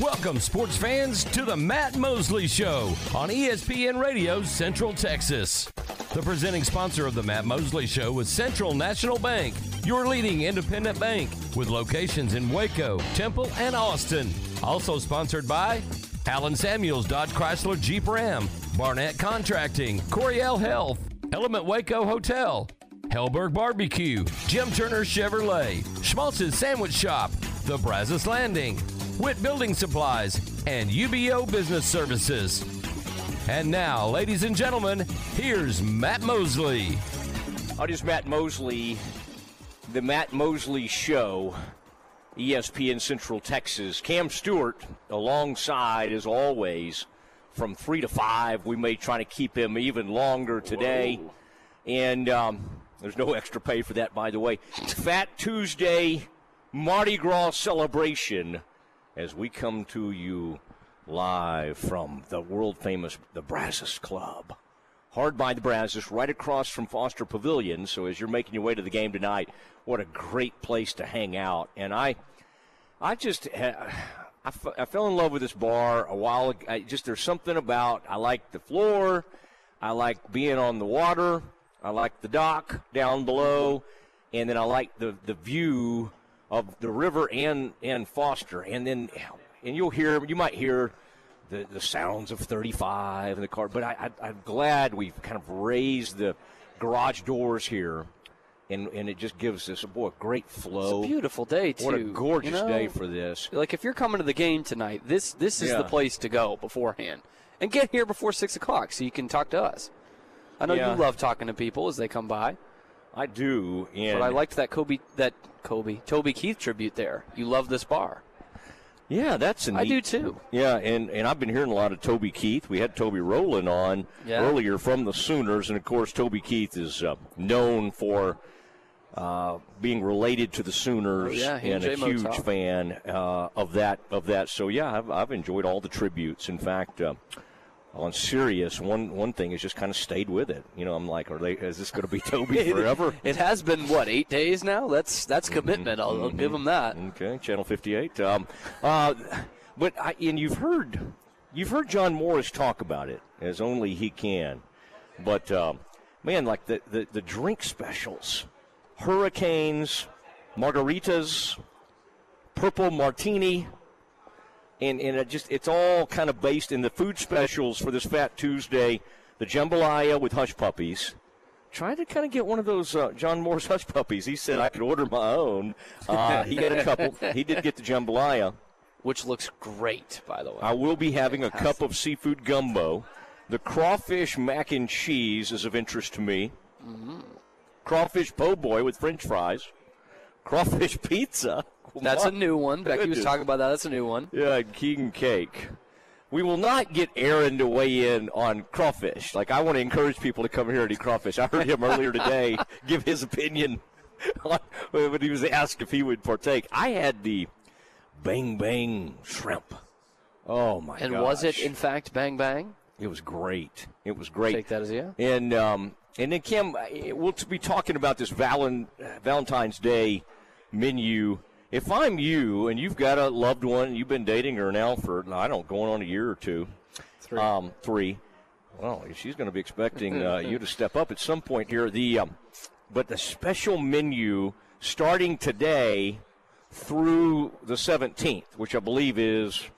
Welcome, sports fans, to the Matt Mosley Show on ESPN Radio Central Texas. The presenting sponsor of the Matt Mosley Show is Central National Bank, your leading independent bank with locations in Waco, Temple, and Austin. Also sponsored by Allen Samuels Dodge Chrysler Jeep Ram, Barnett Contracting, Coriel Health, Element Waco Hotel, Helberg Barbecue, Jim Turner Chevrolet, Schmaltz's Sandwich Shop, The Brazos Landing, Witt Building Supplies, and UBEO Business Services. And now, ladies and gentlemen, here's Matt Mosley. Oh, just Matt Mosley, the Matt Mosley Show, ESPN Central Texas. Cam Stewart alongside, as always, from 3 to 5. We may try to keep him even longer today. Whoa. And um, there's no extra pay for that, by the way. Fat Tuesday Mardi Gras celebration as we come to you live from the world famous the Brazos Club. Hard by the Brazos, right across from Foster Pavilion. So as you're making your way to the game tonight, what a great place to hang out. And I, I just, I, I fell in love with this bar a while ago. I just there's something about I like the floor, I like being on the water, I like the dock down below, and then I like the the view of the river and and Foster, and then and you'll hear you might hear the the sounds of 35 in the car, but I, I I'm glad we've kind of raised the garage doors here. And, and it just gives us a boy a great flow. It's a beautiful day too. What a gorgeous you know, day for this. Like if you're coming to the game tonight, this this is Yeah. the place to go beforehand, and get here before six o'clock so you can talk to us. I know Yeah. you love talking to people as they come by, I do, and but I liked that Kobe that Kobe Toby Keith tribute there. You love this bar. Yeah, that's a I neat- do too. Yeah, and, and I've been hearing a lot of Toby Keith. We had Toby Rowland on Yeah. earlier from the Sooners, and of course, Toby Keith is uh, known for uh, being related to the Sooners Oh, yeah, and a huge fan uh, of that. Of that, so yeah, I've, I've enjoyed all the tributes. In fact. On Sirius, one one thing has just kind of stayed with it. You know, I'm like, are they? Is this going to be Toby forever? It has been what eight days now. That's that's commitment. I'll, I'll give them that. Okay, Channel 58. Um, uh, but I, and you've heard you've heard John Morris talk about it as only he can. But um, man, like the, the the drink specials, hurricanes, margaritas, purple martini. And, and it just it's all kind of based in the food specials for this Fat Tuesday, the jambalaya with hush puppies, trying to kind of get one of those uh, John Moore's hush puppies. He said I could order my own. Uh, he got a couple. He did get the jambalaya. Which looks great, by the way. I will be having a cup of seafood gumbo. The crawfish mac and cheese is of interest to me. Mm-hmm. Crawfish po' boy with French fries. Crawfish pizza. That's a new one. Becky was talking about that. That's a new one. Yeah, Keegan cake. We will not get Aaron to weigh in on crawfish. Like I want to encourage people to come here and eat crawfish. I heard him earlier today give his opinion on, when he was asked if he would partake. I had the bang bang shrimp. Oh my And gosh. was it in fact Bang Bang? It was great. It was great. Take that as a yeah. And um, and then Kim, we'll be talking about this Valen- Valentine's Day menu. If I'm you and you've got a loved one, you've been dating her now for I don't going on a year or two, Three. um, three. Well, she's going to be expecting uh, you to step up at some point here. The um, but the special menu starting today through the 17th, which I believe is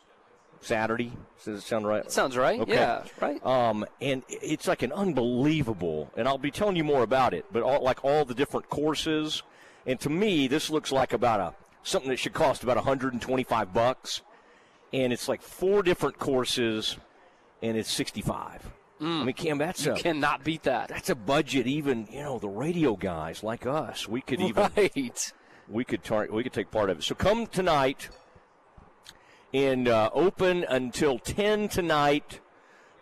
Saturday. Does it sound right? Sounds right. Okay. Yeah, right. Um, and it's like an unbelievable, and I'll be telling you more about it. But all, like all the different courses, and to me, this looks like about a something that should cost about 125 bucks, and it's like four different courses, and it's 65. I mean, Cam, that's You a cannot beat that. that's a budget. Even you know the radio guys like us, we could even Right. we could tar- we could take part of it. So come tonight and uh, open until 10 tonight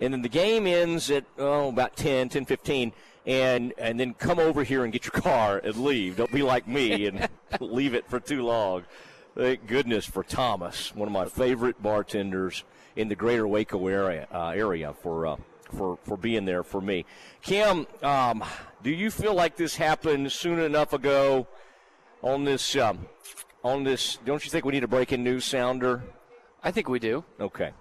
and then the game ends at oh about 10 10 15 and and then come over here and get your car and leave don't be like me and leave it for too long thank goodness for thomas one of my favorite bartenders in the greater waco area uh, area for uh, for for being there for me kim um, do you feel like this happened soon enough ago on this um, on this don't you think we need a breaking news sounder I think we do. Okay.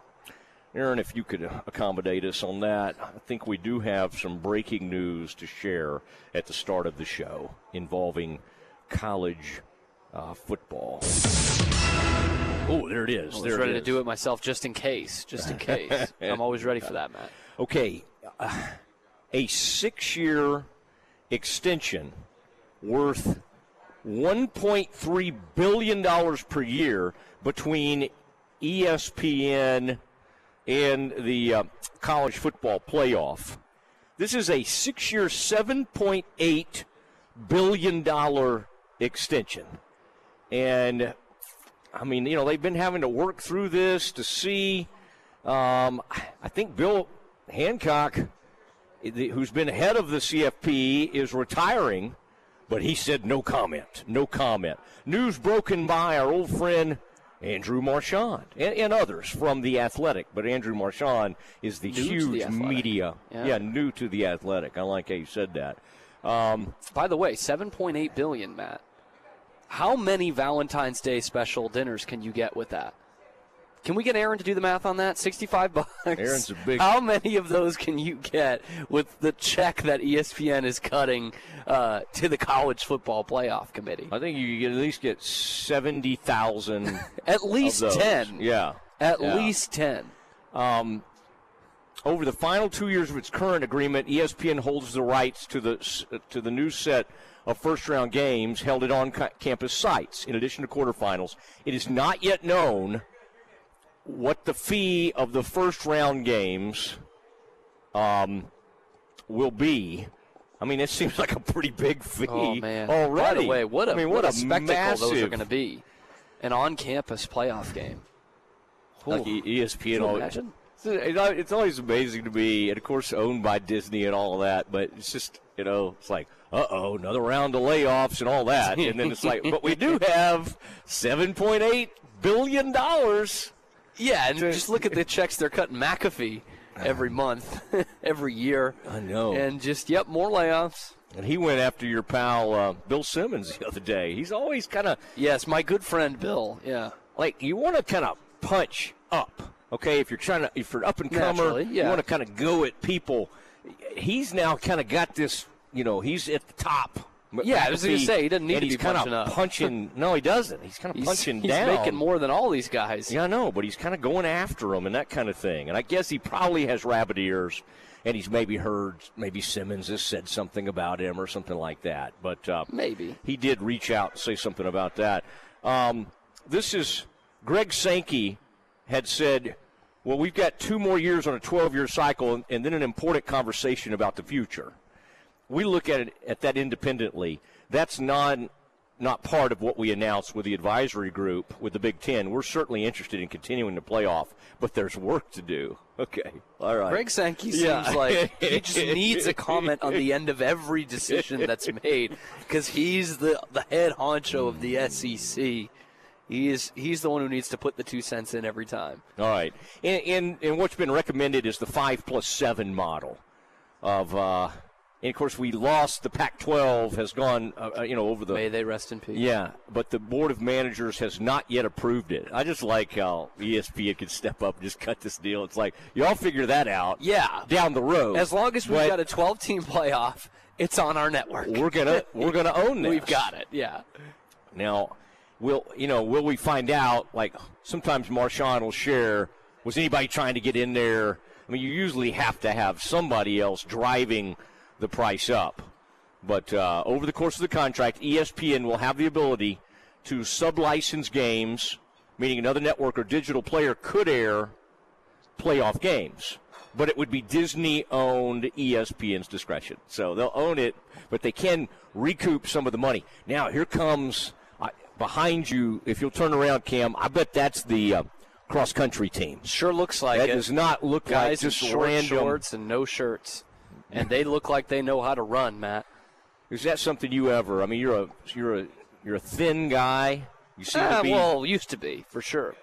Aaron, if you could accommodate us on that, I think we do have some breaking news to share at the start of the show involving college uh, football. Oh, there it is. I was there ready it to do it myself just in case. Just in case. I'm always ready for that, Matt. Okay, uh, a six-year extension worth 1.3 billion dollars per year between ESPN and the uh, college football playoff. This is a six-year, 7.8 billion dollar extension, and I mean, you know, they've been having to work through this to see. Um, I think Bill Hancock, who's been head of the CFP, is retiring, but he said no comment. No comment. News broken by our old friend Andrew Marchand and, and others from The Athletic, but Andrew Marchand is the New The huge Athletic. media. Yeah. new to The Athletic. I like how you said that. Um, By the way, 7.8 billion, Matt. How many Valentine's Day special dinners can you get with that? Can we get Aaron to do the math on that? 65 bucks. Aaron's a big- How many of those can you get with the check that ESPN is cutting uh, to the college football playoff committee? I think you could at least get 70,000 At least of those. 10. Yeah. At Yeah. least 10. Um, over the final two years of its current agreement, ESPN holds the rights to the to the new set of first-round games held at on-campus sites. In addition to quarterfinals, it is not yet known what the fee of the first-round games um, will be. I mean, it seems like a pretty big fee Oh, man. already. By the way, what a, I mean, what what a spectacle massive, those are going to be. An on campus playoff game. Like Ooh. ESPN. Imagine? It's always amazing to me, and of course owned by Disney and all of that. But it's just you know, it's like, uh oh, another round of layoffs and all that, and then it's like, but we do have seven point eight billion dollars. Yeah, and just look at the checks they're cutting McAfee every month, every year. I know. And just, yep, more layoffs. And he went after your pal uh, Bill Simmons the other day. He's always kind of Yes, my good friend Bill. Yeah. like you want to kind of punch up. Okay, if you're trying to, if you're up and comer, Naturally, you want to kind of go at people. He's now kind of got this. You know, he's at the top. Yeah, I was gonna say, he doesn't need to be kind punching of up. punching. No, he doesn't. He's kind of punching he's down. He's making more than all these guys. Yeah, I know, but he's kind of going after him and that kind of thing. And I guess he probably has rabbit ears, and he's maybe heard maybe Simmons has said something about him or something like that. But uh, Maybe. he did reach out and say something about that. Um, this is Greg Sankey had said, "Well, we've got two more years on a 12-year cycle, and, and then an important conversation about the future." We look at it at that independently. That's not not part of what we announced with the advisory group with the Big Ten. We're certainly interested in continuing the playoff, but there's work to do. Okay, all right. Greg Sankey seems like he just needs a comment on the end of every decision that's made because he's the the head honcho of the SEC. He is he's the one who needs to put the two cents in every time. All right, and, and and what's been recommended is the five plus seven model of. Uh, and of course, we lost the Pac-12 has gone, uh, uh, you know, over the May they rest in peace. Yeah, but the board of managers has not yet approved it. I just like how ESPN could step up and just cut this deal. It's like y'all figure that out. Yeah. down the road. As long as we've But got a 12 team playoff, it's on our network. we're gonna we're gonna own this. We've got it. Yeah. Now, will you know? Will we find out? Like sometimes Marchand will share. Was anybody trying to get in there? I mean, you usually have to have somebody else driving the price up. But uh, over the course of the contract, ESPN will have the ability to sublicense games, meaning another network or digital player could air playoff games. But it would be Disney owned ESPN's discretion. So they'll own it, but they can recoup some of the money. Now, here comes uh, behind you, if you'll turn around, Cam, I bet that's the uh, cross country team. Sure looks like it. That it. does not look like Guys in just short random. shorts and no shirts. And they look like they know how to run, Matt. Is that something you ever? I mean, you're a you're a you're a thin guy. You seem Ah, to be well, used to be, for sure.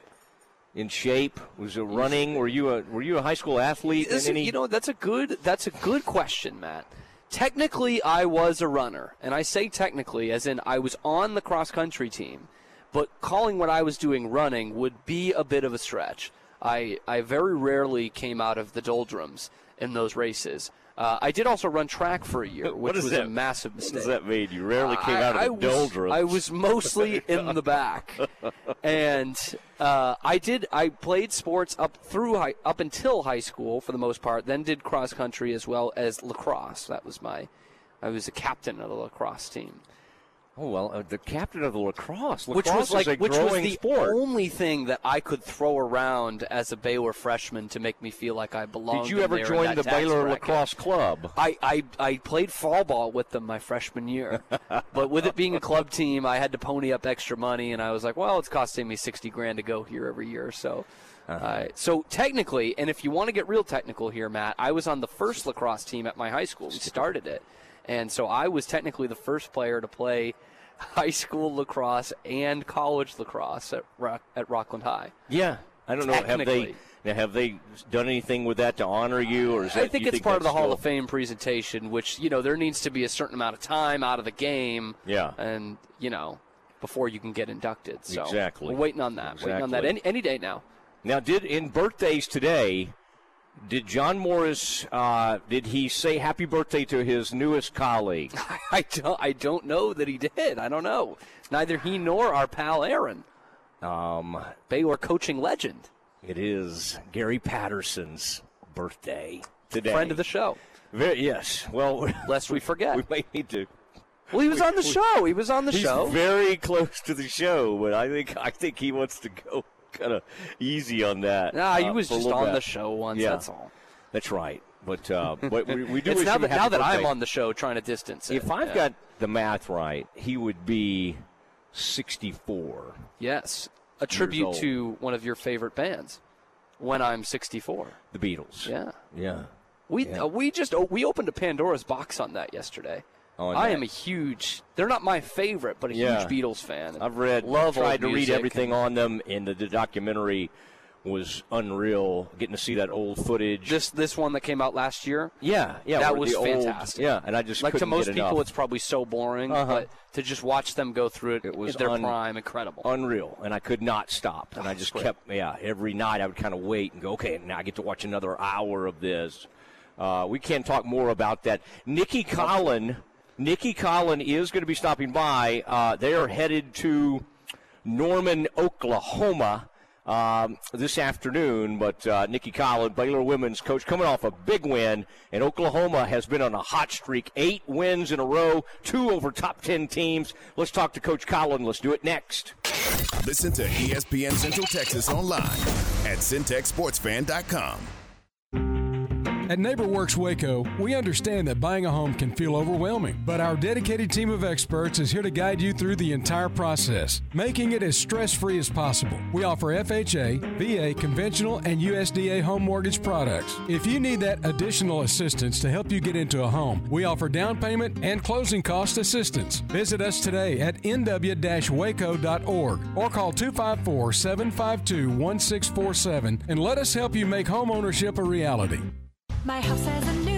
in shape. Was it running? Were you a were you a high school athlete? in any, you know, that's a good that's a good question, Matt. Technically, I was a runner, and I say technically as in I was on the cross country team, but calling what I was doing running would be a bit of a stretch. I, I very rarely came out of the doldrums in those races. Uh, I did also run track for a year, which was that, a massive mistake. What does that mean? You rarely came out of the I doldrums. Was, I was mostly in the back, and uh, I did. I played sports up through high, up until high school for the most part. Then did cross country as well as lacrosse. That was my. I was a captain of the lacrosse team. Oh well, uh, the captain of the lacrosse, lacrosse which was like, which was the sport. only thing that I could throw around as a Baylor freshman to make me feel like I belonged. Did you ever join the Baylor bracket. lacrosse club? I, I I played fall ball with them my freshman year, but with it being a club team, I had to pony up extra money, and I was like, well, it's costing me sixty grand to go here every year, so. Uh-huh. Uh, so technically, and if you want to get real technical here, Matt, I was on the first lacrosse team at my high school. We started it, and so I was technically the first player to play high school lacrosse and college lacrosse at Rock, at Rockland High. Yeah, I don't know. Have they now, have they done anything with that to honor you, or is that, I think it's think part of the still... Hall of Fame presentation, which you know there needs to be a certain amount of time out of the game. Yeah, and you know before you can get inducted. So exactly, we're waiting on that. Exactly. Waiting on that any any day now. Now, did in birthdays today? Did John Morris? Uh, did he say happy birthday to his newest colleague? I don't. I don't know that he did. I don't know. Neither he nor our pal Aaron, um, Baylor coaching legend. It is Gary Patterson's birthday today. Friend of the show. Very, yes. Well, lest we forget, we may need to. Well, he was on the show. He was on the he's show. Very close to the show, but I think I think he wants to go kind of easy on that. Nah, he uh, was just on bit. the show once. Yeah. That's all. That's right. But uh, but we, we do. now that now that. I'm on the show trying to distance. If. I've yeah. got the math right, he would be 64. Yes, a tribute to one of your favorite bands. When I'm 64, the Beatles. Yeah, yeah. We yeah. Uh, we just oh, we opened a Pandora's box on that yesterday. I am a huge. They're not my favorite, but a yeah. huge Beatles fan. I've read, love, tried to read everything on them, and the, the documentary was unreal. Getting to see that old footage. This this one that came out last year. Yeah, yeah, that was Old, fantastic. yeah, and I just like to most people, enough. it's probably so boring, uh-huh. but to just watch them go through it, it was their un- prime, incredible, unreal, and I could not stop. And oh, I just great. kept, yeah, every night I would kind of wait and go, okay, now I get to watch another hour of this. Uh, we can talk more about that. Nicki Collen, Nicki Collen is going to be stopping by. Uh, they are headed to Norman, Oklahoma. Um, this afternoon, but uh, Nicki Collen, Baylor women's coach, coming off a big win, and Oklahoma has been on a hot streak, eight wins in a row, two over top ten teams. Let's talk to Coach Collen. Let's do it next. Listen to ESPN Central Texas online at centexsportsfan.com. At NeighborWorks Waco, we understand that buying a home can feel overwhelming, but our dedicated team of experts is here to guide you through the entire process, making it as stress free as possible. We offer FHA, VA, conventional, and USDA home mortgage products. If you need that additional assistance to help you get into a home, we offer down payment and closing cost assistance. Visit us today at nw waco.org or call 254 752 1647 and let us help you make home ownership a reality. My house has a new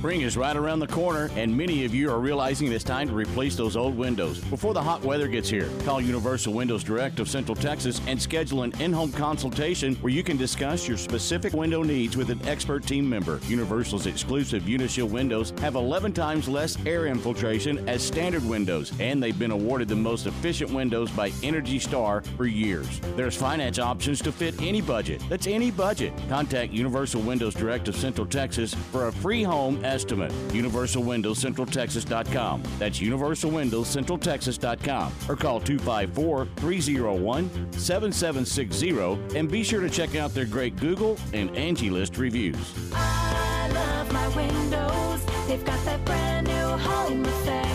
Spring is right around the corner, and many of you are realizing it's time to replace those old windows before the hot weather gets here. Call Universal Windows Direct of Central Texas and schedule an in home consultation where you can discuss your specific window needs with an expert team member. Universal's exclusive Unishield windows have 11 times less air infiltration as standard windows, and they've been awarded the most efficient windows by Energy Star for years. There's finance options to fit any budget. That's any budget. Contact Universal Windows Direct of Central Texas for a free home estimate. UniversalWindowsCentralTexas.com. That's UniversalWindowsCentralTexas.com. Or call 254 301 7760 and be sure to check out their great Google and Angie List reviews. I love my windows. They've got that brand new home effect.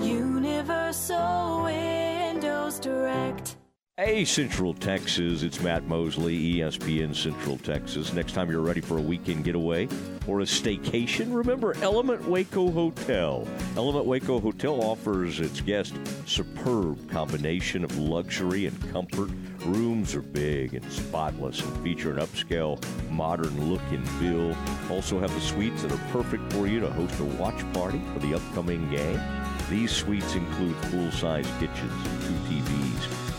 Universal Windows Direct. Hey, Central Texas, it's Matt Mosley, ESPN Central Texas. Next time you're ready for a weekend getaway or a staycation, remember Element Waco Hotel. Element Waco Hotel offers its guests superb combination of luxury and comfort. Rooms are big and spotless and feature an upscale, modern look and feel. Also have the suites that are perfect for you to host a watch party for the upcoming game. These suites include full-size kitchens and two TVs.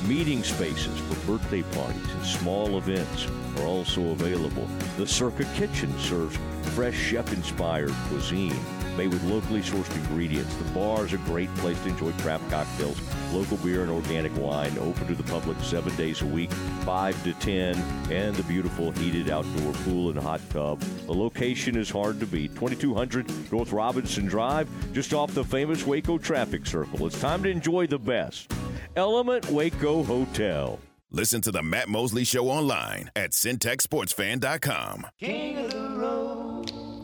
Meeting spaces for birthday parties and small events are also available. The Circa Kitchen serves fresh chef-inspired cuisine made with locally sourced ingredients. The bar is a great place to enjoy craft cocktails, local beer, and organic wine. Open to the public seven days a week, 5 to 10, and the beautiful heated outdoor pool and hot tub. The location is hard to beat. 2200 North Robinson Drive, just off the famous Waco traffic circle. It's time to enjoy the best. Element Waco Hotel. Listen to the Matt Mosley Show online at centexsportsfan.com.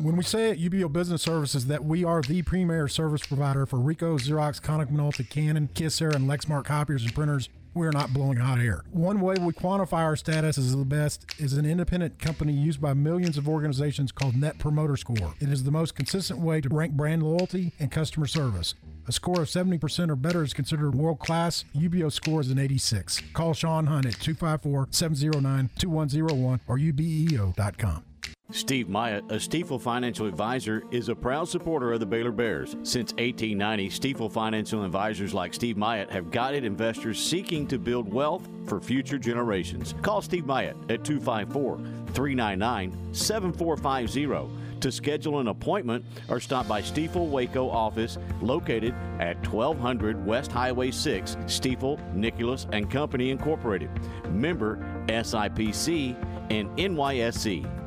When we say at UBEO Business Services that we are the premier service provider for Ricoh, Xerox, Konica Minolta, Canon, Kyocera, and Lexmark copiers and printers, we're not blowing hot air. One way we quantify our status as the best is an independent company used by millions of organizations called Net Promoter Score. It is the most consistent way to rank brand loyalty and customer service. A score of 70% or better is considered world class. UBEO score is an 86. Call Sean Hunt at 254 709 2101 or ubeo.com. Steve Myatt, a Stifel financial advisor, is a proud supporter of the Baylor Bears. Since 1890, Stifel financial advisors like Steve Myatt have guided investors seeking to build wealth for future generations. Call Steve Myatt at 254 399 7450 to schedule an appointment or stop by Stifel Waco office located at 1200 West Highway 6, Stifel, Nicolaus and Company Incorporated. Member SIPC and NYSE.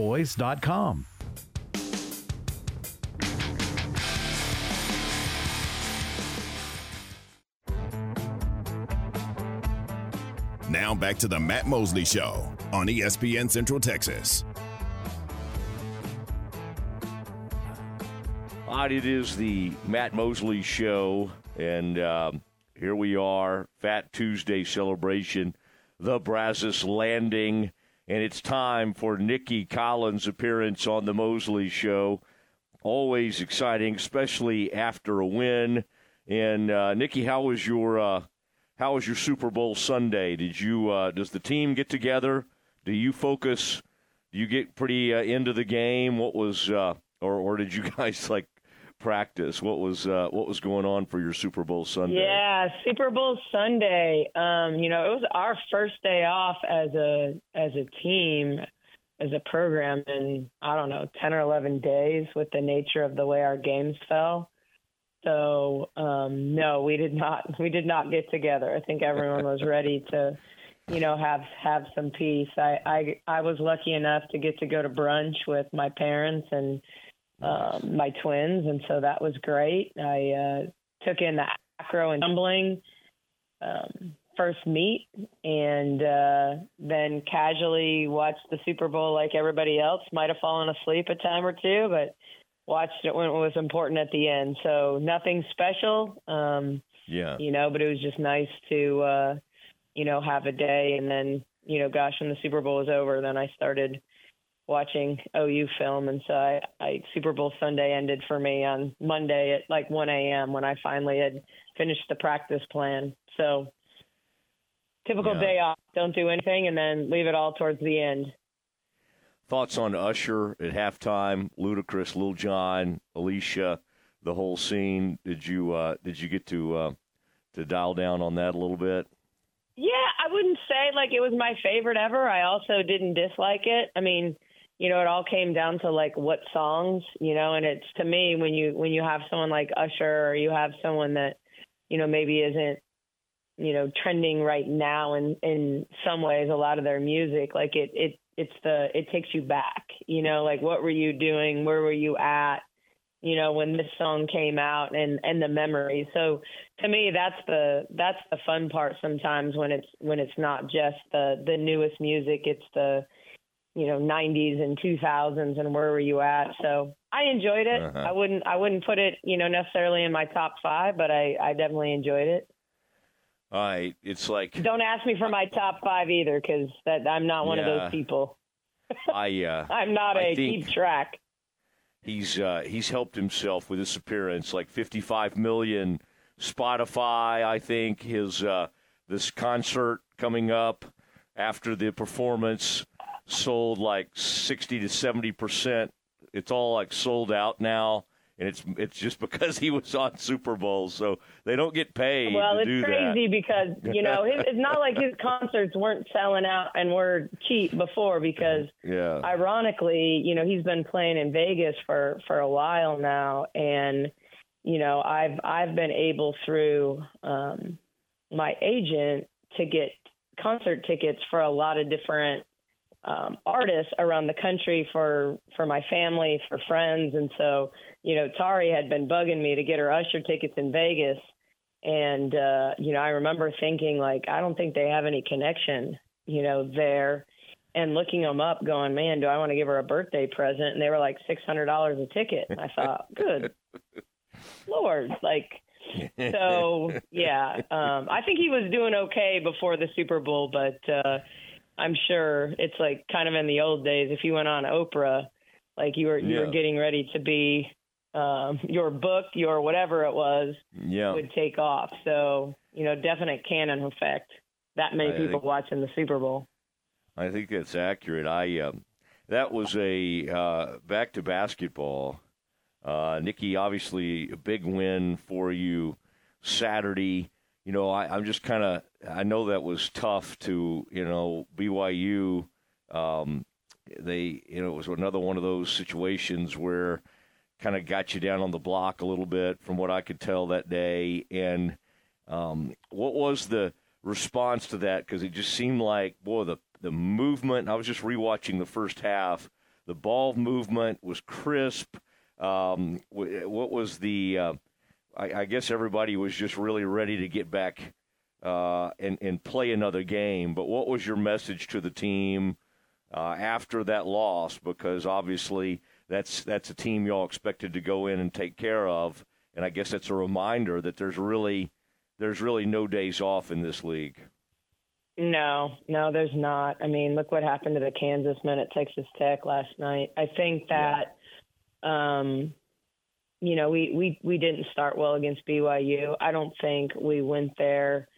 pioneerboys.com. Now back to the Matt Mosley Show on ESPN Central Texas. All right, it is the Matt Mosley Show, and um, here we are, Fat Tuesday celebration, the Brazos Landing, and it's time for Nicki Collen's appearance on the Mosley Show. Always exciting, especially after a win. And uh, Nicki, how was your uh, how was your Super Bowl Sunday? Did you uh, does the team get together? Do you focus? Do you get pretty uh, into the game? What was uh, or or did you guys like practice? What was uh, what was going on for your Super Bowl Sunday? Yeah, Super Bowl Sunday. Um, you know, it was our first day off as a as a team, as a program in I don't know, ten or eleven days with the nature of the way our games fell. So um, no, we did not we did not get together. I think everyone was ready to, you know, have have some peace. I I I was lucky enough to get to go to brunch with my parents and um, my twins, and so that was great. I uh, took in the acro and tumbling um, first meet, and uh, then casually watched the Super Bowl like everybody else. Might have fallen asleep a time or two, but watched it when it was important at the end. So nothing special, um, Yeah. you know, but it was just nice to, uh, you know, have a day, and then you know, gosh, when the Super Bowl was over, then I started watching OU film, and so I, I Super Bowl Sunday ended for me on Monday at like 1 a.m. when I finally had finished the practice plan. So typical Yeah. day off, don't do anything, and then leave it all towards the end. Thoughts on Usher at halftime? Ludacris, Lil Jon, Alicia, the whole scene. Did you uh, did you get to uh, to dial down on that a little bit? Yeah, I wouldn't say like it was my favorite ever. I also didn't dislike it. I mean, you know, it all came down to like what songs, you know, and it's to me when you when you have someone like Usher or you have someone that, you know, maybe isn't you know, trending right now in in some ways. A lot of their music, like it it it's the it takes you back. You know, like what were you doing? Where were you at? You know, when this song came out and and the memories. So to me, that's the that's the fun part sometimes when it's when it's not just the the newest music. It's the you know 90s and 2000s and where were you at so i enjoyed it Uh-huh. i wouldn't i wouldn't put it you know necessarily in my top five but i i definitely enjoyed it All right, it's like don't ask me for my top five either because that i'm not one of those people I. Uh, i'm not I a think- keep track He's uh, he's helped himself with this appearance, like 55 million Spotify. I think his uh, this concert coming up after the performance sold like 60 to 70 percent. It's all like sold out now, and it's it's just because he was on Super Bowl, so they don't get paid well it's crazy that. because you know his, it's not like his concerts weren't selling out and were cheap before because Yeah, ironically, you know, he's been playing in Vegas for for a while now, and you know, I've I've been able through um, my agent to get concert tickets for a lot of different um, artists around the country for for my family, for friends, and so you know, Tari had been bugging me to get her Usher tickets in Vegas. And uh, you know, I remember thinking like, I don't think they have any connection, you know, there and looking them up, going, man, do I want to give her a birthday present? And they were like six hundred dollars a ticket. And I thought, good lord, like. So yeah, um, I think he was doing okay before the Super Bowl, but uh, I'm sure it's like kind of in the old days. If you went on Oprah, like you were you Yeah. were getting ready to be um, your book, your whatever it was, yeah. would take off. So you know, definite canon effect. That many I people think- watching the Super Bowl. I think that's accurate. I um, that was a uh, back to basketball. Uh, Nicki, obviously a big win for you Saturday. You know, I, I'm just kind of I know that was tough to you know BYU. Um, they you know it was another one of those situations where kind of got you down on the block a little bit from what I could tell that day. And um, what was the response to that? Because it just seemed like boy the the movement. I was just rewatching the first half. The ball movement was crisp. Um, what was the? Uh, I, I guess everybody was just really ready to get back uh, and and play another game. But what was your message to the team uh, after that loss? Because obviously that's that's a team y'all expected to go in and take care of. And I guess that's a reminder that there's really there's really no days off in this league. No, no, there's not. I mean, look what happened to the Kansas men at Texas Tech last night. I think that, um, you know, we, we, we didn't start well against BYU. I don't think we went there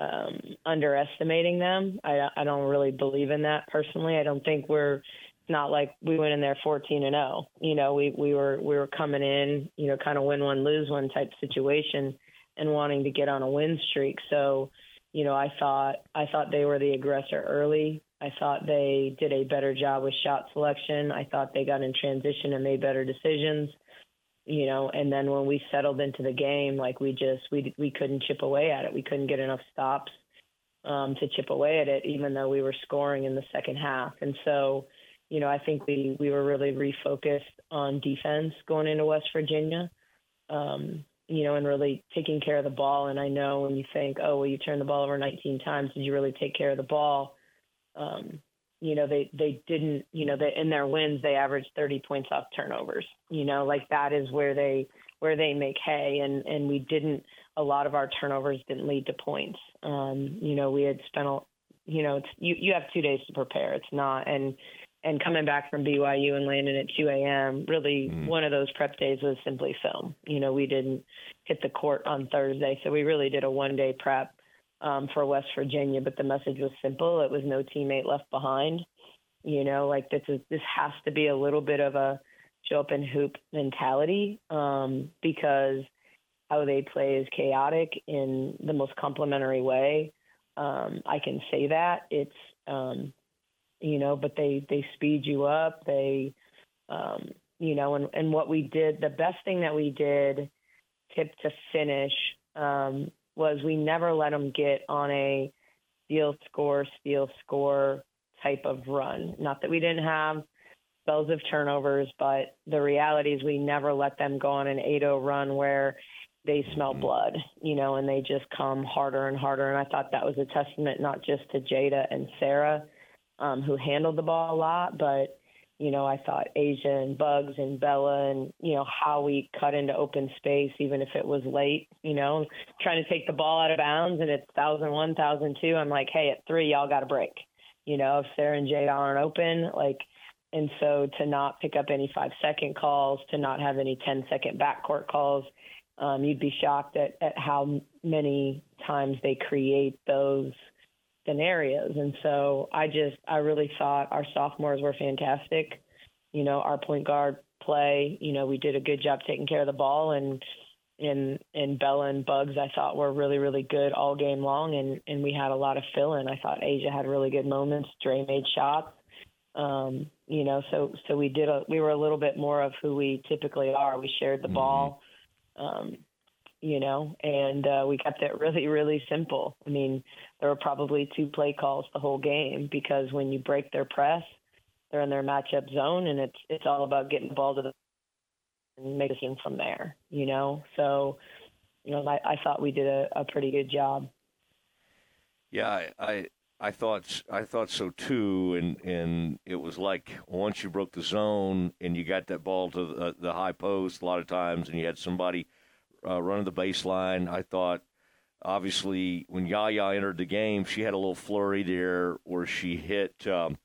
um, underestimating them. I, I don't really believe in that personally. I don't think we're not like we went in there 14 and 0. You know, we we were we were coming in, you know, kind of win one lose one type situation and wanting to get on a win streak. So, you know, I thought I thought they were the aggressor early. I thought they did a better job with shot selection. I thought they got in transition and made better decisions. You know, and then when we settled into the game, like we just we we couldn't chip away at it. We couldn't get enough stops um, to chip away at it, even though we were scoring in the second half. And so, you know, I think we we were really refocused on defense going into West Virginia. Um, you know, and really taking care of the ball. And I know when you think, oh, well, you turned the ball over 19 times, did you really take care of the ball? Um, you know, they they didn't. You know, they in their wins they averaged 30 points off turnovers. You know, like that is where they where they make hay, and and we didn't. A lot of our turnovers didn't lead to points. Um, you know, we had spent a, you know, it's you you have two days to prepare. It's not and and coming back from BYU and landing at 2 a.m. Really, one of those prep days was simply film. You know, we didn't hit the court on Thursday, so we really did a one day prep um, for West Virginia. But the message was simple: it was no teammate left behind. You know, like this is this has to be a little bit of a show up and hoop mentality um, because how they play is chaotic in the most complimentary way. Um, I can say that it's um, you know, but they they speed you up. They, um, you know, and and what we did, the best thing that we did, tip to finish, um, was we never let them get on a steal score, steal score type of run. Not that we didn't have spells of turnovers, but the reality is we never let them go on an 8-0 run where they smell blood, you know, and they just come harder and harder. And I thought that was a testament not just to Jada and Sarah, um, who handled the ball a lot, but you know, I thought Aijha and Bugs and Bella and, you know, how we cut into open space, even if it was late, you know, trying to take the ball out of bounds and it's 1001, 1002. I'm like, hey, at three, y'all got to break. You know, if Sarah and Jada aren't open, like, and so to not pick up any five second calls, to not have any 10 second backcourt calls, um, you'd be shocked at, at how many times they create those scenarios. And so I just, I really thought our sophomores were fantastic. You know, our point guard play, you know, we did a good job taking care of the ball and, and, and Bella and Bugs, I thought were really, really good all game long. And, and we had a lot of fill in. I thought Aijha had really good moments. Dre made shots. Um, you know, so, so we did a, we were a little bit more of who we typically are. We shared the mm-hmm. ball. Um, you know, and uh, we kept it really, really simple. I mean, there were probably two play calls the whole game because when you break their press, they're in their matchup zone, and it's it's all about getting the ball to the and making from there. You know, so you know, I, I thought we did a, a pretty good job. Yeah, I, I I thought I thought so too, and and it was like once you broke the zone and you got that ball to the, the high post a lot of times, and you had somebody uh, running the baseline. I thought, obviously, when Yaya entered the game, she had a little flurry there where she hit, um,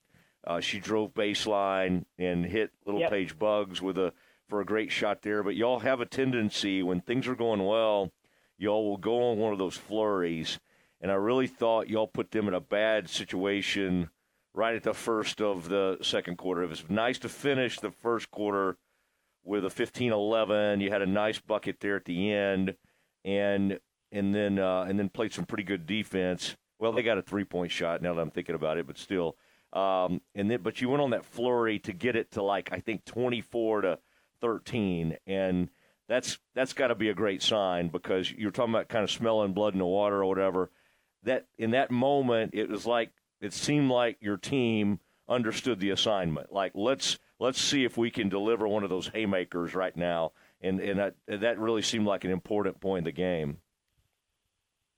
uh, she drove baseline and hit Little yep. Paige Bugs with a for a great shot there. But y'all have a tendency when things are going well, y'all will go on one of those flurries. And I really thought y'all put them in a bad situation right at the first of the second quarter. It was nice to finish the first quarter with a 15-11. You had a nice bucket there at the end, and and then uh, and then played some pretty good defense. Well, they got a three-point shot now that I'm thinking about it, but still. Um, and then, but you went on that flurry to get it to like I think 24 to 13, and that's that's got to be a great sign because you're talking about kind of smelling blood in the water or whatever. That in that moment, it was like it seemed like your team understood the assignment. Like let's let's see if we can deliver one of those haymakers right now. And and that, that really seemed like an important point in the game.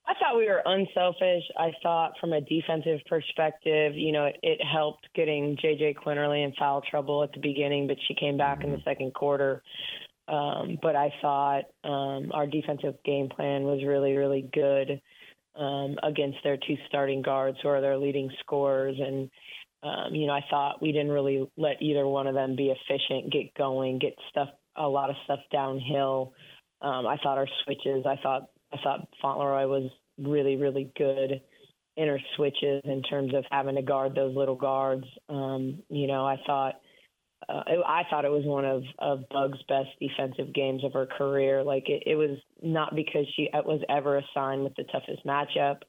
I thought we were unselfish. I thought from a defensive perspective, you know, it, it helped getting JJ Quinerly in foul trouble at the beginning, but she came back mm-hmm. in the second quarter. Um, but I thought um, our defensive game plan was really, really good um, against their two starting guards, who are their leading scorers, and um, you know, I thought we didn't really let either one of them be efficient, get going, get stuff, a lot of stuff downhill. Um, I thought our switches, I thought, I thought Fontleroy was really, really good in her switches in terms of having to guard those little guards. Um, you know, I thought, uh, it, I thought it was one of, of Bug's best defensive games of her career. Like it, it was not because she was ever assigned with the toughest matchup,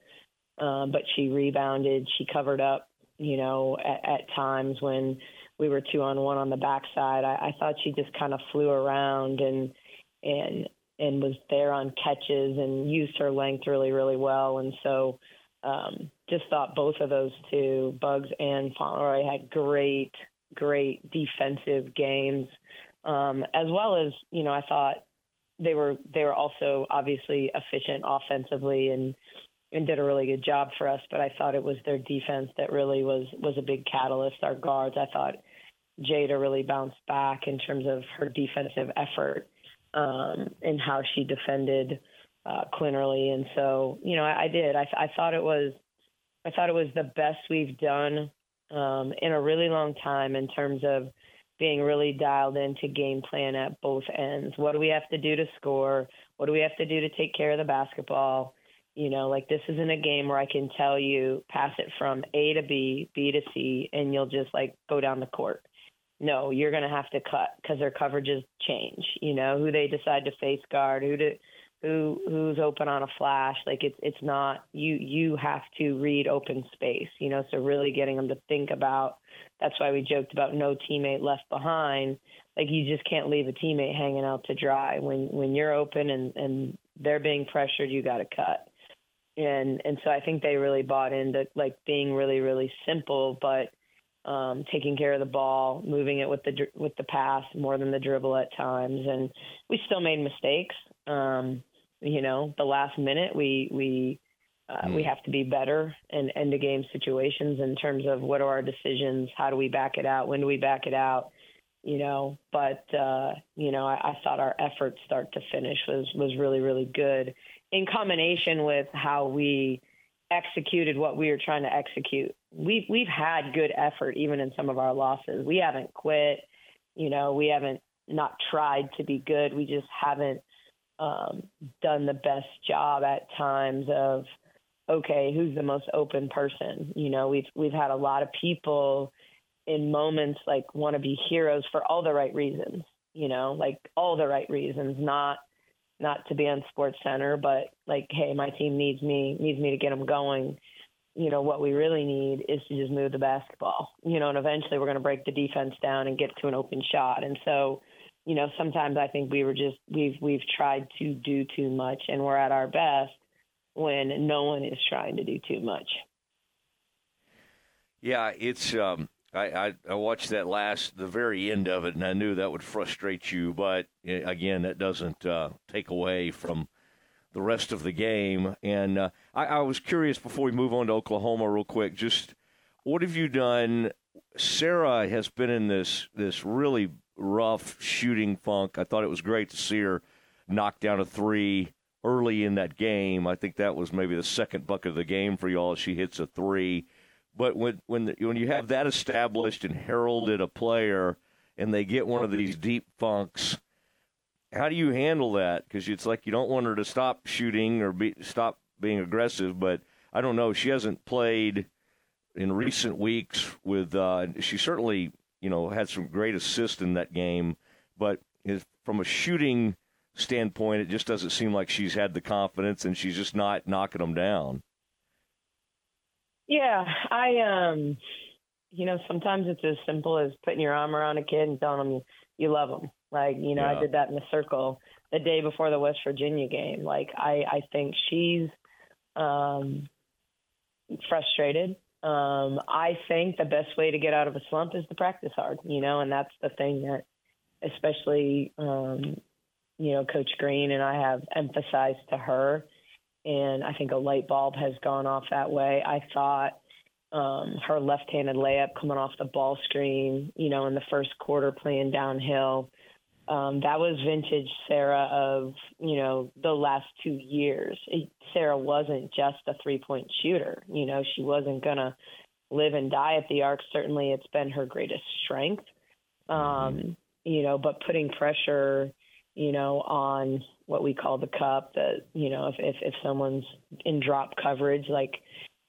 um, but she rebounded, she covered up you know, at, at times when we were two on one on the backside. I, I thought she just kind of flew around and and and was there on catches and used her length really really well. And so um, just thought both of those two, Bugs and Fontleroy, had great great defensive games, um, as well as you know I thought they were they were also obviously efficient offensively and and did a really good job for us. But I thought it was their defense that really was was a big catalyst. Our guards, I thought Jada really bounced back in terms of her defensive effort um, and how she defended uh, Quinerly. And so, you know, I, I did. I, I thought it was I thought it was the best we've done um, in a really long time in terms of being really dialed into game plan at both ends. What do we have to do to score? What do we have to do to take care of the basketball? You know, like this isn't a game where I can tell you pass it from A to B, B to C, and you'll just like go down the court. No, you're going to have to cut because their coverages change. You know who they decide to face guard, who to who who's open on a flash. Like it's it's not you you have to read open space. You know, so really getting them to think about. That's why we joked about no teammate left behind. Like you just can't leave a teammate hanging out to dry when when you're open and and they're being pressured. You got to cut. And and so I think they really bought into like being really really simple, but um, taking care of the ball, moving it with the with the pass more than the dribble at times, and we still made mistakes. Um, you know, the last minute we we uh, we have to be better in end of game situations in terms of what are our decisions, how do we back it out, when do we back it out, you know. But uh, you know, I, I thought our effort start to finish was was really really good in combination with how we executed what we were trying to execute. We've we've had good effort even in some of our losses. We haven't quit. You know, we haven't not tried to be good. We just haven't um, done the best job at times of okay, who's the most open person? You know, we've we've had a lot of people in moments like want to be heroes for all the right reasons. You know, like all the right reasons, not not to be on Sports Center, but like, hey, my team needs me, needs me to get them going. You know, what we really need is to just move the basketball. You know, and eventually we're going to break the defense down and get to an open shot. And so, you know, sometimes I think we were just we've we've tried to do too much, and we're at our best when no one is trying to do too much. Yeah, it's. Um, I, I I watched that last, the very end of it, and I knew that would frustrate you. But eh, again, that doesn't uh, take away from the rest of the game. And uh, I, I was curious before we move on to Oklahoma, real quick. Just what have you done? Sarah has been in this this really rough shooting funk. I thought it was great to see her knock down a three early in that game. I think that was maybe the second bucket of the game for y'all. She hits a three. But when when the, when you have that established and heralded a player, and they get one of these deep funks, how do you handle that? Because it's like you don't want her to stop shooting or be, stop being aggressive, but I don't know. She hasn't played in recent weeks with. Uh, she certainly you know had some great assists in that game, but from a shooting standpoint, it just doesn't seem like she's had the confidence, and she's just not knocking them down. Yeah, I um, you know, sometimes it's as simple as putting your arm around a kid and telling them you, you love them. Like, you know, Yeah. I did that in the circle the day before the West Virginia game. Like, I I think she's um frustrated. Um, I think the best way to get out of a slump is to practice hard, you know, and that's the thing that especially um, you know, Coach Green and I have emphasized to her and I think a light bulb has gone off that way. I thought um, her left-handed layup coming off the ball screen, you know, in the first quarter playing downhill. Um, that was vintage Sarah of, you know, the last two years. It- Sarah wasn't just a three-point shooter. You know, she wasn't going to live and die at the arc. Certainly it's been her greatest strength. Um, you know, but putting pressure, you know, on what we call the cup that, you know, if, if, if someone's in drop coverage, like,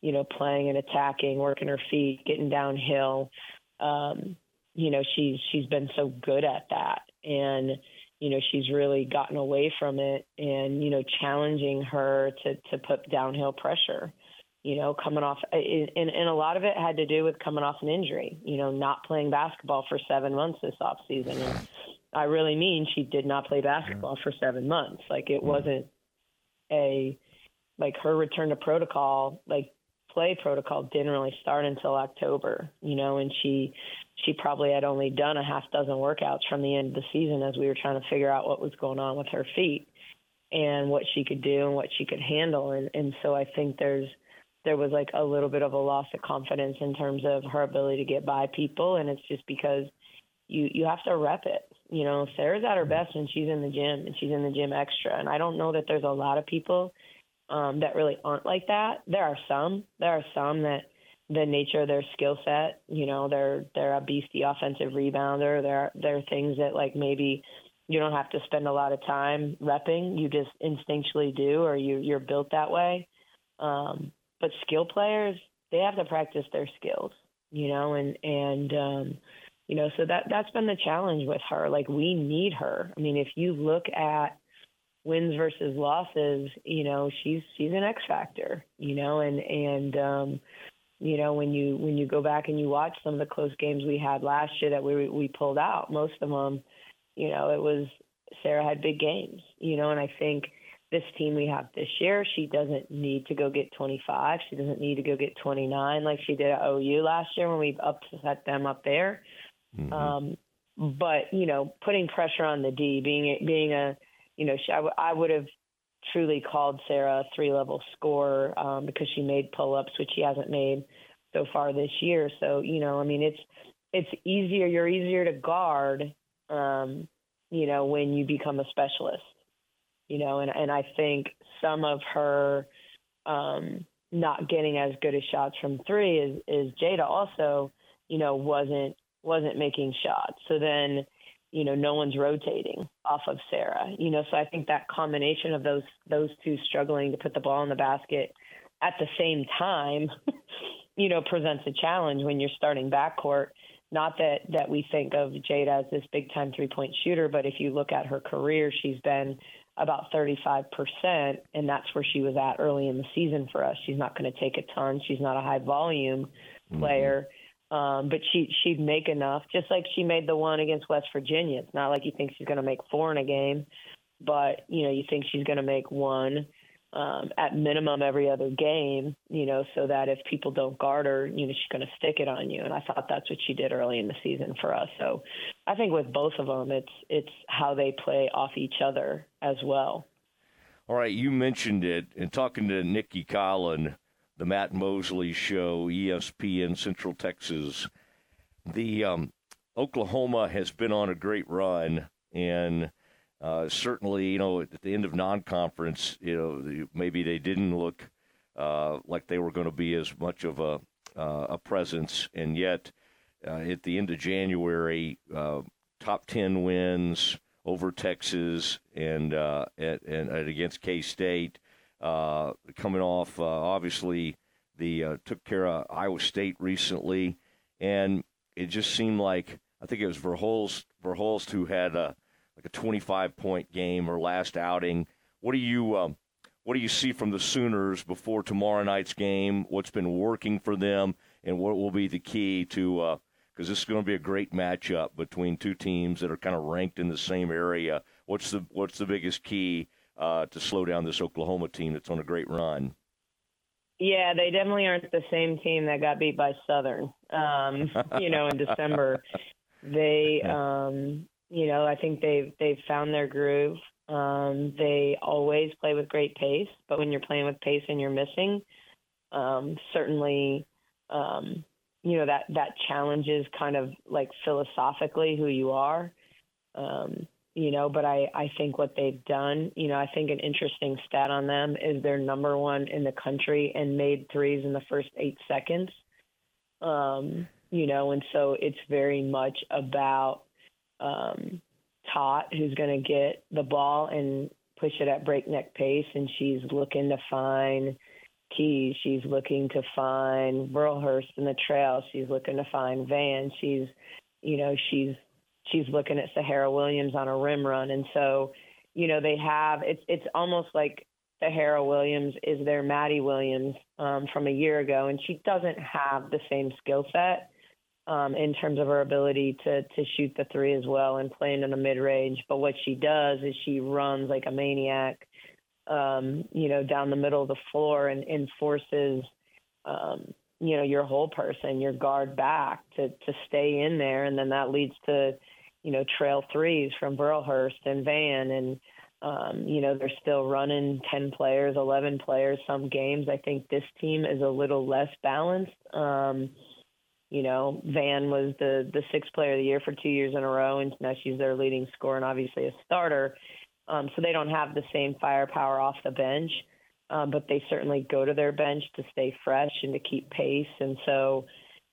you know, playing and attacking, working her feet, getting downhill. Um, you know, she's she's been so good at that. And, you know, she's really gotten away from it and, you know, challenging her to to put downhill pressure. You know, coming off and, and a lot of it had to do with coming off an injury, you know, not playing basketball for seven months this off season. And I really mean she did not play basketball for seven months. Like it wasn't a like her return to protocol, like play protocol didn't really start until October, you know, and she she probably had only done a half dozen workouts from the end of the season as we were trying to figure out what was going on with her feet and what she could do and what she could handle and and so I think there's there was like a little bit of a loss of confidence in terms of her ability to get by people and it's just because you you have to rep it. You know, Sarah's at her best when she's in the gym and she's in the gym extra. And I don't know that there's a lot of people um, that really aren't like that. There are some. There are some that the nature of their skill set, you know, they're they're a beastie offensive rebounder. There there are things that like maybe you don't have to spend a lot of time repping. You just instinctually do, or you you're built that way. Um, but skill players, they have to practice their skills, you know, and and um, you know, so that that's been the challenge with her. Like we need her. I mean, if you look at wins versus losses, you know, she's she's an X factor, you know, and and um, you know when you when you go back and you watch some of the close games we had last year that we we pulled out, most of them, you know, it was Sarah had big games, you know, and I think this team we have this year, she doesn't need to go get 25. She doesn't need to go get 29 like she did at OU last year when we upset them up there. Um, but you know, putting pressure on the D, being being a, you know, she, I, w- I would have truly called Sarah a three level scorer um, because she made pull ups, which she hasn't made so far this year. So you know, I mean, it's it's easier. You're easier to guard, um, you know, when you become a specialist. You know, and and I think some of her um, not getting as good as shots from three is is Jada also, you know, wasn't wasn't making shots. So then, you know, no one's rotating off of Sarah. You know, so I think that combination of those those two struggling to put the ball in the basket at the same time, you know, presents a challenge when you're starting backcourt. Not that that we think of Jada as this big time three point shooter, but if you look at her career, she's been about 35%, and that's where she was at early in the season for us. She's not going to take a ton. She's not a high volume mm-hmm. player, um, but she she'd make enough, just like she made the one against West Virginia. It's not like you think she's going to make four in a game, but you know you think she's going to make one um, at minimum every other game. You know, so that if people don't guard her, you know she's going to stick it on you. And I thought that's what she did early in the season for us. So I think with both of them, it's it's how they play off each other as well. All right, you mentioned it, and talking to Nicki Collen, the Matt Mosley Show, ESPN Central Texas. The um, Oklahoma has been on a great run, and uh, certainly, you know, at the end of non-conference, you know, maybe they didn't look uh, like they were going to be as much of a uh, a presence, and yet uh, at the end of January, uh, top ten wins over Texas and uh, and, and against K State, uh, coming off uh, obviously the uh, took care of Iowa State recently, and it just seemed like I think it was Verhulst Verhulst who had a like a 25 point game or last outing. What do you um, what do you see from the Sooners before tomorrow night's game? What's been working for them, and what will be the key to? Because this is going to be a great matchup between two teams that are kind of ranked in the same area. What's the what's the biggest key uh, to slow down this Oklahoma team that's on a great run? Yeah, they definitely aren't the same team that got beat by Southern. Um, you know, in December, they, um, you know, I think they've they've found their groove. Um, they always play with great pace, but when you're playing with pace and you're missing, um, certainly, um, you know that that challenges kind of like philosophically who you are. Um, you know, but I, I think what they've done, you know, I think an interesting stat on them is they're number one in the country and made threes in the first eight seconds. Um, you know, and so it's very much about um, Tot, who's going to get the ball and push it at breakneck pace, and she's looking to find Keys. She's looking to find Verhulst in the trail. She's looking to find Vann. She's, you know, she's she's looking at Sahara Williams on a rim run, and so, you know, they have it's it's almost like Sahara Williams is their Madi Williams um, from a year ago, and she doesn't have the same skill set um, in terms of her ability to to shoot the three as well and playing in the mid range. But what she does is she runs like a maniac, um, you know, down the middle of the floor and, and forces, um, you know, your whole person, your guard back to to stay in there, and then that leads to, you know, trail threes from Verhulst and Vann and. Um, you know, they're still running 10 players, 11 players some games. I think this team is a little less balanced. Um, you know, Vann was the the sixth player of the year for two years in a row, and now she's their leading scorer and obviously a starter. Um, so they don't have the same firepower off the bench, um, but they certainly go to their bench to stay fresh and to keep pace. And so,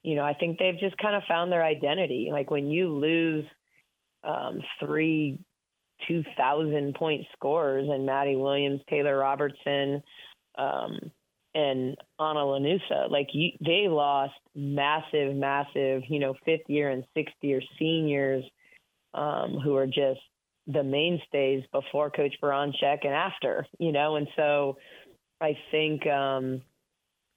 you know, I think they've just kind of found their identity. Like when you lose um, three 2,000 point scorers and Madi Williams, Taylor Robertson, um, and Ana Llanusa. Like you, they lost massive, massive, you know, fifth year and sixth year seniors um, who are just the mainstays before Coach Baranczyk and after, you know, and so I think, um,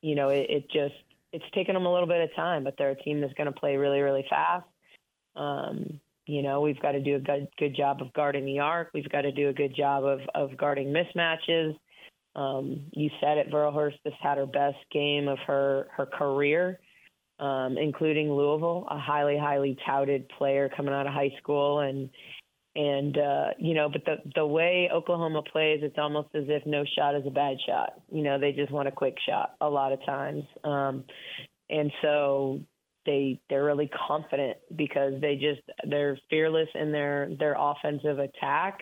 you know, it, it just it's taken them a little bit of time, but they're a team that's going to play really, really fast. Um, you know, we've got to do a good, good job of guarding the arc. We've got to do a good job of, of guarding mismatches. Um, you said it, Verhulst has had her best game of her, her career, um, including Louisville, a highly, highly touted player coming out of high school. And, and uh, you know, but the the way Oklahoma plays, it's almost as if no shot is a bad shot. You know, they just want a quick shot a lot of times, um, and so they they're really confident because they just they're fearless in their their offensive attack,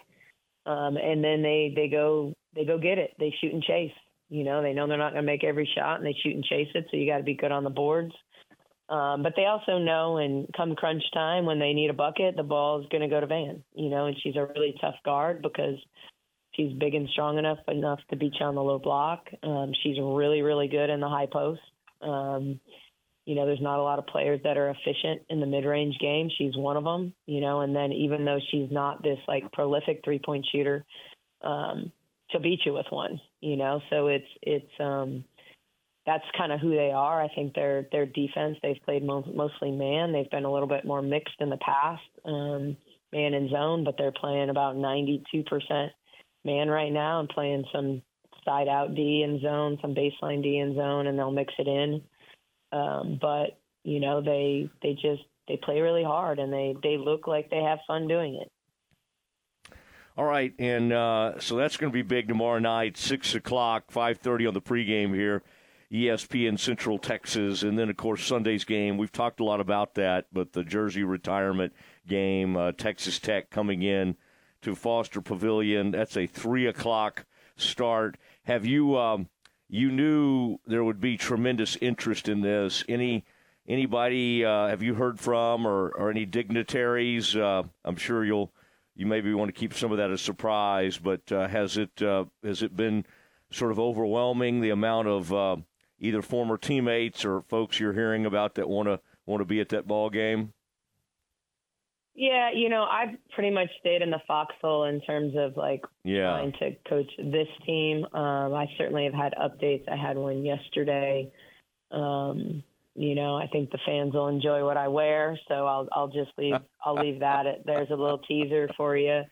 um, and then they they go they go get it. They shoot and chase. You know, they know they're not going to make every shot, and they shoot and chase it. So you got to be good on the boards. Um, but they also know, and come crunch time when they need a bucket, the ball is going to go to Vann. You know, and she's a really tough guard because she's big and strong enough enough to beat you on the low block. Um, she's really really good in the high post. Um, you know, there's not a lot of players that are efficient in the mid-range game. She's one of them. You know, and then even though she's not this like prolific three-point shooter, um, she'll beat you with one. You know, so it's it's. Um, that's kind of who they are. I think their their defense they've played mo- mostly man. They've been a little bit more mixed in the past, um, man and zone, but they're playing about 92% man right now and playing some side out D in zone, some baseline D in zone, and they'll mix it in. Um, but you know they they just they play really hard and they they look like they have fun doing it. All right, and uh, so that's going to be big tomorrow night, six o'clock, five thirty on the pregame here. ESPN Central Texas, and then of course Sunday's game. We've talked a lot about that, but the Jersey retirement game, uh, Texas Tech coming in to Foster Pavilion. That's a three o'clock start. Have you um, you knew there would be tremendous interest in this? Any anybody uh, have you heard from, or, or any dignitaries? Uh, I'm sure you'll you maybe want to keep some of that a surprise, but uh, has it uh, has it been sort of overwhelming the amount of uh, either former teammates or folks you're hearing about that want to want to be at that ball game? Yeah, you know, I've pretty much stayed in the foxhole in terms of like Yeah. trying to coach this team. Um, I certainly have had updates. I had one yesterday. Um, you know, I think the fans will enjoy what I wear, so I'll I'll just leave I'll leave that. At, there's a little teaser for you.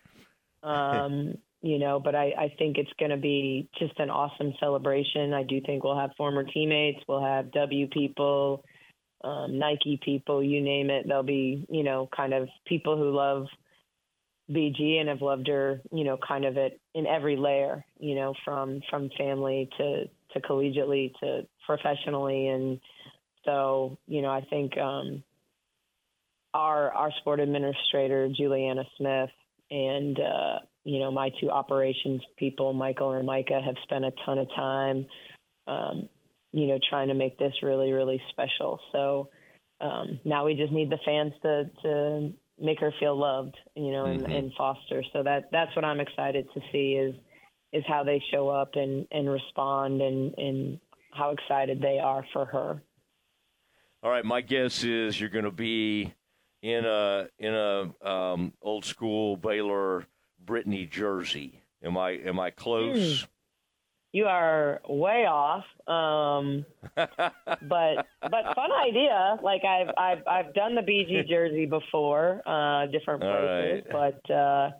Um, you know, but I, I think it's going to be just an awesome celebration. I do think we'll have former teammates, we'll have W people, um, Nike people, you name it. There'll be, you know, kind of people who love BG and have loved her, you know, kind of at in every layer, you know, from from family to to collegiately to professionally, and so you know, I think um, our our sport administrator Juliana Smith and uh, you know my two operations people, Michael and Micah, have spent a ton of time, um, you know, trying to make this really really special. So um, now we just need the fans to to make her feel loved, you know, and, and foster. So that that's what I'm excited to see is is how they show up and and respond and and how excited they are for her. All right, my guess is you're going to be in a in a um, old school Baylor Brittany jersey. Am I am I close? You are way off, um, but but fun idea. Like I've I've I've done the BG jersey before, uh, different places, but uh,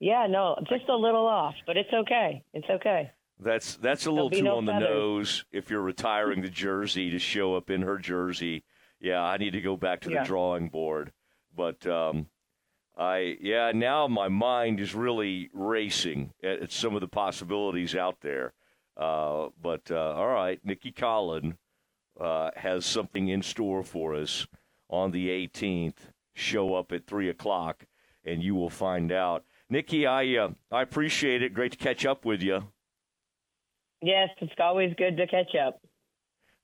yeah, no, just a little off, but it's okay. It's okay. That's that's a little too no on the nose. If you're retiring the jersey to show up in her jersey, yeah, I need to go back to Yeah. the drawing board. But um, I yeah, now my mind is really racing at, at some of the possibilities out there. Uh, but uh, all right, Nicki Collen uh, has something in store for us on the 18th. Show up at three o'clock, and you will find out. Nicki, I uh, I appreciate it. Great to catch up with you. Yes, it's always good to catch up,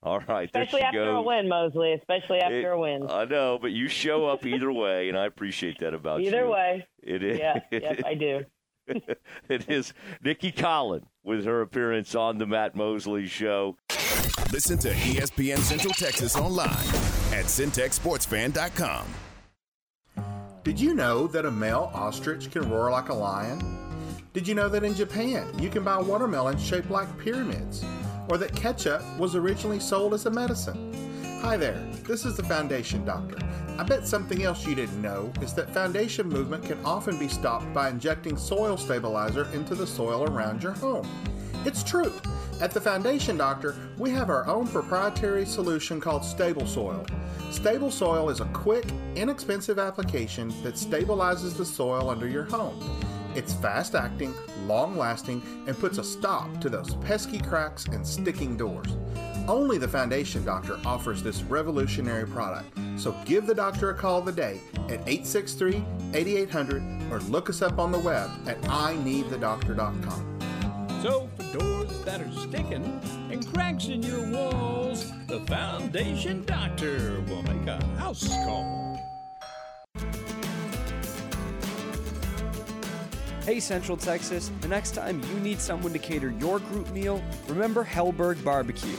All right, there especially she after a win, Mosley. Especially after It- a win. I know, but you show up either way, and I appreciate that about you. Either way, it is. yeah, yes, I do. it is Nicki Collen with her appearance on the Matt Mosley Show. Listen to ESPN Central Texas online at centexsportsfan.com. Did you know that a male ostrich can roar like a lion? Did you know that in Japan you can buy watermelons shaped like pyramids? Or that ketchup was originally sold as a medicine? Hi there, this is the Foundation Doctor. I bet something else you didn't know is that foundation movement can often be stopped by injecting soil stabilizer into the soil around your home. It's true. At the Foundation Doctor, we have our own proprietary solution called Stable Soil. Stable Soil is a quick, inexpensive application that stabilizes the soil under your home. It's fast acting, long lasting, and puts a stop to those pesky cracks and sticking doors. Only the Foundation Doctor offers this revolutionary product. So give the doctor a call today at 863 8800 or look us up on the web at ineedthedoctor.com. So, for doors that are sticking and cracks in your walls, the Foundation Doctor will make a house call. Hey Central Texas, the next time you need someone to cater your group meal, remember Helberg Barbecue.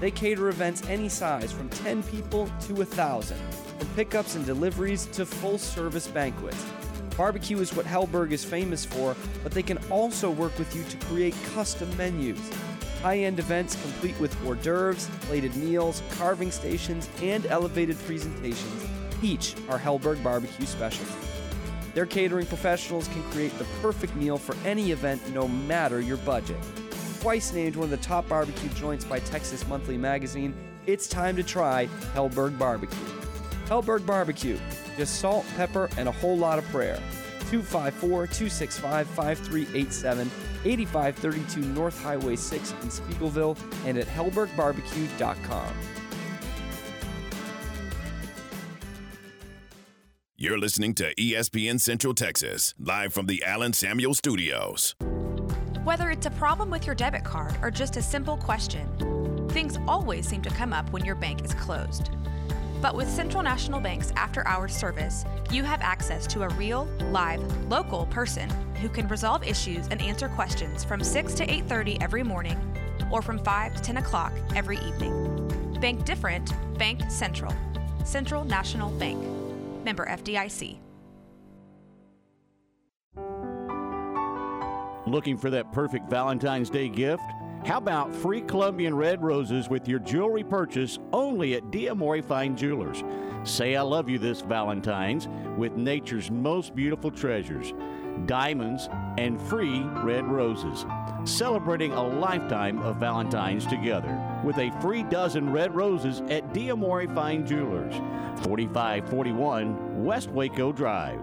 They cater events any size from 10 people to 1,000, from pickups and deliveries to full service banquets. Barbecue is what Helberg is famous for, but they can also work with you to create custom menus. High end events complete with hors d'oeuvres, plated meals, carving stations, and elevated presentations each are Helberg Barbecue specialties. Their catering professionals can create the perfect meal for any event, no matter your budget. Twice named one of the top barbecue joints by Texas Monthly Magazine, it's time to try Helberg Barbecue. Helberg Barbecue, just salt, pepper, and a whole lot of prayer. 254 265 5387, 8532 North Highway 6 in Speegleville, and at helbergbarbecue.com. You're listening to ESPN Central Texas, live from the Allen Samuel Studios. Whether it's a problem with your debit card or just a simple question, things always seem to come up when your bank is closed. But with Central National Bank's after hours service, you have access to a real, live, local person who can resolve issues and answer questions from 6 to 8:30 every morning or from 5 to 10 o'clock every evening. Bank different, Bank Central. Central National Bank. Member FDIC. Looking for that perfect Valentine's Day gift? How about free Colombian red roses with your jewelry purchase only at Diamore Fine Jewelers? Say I love you this Valentine's with nature's most beautiful treasures diamonds and free red roses. Celebrating a lifetime of Valentine's together with a free dozen red roses at Diamore Fine Jewelers, 4541 West Waco Drive.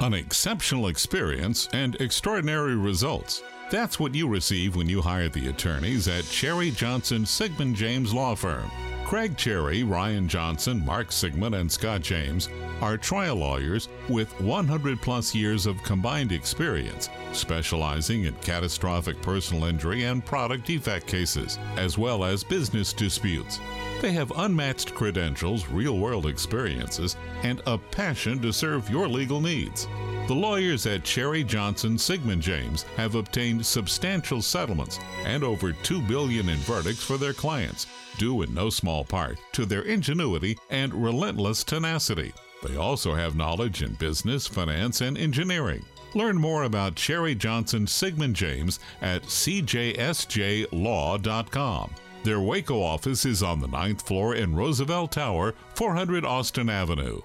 An exceptional experience and extraordinary results. That's what you receive when you hire the attorneys at Cherry Johnson Siegmund James Law Firm. Craig Cherry, Ryan Johnson, Mark Siegmund, and Scott James are trial lawyers with 100 plus years of combined experience, specializing in catastrophic personal injury and product defect cases, as well as business disputes. They have unmatched credentials, real world experiences, and a passion to serve your legal needs. The lawyers at Cherry Johnson Siegmund James have obtained substantial settlements and over 2 billion in verdicts for their clients, due in no small part to their ingenuity and relentless tenacity. They also have knowledge in business, finance, and engineering. Learn more about Cherry Johnson Siegmund James at cjsjlaw.com. Their Waco office is on the ninth floor in Roosevelt Tower, 400 Austin Avenue.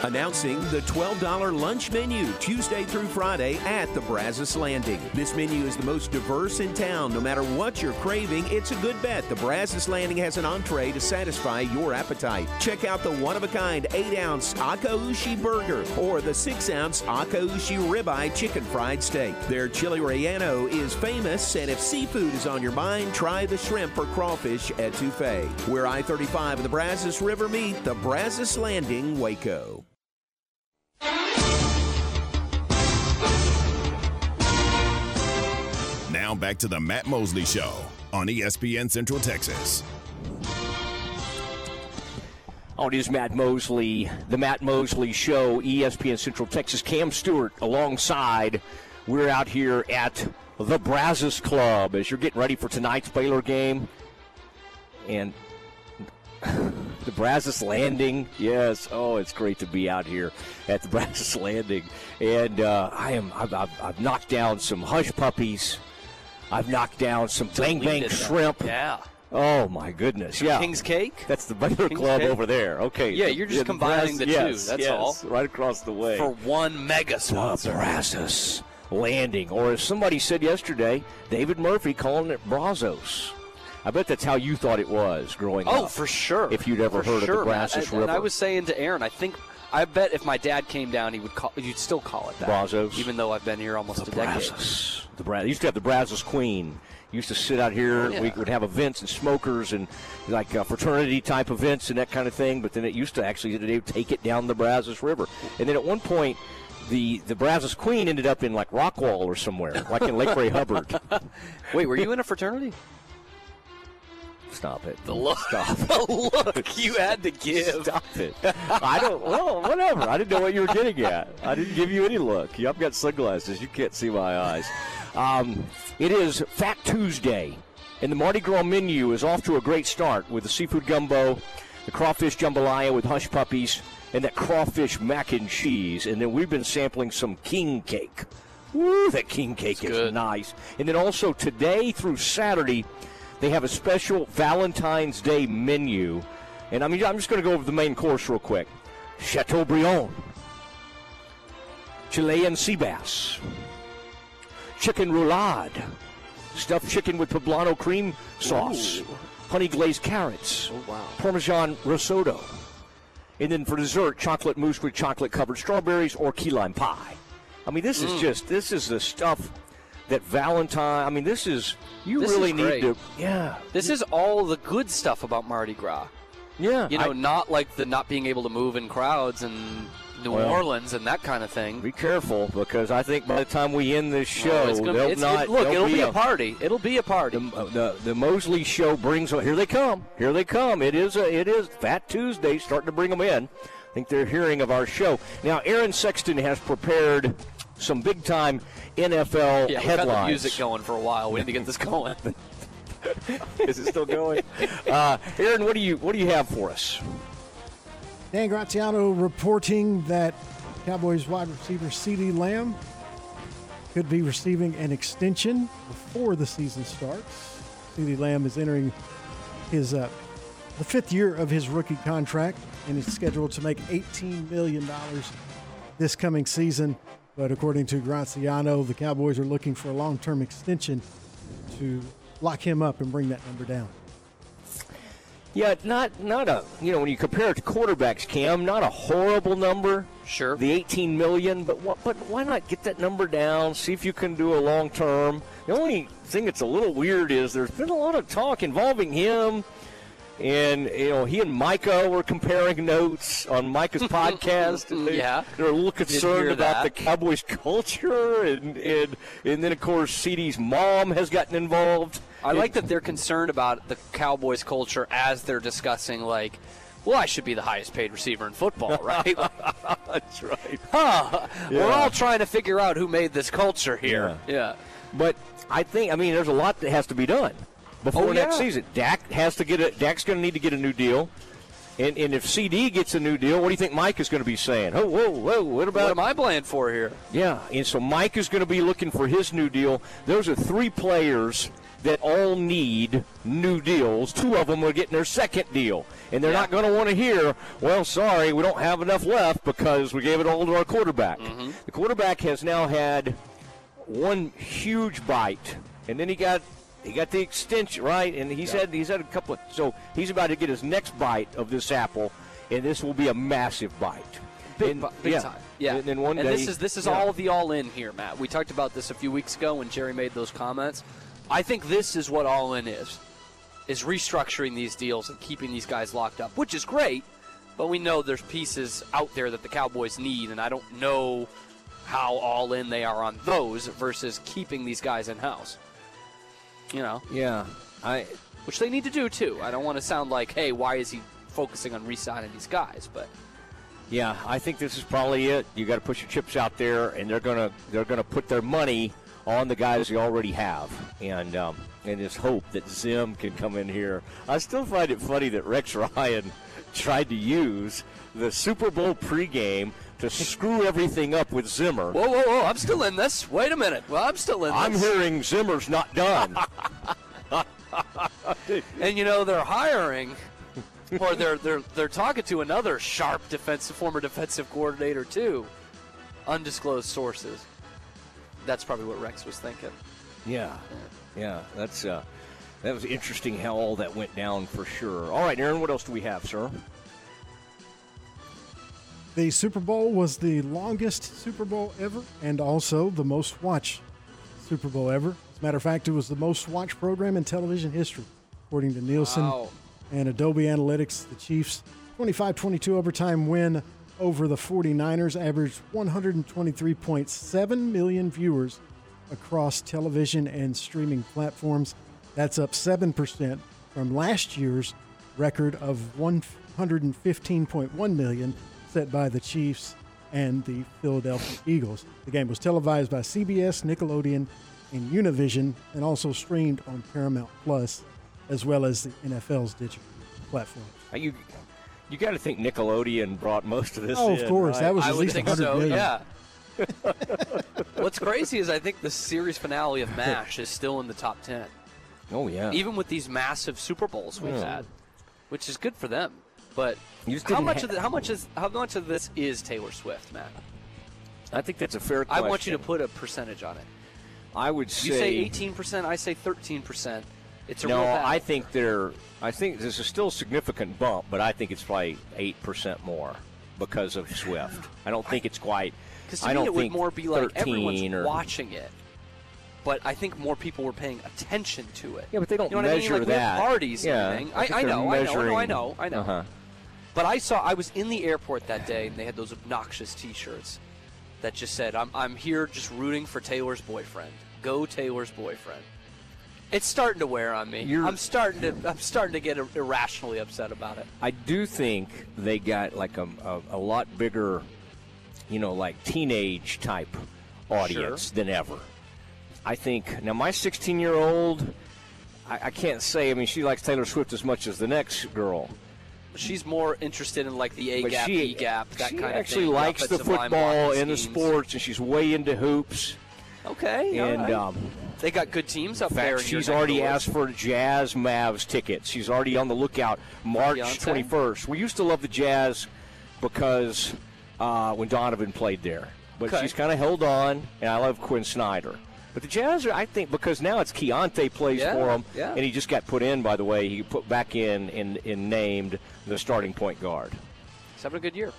Announcing the $12 lunch menu Tuesday through Friday at the Brazos Landing. This menu is the most diverse in town. No matter what you're craving, it's a good bet. The Brazos Landing has an entree to satisfy your appetite. Check out the one of a kind 8 ounce Akaushi burger or the 6 ounce Akaushi ribeye chicken fried steak. Their chili relleno is famous, and if seafood is on your mind, try the shrimp or crawfish etouffee. Where I 35 and the Brazos River meet, the Brazos Landing, Waco. Now back to the Matt Mosley Show on ESPN Central Texas. Oh, it is Matt Mosley, the Matt Mosley Show, ESPN Central Texas. Cam Stewart alongside. We're out here at the Brazos Club as you're getting ready for tonight's Baylor game. And the Brazos Landing, yes. Oh, it's great to be out here at the Brazos Landing. And uh, I am, I've, I've, I've knocked down some hush puppies. I've knocked down some bang bang shrimp. Yeah. Oh my goodness! Yeah, King's Cake. That's the Butler King's Club Cake? over there. Okay. Yeah, you're just the combining the Brazos- two, that's yes, all. Right across the way. For one mega the. Brazos landing, or as somebody said yesterday, David Murphy calling it Brazos. I bet that's how you thought it was growing up. Oh, for sure. If you'd ever For heard sure, of the Brazos River. And I was saying to Aaron, I think, I bet if my dad came down, he would call, you'd still call it that. Brazos? Even though I've been here almost a decade. Brazos. The Bra- used to have the Brazos Queen. Used to sit out here. Oh, yeah. We would have events and smokers and like uh, fraternity type events and that kind of thing. But then it used to actually they would take it down the Brazos River. And then at one point, the the Brazos Queen ended up in like Rockwall or somewhere, like in Lake Ray Hubbard. Wait, were you in a fraternity? Stop it. The look. Stop. the look you had to give. Stop it. I don't. Well, whatever. I didn't know what you were getting at. I didn't give you any look. I've got sunglasses. You can't see my eyes. Um, it is Fat Tuesday, and the Mardi Gras menu is off to a great start with the seafood gumbo, the crawfish jambalaya with hush puppies, and that crawfish mac and cheese. And then we've been sampling some king cake. Woo, that king cake is nice. And then also today through Saturday, they have a special Valentine's Day menu. And I mean, I'm just going to go over the main course real quick. Chateaubriand, Chilean sea bass, chicken roulade, stuffed chicken with poblano cream sauce, honey glazed carrots, Parmesan risotto, and then for dessert, chocolate mousse with chocolate covered strawberries or key lime pie. I mean, this is Mm. just this is the stuff that Valentine. I mean, this is you This really is need to. Yeah, This is all the good stuff about Mardi Gras. Yeah. You know, I- not like the not being able to move in crowds and New Well, Orleans and that kind of thing. Be careful because I think by the time we end this show, they'll not it- look, it'll be a party. It'll be a party. The, uh, the, the Mosley Show brings. Here they come. Here they come. It is a, it is Fat Tuesday starting to bring them in. I think they're hearing of our show now. Aaron Sexton has prepared some big time NFL Yeah, we've had the music going for a while. We need to get this going. is it still going? uh, Aaron, what do you what do you have for us? Dan Graziano reporting that Cowboys wide receiver CeeDee Lamb could be receiving an extension before the season starts. CeeDee Lamb is entering his uh, the fifth year of his rookie contract and is scheduled to make $18 million this coming season. But according to Graziano, the Cowboys are looking for a long-term extension to lock him up and bring that number down. Yeah, not not a you know when you compare it to quarterbacks, Cam, not a horrible number. Sure. The 18 million, but what, but why not get that number down? See if you can do a long term. The only thing that's a little weird is there's been a lot of talk involving him. And you know he and Micah were comparing notes on Micah's podcast. and they, Yeah. they're a little concerned about that. the Cowboys culture, and, and and then of course CeeDee's mom has gotten involved. I like that they're concerned about the Cowboys culture as they're discussing, like, well, I should be the highest paid receiver in football, right? That's right. Huh. We're all trying to figure out who made this culture here. Yeah. But I think I mean there's a lot that has to be done before Oh, next season. Dak has to get a Dak's going to need to get a new deal. And, and if CeeDee gets a new deal, what do you think Mike is going to be saying? Oh, whoa, whoa, what about What am I playing for here? Yeah, and so Mike is going to be looking for his new deal. Those are three players that all need new deals. Two of them are getting their second deal, and they're not going to want to hear, "Well, sorry, we don't have enough left because we gave it all to our quarterback." Mm-hmm. The quarterback has now had one huge bite, and then he got he got the extension right, and he's had he's had a couple of so he's about to get his next bite of this apple, and this will be a massive bite. Big, And- big yeah. time. Yeah. And then one and day, this is this is yeah. all the all in here, Matt. We talked about this a few weeks ago when Jerry made those comments. I think this is what all in is. Is restructuring these deals and keeping these guys locked up, which is great, but we know there's pieces out there that the Cowboys need, and I don't know how all in they are on those versus keeping these guys in house. You know? Yeah. I which they need to do too. I don't want to sound like, hey, why is he focusing on re-signing these guys? But Yeah, I think this is probably it. You got to put your chips out there, and they're gonna they're gonna put their money on the guys they already have, and um, and just hope that Zim can come in here. I still find it funny that Rex Ryan tried to use the Super Bowl pregame to screw everything up with Zimmer. Whoa, whoa, whoa! I'm still in this. Wait a minute. Well, I'm still in this. I'm this. hearing Zimmer's not done. and you know they're hiring, or they're they're they're talking to another sharp defensive former defensive coordinator too. Undisclosed sources. That's probably what Rex was thinking. Yeah, yeah, that's uh, that was interesting how all that went down for sure. All right, Aaron, what else do we have, sir? The Super Bowl was the longest Super Bowl ever and also the most watched Super Bowl ever. As a matter of fact, it was the most watched program in television history, according to Nielsen Wow. and Adobe Analytics. The Chiefs' 25 22 overtime win over the 49ers averaged 123.7 million viewers across television and streaming platforms. That's up 7% from last year's record of 115.1 million set by the Chiefs and the Philadelphia Eagles. The game was televised by CBS, Nickelodeon, and Univision, and also streamed on Paramount Plus, as well as the NFL's digital platform. Uh, You you got to think Nickelodeon brought most of this. Oh, of course. right? That was I at would least think 100 so. million. Yeah. What's crazy is I think the series finale of MASH is still in the top ten. Oh yeah. Even with these massive Super Bowls we've Yeah. had, which is good for them. But You how much of the, how much is how much of this is Taylor Swift, Matt? I think that's a fair Question. I want you to put a percentage on it. I would say You say eighteen percent. I say thirteen percent. It's a no. I think they're. I think this is still a significant bump, but I think it's probably eight percent more because of Swift. I don't think it's quite. Because to I me, don't it would more be like everyone's or, watching it. But I think more people were paying attention to it. Yeah, but they don't you know what measure I mean? Like, that. parties Yeah, I, I, know, I know, I know, I know, I know. Uh-huh. But I saw, I was in the airport that day, and they had those obnoxious T-shirts that just said, "I'm, I'm here just rooting for Taylor's boyfriend. Go Taylor's boyfriend." It's starting to wear on me. You're- I'm starting to, I'm starting to get irrationally upset about it. I do think they got like a, a, a lot bigger, you know, like teenage type audience than ever. I think now my 16 year old, I, I can't say. I mean, she likes Taylor Swift as much as the next girl. She's more interested in like the A gap, E gap, that kind of thing. She actually likes the football and the sports, and she's way into hoops. Okay, and right. um, they got good teams up in there. fact, in she's already asked for Jazz Mavs tickets. She's already on the lookout. March 21st. We used to love the Jazz because uh, when Donovan played there, but Okay. she's kind of held on, and I love Quin Snyder. But the Jazz are, I think, because now it's Keyonte plays Yeah, for them, yeah. and he just got put in, by the way. He put back in and, and named the starting point guard. He's having a good year.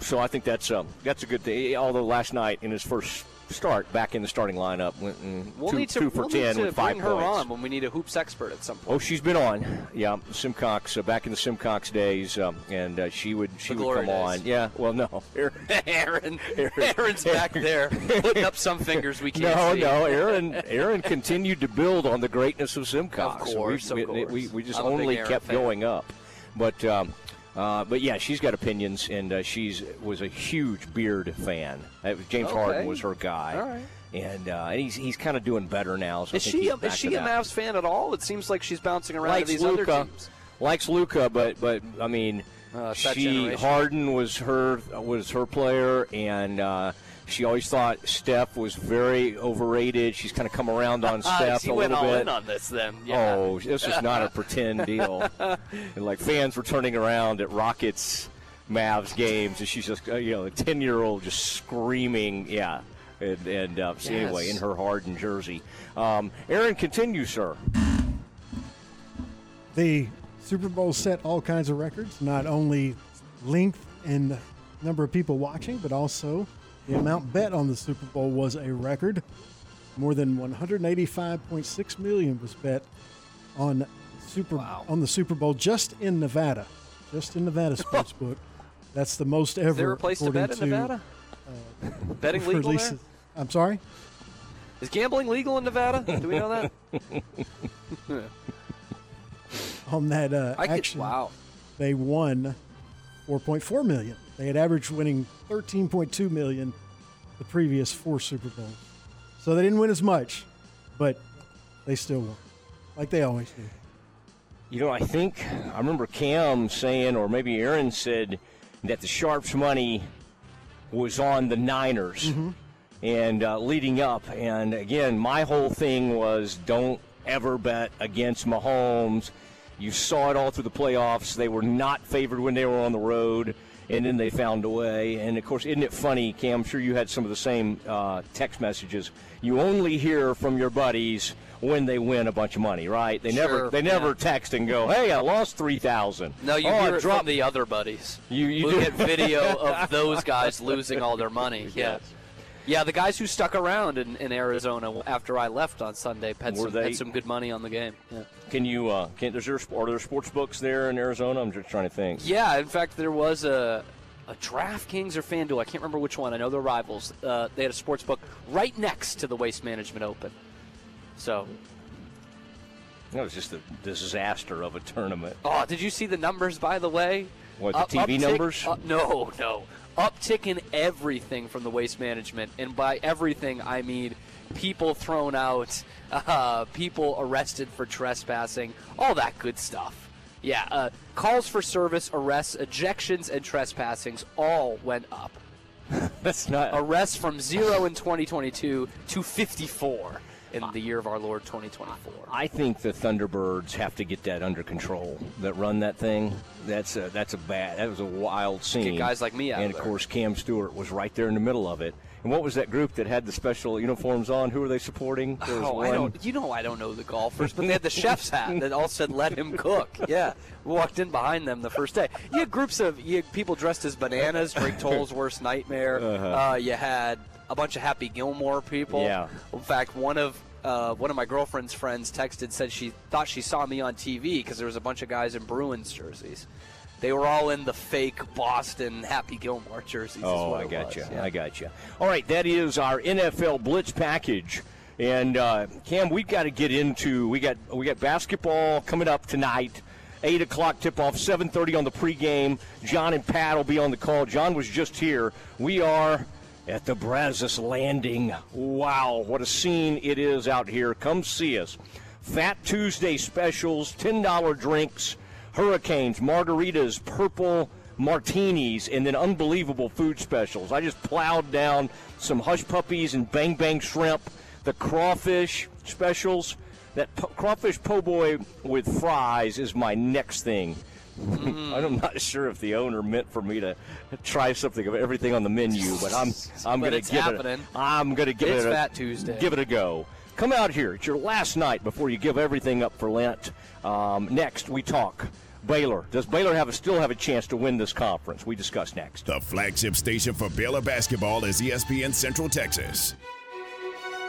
So I think that's um, that's a good thing. Although last night in his first start back in the starting lineup We'll two, need to, two for we'll ten with five points. on when we need a hoops expert at some point. Oh, she's been on. Yeah, Simcox uh, back in the Simcox days, um, and uh, she would she would come days. on. Yeah, well, no, Aaron, Aaron's back there putting up some fingers we can't no, see. no. Aaron Aaron continued to build on the greatness of Simcox. Of course, we, of we, course. we, we just I'm only kept fan. going up. But um, uh, but yeah, she's got opinions, and uh, she's was a huge Beard fan. Uh, James Okay. Harden was her guy. Right. And, uh, and he's he's kind of doing better now. So Is she a, is she a. Mavs fan at all? It seems like she's bouncing around likes to these Luka, other teams. likes Luka, but but I mean, Uh, she generation. Harden was her was her player, and uh, she always thought Steph was very overrated. She's kind of come around on Steph she a went little all bit. in on this then. Yeah. Oh, this was not a pretend deal. And, like fans were turning around at Rockets Mavs games, and she's just uh, you know a ten year old just screaming, yeah. And, and uh, so anyway, in her Harden jersey. Um, Aaron, continue, sir. The Super Bowl set all kinds of records, not only length and number of people watching, but also the amount bet on the Super Bowl was a record. More than 185.6 million was bet on Super on the Super Bowl just in Nevada, just in Nevada sportsbook. That's the most ever. Is there a place to bet in to, Nevada? uh, Betting legal there? I'm sorry. Is gambling legal in Nevada? Do we know that? on that uh, I could- action. wow. They won 4.4 million. They had averaged winning 13.2 million the previous four Super Bowls. So they didn't win as much, but they still won, like they always do. You know, I think I remember Cam saying, or maybe Aaron said, that the Sharps money was on the Niners and uh, leading up. And again, my whole thing was don't ever bet against Mahomes. You saw it all through the playoffs. They were not favored when they were on the road, and then they found a way. And of course, isn't it funny, Cam? I'm sure you had some of the same uh, text messages. You only hear from your buddies when they win a bunch of money, right? They never Sure, they never text and go, "Hey, I lost three thousand. No, you oh, hear I it dropped from the other buddies. You you do get video of those guys losing all their money. Yeah. Yeah, the guys who stuck around in, in Arizona after I left on Sunday had some, they- had some good money on the game. Yeah. Can you? Uh, can there are there sports books there in Arizona? I'm just trying to think. Yeah, in fact, there was a a DraftKings or FanDuel. I can't remember which one. I know they're rivals. Uh, they had a sports book right next to the Waste Management Open. So, That was just a disaster of a tournament. oh, did you see the numbers? By the way, What, the Up- TV uptick- numbers? uh, no, no. Uptick in everything from the Waste Management, and by everything I mean people thrown out, uh, people arrested for trespassing, all that good stuff. Yeah, uh, calls for service, arrests, ejections, and trespassings all went up. That's not arrests from zero in 2022 to 54 in the year of our Lord 2024. I think the Thunderbirds have to get that under control. That run that thing. That's a, that's a bad. That was a wild scene. guys like me out And of there. course, Cam Stewart was right there in the middle of it. And what was that group that had the special uniforms on? Who were they supporting? There was Oh, I don't. You know, I don't know the golfers, but they had the chef's hat that all said "Let him cook." Yeah, we walked in behind them the first day. You had groups of you had people dressed as bananas, Drake Toll's worst nightmare. Uh-huh. Uh, you had a bunch of Happy Gilmore people. Yeah. In fact, one of uh, one of my girlfriend's friends texted said she thought she saw me on TV because there was a bunch of guys in Bruins jerseys. They were all in the fake Boston Happy Gilmore jerseys. Oh, I got you. yeah. I got you. All right, that is our NFL Blitz package. And uh, Cam, we've got to get into we got we got basketball coming up tonight. Eight o'clock tip off, seven thirty on the pregame. John and Pat will be on the call. John was just here. We are at the Brazos Landing. Wow, what a scene it is out here. Come see us. Fat Tuesday specials, ten dollar drinks, hurricanes, margaritas, purple martinis, and then unbelievable food specials. I just plowed down some hush puppies and bang bang shrimp, the crawfish specials. That po- crawfish po' boy with fries is my next thing. I'm not sure if the owner meant for me to try something of everything on the menu, but I'm I'm But gonna give happening. it. A, I'm gonna give It's it a Fat Tuesday. Give it a go. Come out here. It's your last night before you give everything up for Lent. Um, next, we talk. Baylor. Does Baylor have a, still have a chance to win this conference? We discuss next. The flagship station for Baylor basketball is ESPN Central Texas.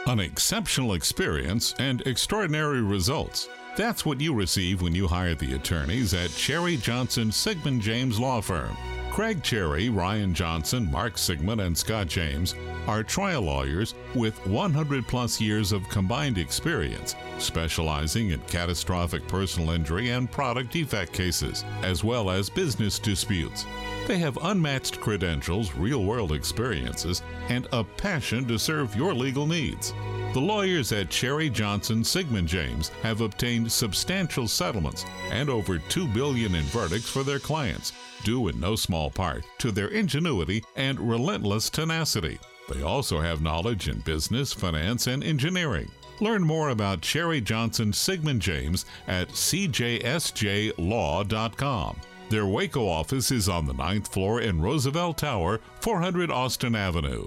An exceptional experience and extraordinary results. That's what you receive when you hire the attorneys at Cherry Johnson Siegmund James Law Firm. Craig Cherry, Ryan Johnson, Mark Siegmund, and Scott James are trial lawyers with 100 plus years of combined experience, specializing in catastrophic personal injury and product defect cases, as well as business disputes. They have unmatched credentials, real world experiences, and a passion to serve your legal needs. The lawyers at Cherry Johnson Siegmund James have obtained substantial settlements and over 2 billion in verdicts for their clients, due in no small part to their ingenuity and relentless tenacity. They also have knowledge in business, finance, and engineering. Learn more about Cherry Johnson Siegmund James at cjsjlaw.com. Their Waco office is on the ninth floor in Roosevelt Tower, 400 Austin Avenue.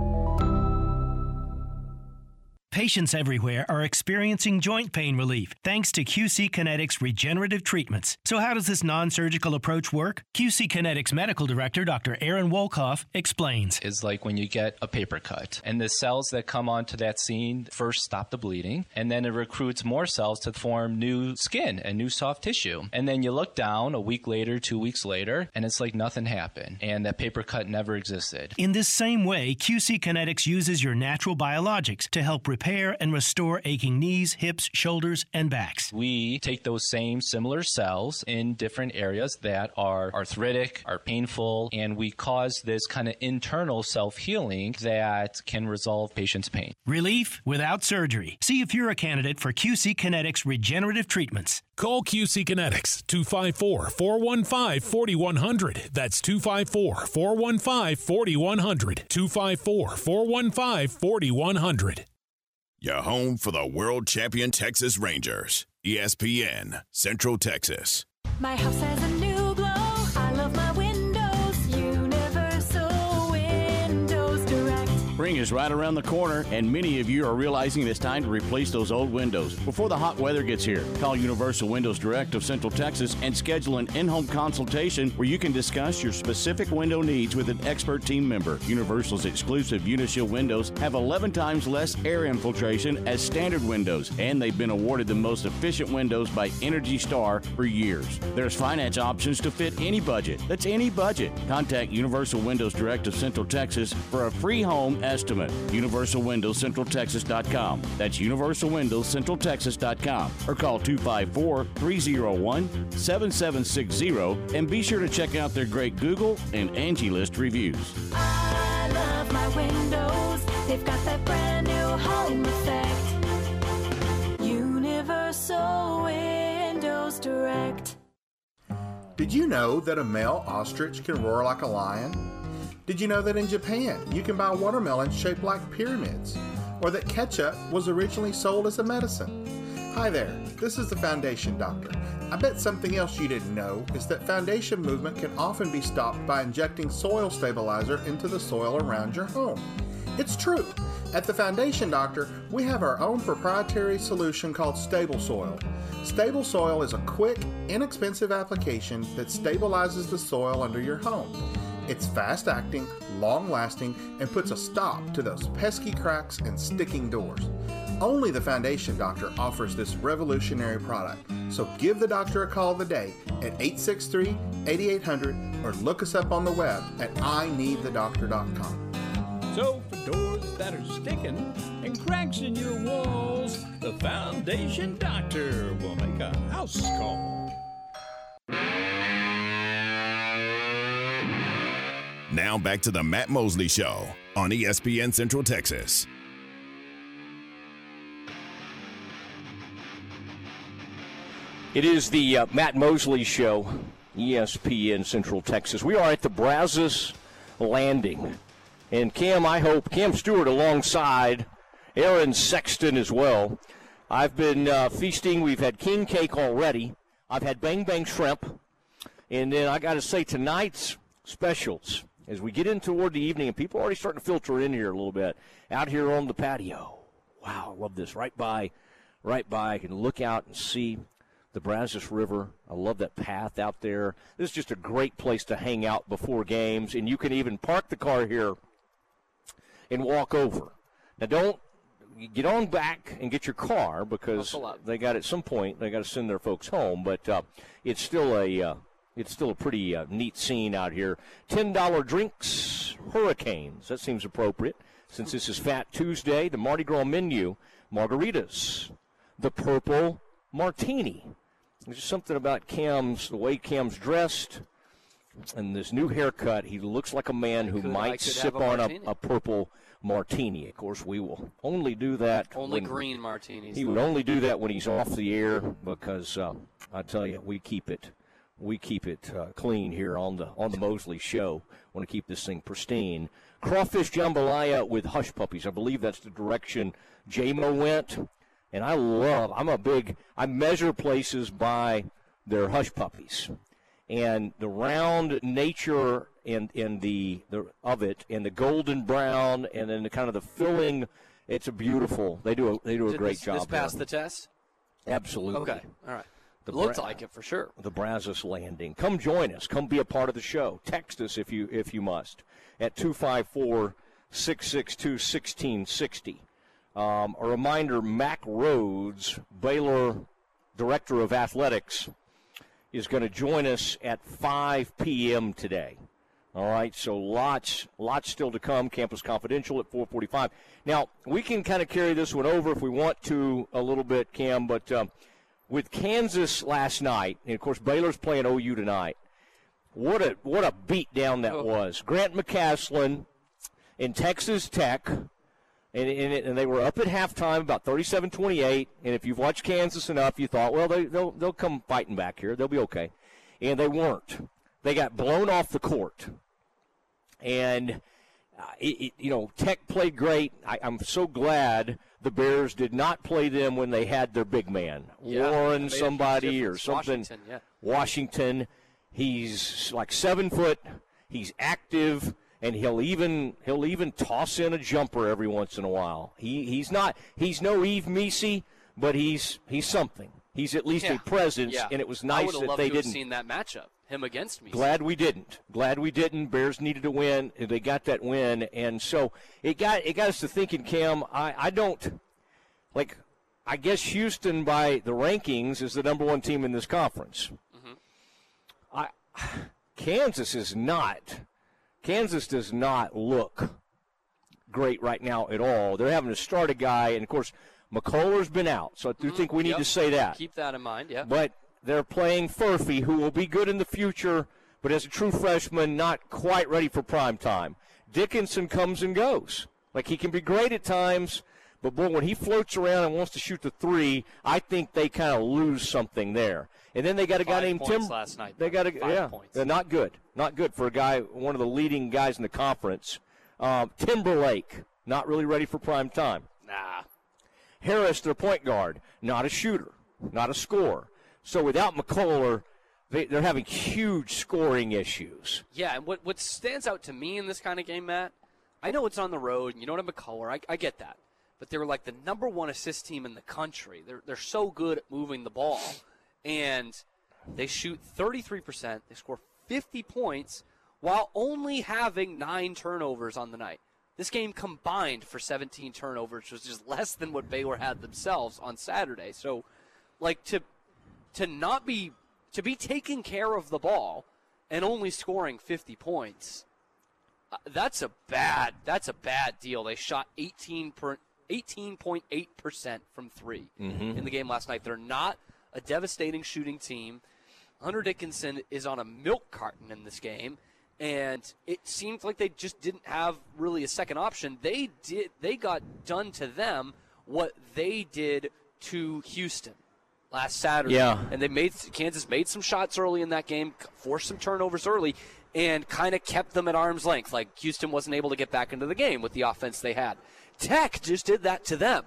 Patients everywhere are experiencing joint pain relief thanks to QC Kinetics regenerative treatments. So, how does this non surgical approach work? QC Kinetics Medical Director Dr. Aaron Wolkoff explains. It's like when you get a paper cut, and the cells that come onto that scene first stop the bleeding, and then it recruits more cells to form new skin and new soft tissue. And then you look down a week later, two weeks later, and it's like nothing happened, and that paper cut never existed. In this same way, QC Kinetics uses your natural biologics to help repair and restore aching knees, hips, shoulders, and backs. We take those same similar cells in different areas that are arthritic, are painful, and we cause this kind of internal self healing that can resolve patients' pain. Relief without surgery. See if you're a candidate for QC Kinetics regenerative treatments. Call QC Kinetics 254 415 4100. That's 254 415 4100. 254 415 4100. Your home for the world champion Texas Rangers. ESPN, Central Texas. My house has a is right around the corner, and many of you are realizing it's time to replace those old windows before the hot weather gets here. Call Universal Windows Direct of Central Texas and schedule an in home consultation where you can discuss your specific window needs with an expert team member. Universal's exclusive Unishield windows have 11 times less air infiltration as standard windows, and they've been awarded the most efficient windows by Energy Star for years. There's finance options to fit any budget. That's any budget. Contact Universal Windows Direct of Central Texas for a free home estimate. UniversalWindowsCentralTexas.com. That's UniversalWindowsCentralTexas.com. Or call 254 301 7760 and be sure to check out their great Google and Angie List reviews. I love my windows. They've got that brand new home effect. Universal Windows Direct. Did you know that a male ostrich can roar like a lion? Did you know that in Japan you can buy watermelons shaped like pyramids? Or that ketchup was originally sold as a medicine? Hi there, this is the Foundation Doctor. I bet something else you didn't know is that foundation movement can often be stopped by injecting soil stabilizer into the soil around your home. It's true. At the Foundation Doctor, we have our own proprietary solution called Stable Soil. Stable Soil is a quick, inexpensive application that stabilizes the soil under your home. It's fast acting, long lasting, and puts a stop to those pesky cracks and sticking doors. Only the Foundation Doctor offers this revolutionary product. So give the doctor a call today at 863 8800 or look us up on the web at ineedthedoctor.com. So, for doors that are sticking and cracks in your walls, the Foundation Doctor will make a house call. Now back to the Matt Mosley Show on ESPN Central Texas. It is the uh, Matt Mosley Show, ESPN Central Texas. We are at the Brazos Landing. And Cam, I hope, Cam Stewart alongside Aaron Sexton as well. I've been uh, feasting. We've had king cake already. I've had bang bang shrimp. And then I got to say, tonight's specials, as we get in toward the evening, and people are already starting to filter in here a little bit, out here on the patio. Wow, I love this. Right by, right by, I can look out and see the Brazos River. I love that path out there. This is just a great place to hang out before games, and you can even park the car here and walk over. Now, don't get on back and get your car because they got at some point they got to send their folks home. But uh, it's still a uh, it's still a pretty uh, neat scene out here. Ten dollar drinks, hurricanes. That seems appropriate since this is Fat Tuesday. The Mardi Gras menu: margaritas, the purple martini. There's just something about Cam's the way Cam's dressed. And this new haircut, he looks like a man who could- might sip a on a, a purple martini. Of course, we will only do that. Only when- green martinis. He would only do that when he's off the air because uh, I tell you, we keep it, we keep it uh, clean here on the on the Mosley Show. Want to keep this thing pristine. Crawfish jambalaya with hush puppies. I believe that's the direction JMO went, and I love. I'm a big. I measure places by their hush puppies and the round nature and and the, the of it and the golden brown and then the kind of the filling It's a beautiful. They do a they do a Did great this, job. This passed the test. Absolutely. Okay. All right. The Looked Bra- like it for sure. The Brazos Landing. Come join us. Come be a part of the show. Text us if you if you must at 254 662 1660. Um, a reminder Mac Rhodes, Baylor Director of Athletics, is going to join us at 5 p.m. today. All right, so lots, lots still to come. Campus Confidential at 4:45. Now we can kind of carry this one over if we want to a little bit, Cam. But um, with Kansas last night, and of course Baylor's playing OU tonight. What a what a beat down that was. Grant McCasland in Texas Tech, and, and, and they were up at halftime about 37-28. And if you've watched Kansas enough, you thought, well, they, they'll they'll come fighting back here. They'll be okay, and they weren't. They got blown off the court, and it, it, you know Tech played great. I, I'm so glad the Bears did not play them when they had their big man Yeah, Warren, made a huge somebody or something. Washington, yeah. Washington. He's like seven foot. He's active, and he'll even he'll even toss in a jumper every once in a while. He he's not he's no Yves Missi, but he's he's something. He's at least Yeah. a presence, Yeah. and it was nice that they to have didn't. seen that matchup. Him against me. Glad we didn't. Glad we didn't. Bears needed to win. They got that win, and so it got it got us to thinking. Cam, I, I don't like. I guess Houston, by the rankings, is the number one team in this conference. Mm-hmm. I Kansas is not. Kansas does not look great right now at all. They're having to start a guy, and of course, McCullar's been out, so I do mm-hmm. think we need Yep. to say that. Keep that in mind. Yeah. But they're playing Furphy, who will be good in the future, but as a true freshman, not quite ready for prime time. Dickinson comes and goes. Like he can be great at times, but boy, when he floats around and wants to shoot the three, I think they kind of lose something there. And then they got a guy Five named Tim. last night, They got a Five yeah. points. They're not good. Not good for a guy, one of the leading guys in the conference. Um, Timberlake, not really ready for prime time. Nah. Harris, their point guard, not a shooter, not a scorer. So without McCullar, they, they're having huge scoring issues. Yeah, and what what stands out to me in this kind of game, Matt, I know it's on the road and you don't have McCullar. I, I get that. But they were like the number one assist team in the country. They're, they're so good at moving the ball. And they shoot 33%. They score 50 points while only having nine turnovers on the night. This game combined for 17 turnovers, which is less than what Baylor had themselves on Saturday. So, like, to to not be to be taking care of the ball and only scoring 50 points uh, that's a bad that's a bad deal. They shot 18 per, 18.8% from 3 Mhm. in the game last night. They're not a devastating shooting team. Hunter dickinson is on a milk carton in this game and it seemed like they just didn't have really a second option. They did they got done to them what they did to houston last Saturday. Yeah. And they made Kansas made some shots early in that game, forced some turnovers early, and kind of kept them at arm's length. Like Houston wasn't able to get back into the game with the offense they had. Tech just did that to them.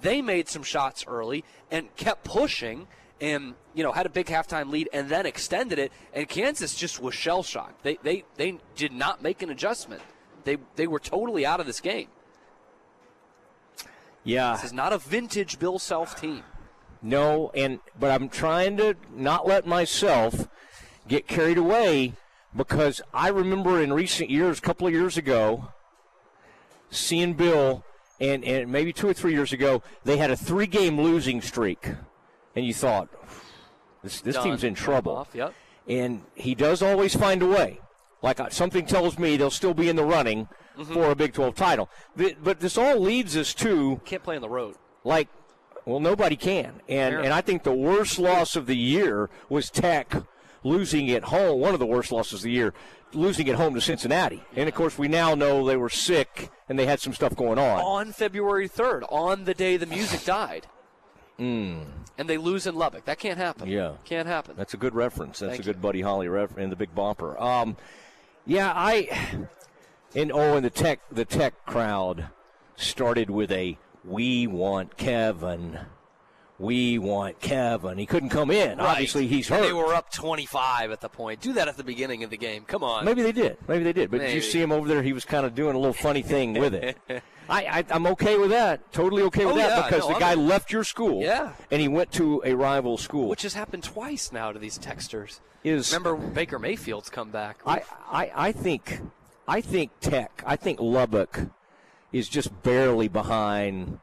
They made some shots early and kept pushing and you know had a big halftime lead and then extended it and Kansas just was shell shocked. They they they did not make an adjustment. They they were totally out of this game. Yeah. This is not a vintage Bill Self team. No, and but I'm trying to not let myself get carried away because I remember in recent years, a couple of years ago, seeing Bill, and, and maybe two or three years ago, they had a three game losing streak. And you thought, this, this Done. team's in trouble. Off, yep. And he does always find a way. Like uh, something tells me they'll still be in the running Mm-hmm. for a Big 12 title. But this all leads us to Can't play on the road. like well nobody can and Fair. and i think the worst loss of the year was tech losing at home one of the worst losses of the year losing at home to cincinnati and of course we now know they were sick and they had some stuff going on on February 3rd, on the day the music died. mm, And they lose in Lubbock. That can't happen. yeah Can't happen. that's a good reference that's Thank a good buddy holly reference in the big bumper um yeah i and oh and the tech the tech crowd started with a we want kevin we want kevin he couldn't come in Right. obviously he's hurt They were up 25 at the point. Do that at the beginning of the game. Come on. Maybe they did. Maybe they did. But did you see him over there? He was kind of doing a little funny thing with it. I, I I'm okay with that. Totally okay with Oh, that yeah, because no, the guy I'm- left your school. Yeah. And he went to a rival school. Which has happened twice now to these texters. Is- remember Baker Mayfield's come back? I, I, I think I think Tech, I think Lubbock is just barely behind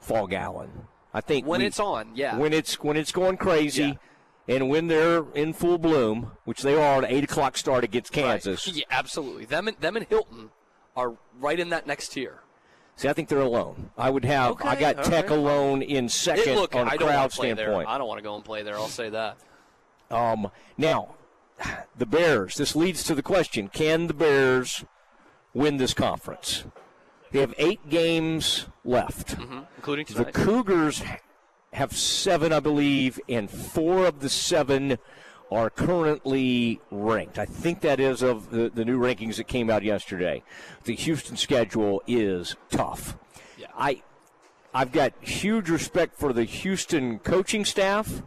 Phog Allen. I think when we- it's on, yeah. when it's when it's going crazy, and when they're in full bloom, which they are at eight o'clock start against Kansas. yeah, absolutely. Them and them and Hilton are right in that next tier. See, I think they're alone. I would have. I Okay, got all Tech right. alone in second It- look, on a I crowd want to play standpoint. there. I don't want to go and play there. I'll say that. Um, now, the Bears. This leads to the question: Can the Bears win this conference? They have eight games left, mm-hmm. including the. Cougars have seven, I believe, and four of the seven are currently ranked. I think that is of the, the new rankings that came out yesterday. The Houston schedule is tough. I I've got huge respect for the Houston coaching staff,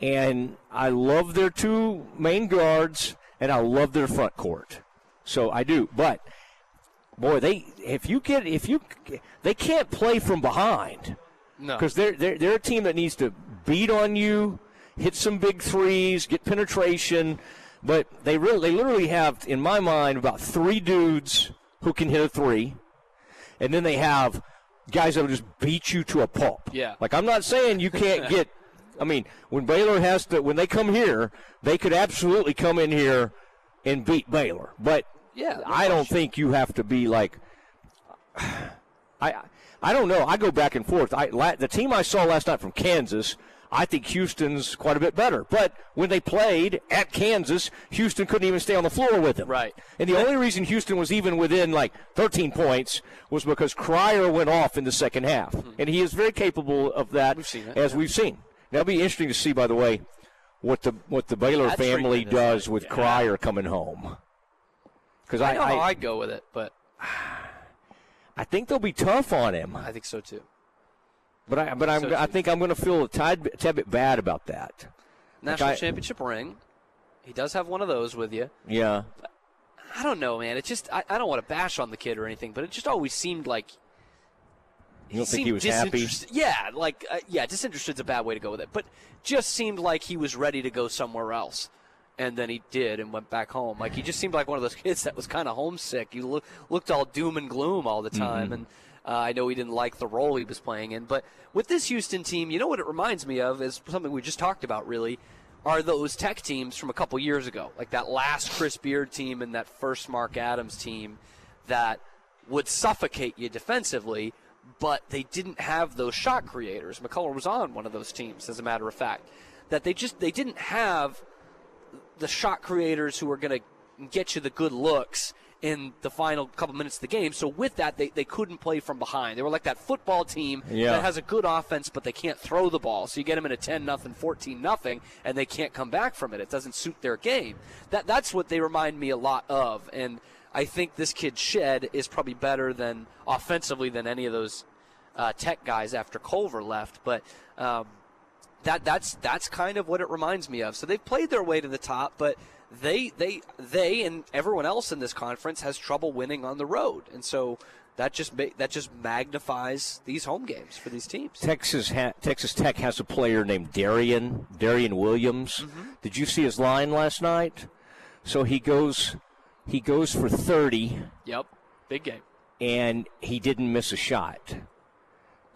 and I love their two main guards, and I love their front court. So I do, but boy, they if you get if you they can't play from behind No. because they're, they're they're a team that needs to beat on you, hit some big threes, get penetration, but they really they literally have in my mind about three dudes who can hit a three, and then they have guys that will just beat you to a pulp. Yeah. Like I'm not saying you can't get. I mean, when Baylor has to, when they come here, they could absolutely come in here and beat Baylor. But Yeah, no I don't think you have to be like. I I don't know. I go back and forth. I la, the team I saw last night from Kansas. I think Houston's quite a bit better. But when they played at Kansas, Houston couldn't even stay on the floor with them. Right. And the only reason Houston was even within like 13 points was because Cryer went off in the second half. And he is very capable of that, it, as yeah. we've seen. Now, it'll be interesting to see, by the way, what the what the Baylor That family does with yeah. Cryer coming home. Because I I, know how I, I'd go with it, but I think they'll be tough on him. I think so too. But I but I'm, So I think I'm going to feel a tad, bit- tad bit bad about that. National Like I- championship ring. He does have one of those with you. Yeah. I don't know, man. It just I, I don't want to bash on the kid or anything, but it just always seemed like You don't think he seemed was happy? disinterested- Yeah, like uh, yeah, disinterested's a bad way to go with it, but just seemed like he was ready to go somewhere else, and then he did and went back home. Like he just seemed like one of those kids that was kind of homesick. He look, looked all doom and gloom all the time, Mhm. and uh, I know he didn't like the role he was playing in. But with this Houston team, you know what it reminds me of is something we just talked about. Really, are those Tech teams from a couple years ago, like that last Chris Beard team and that first Mark Adams team, that would suffocate you defensively, but they didn't have those shot creators. McCullar was on one of those teams, as a matter of fact. That they just they didn't have the shot creators who are going to get you the good looks in the final couple minutes of the game. So with that, they, they couldn't play from behind. They were like that football team Yeah. that has a good offense, but they can't throw the ball. So you get them in a 10 nothing, 14 nothing, and they can't come back from it. It doesn't suit their game. That that's what they remind me a lot of. And I think this kid Shead is probably better than offensively than any of those uh, tech guys after Culver left. But um, that that's that's kind of what it reminds me of. So they've played their way to the top, but they they they and everyone else in this conference has trouble winning on the road, and so that just ma- that just magnifies these home games for these teams. Texas ha- Texas Tech has a player named Darrion Darrion Williams. Mm-hmm. Did you see his line last night? So he goes he goes for 30 Yep, big game. and he didn't miss a shot.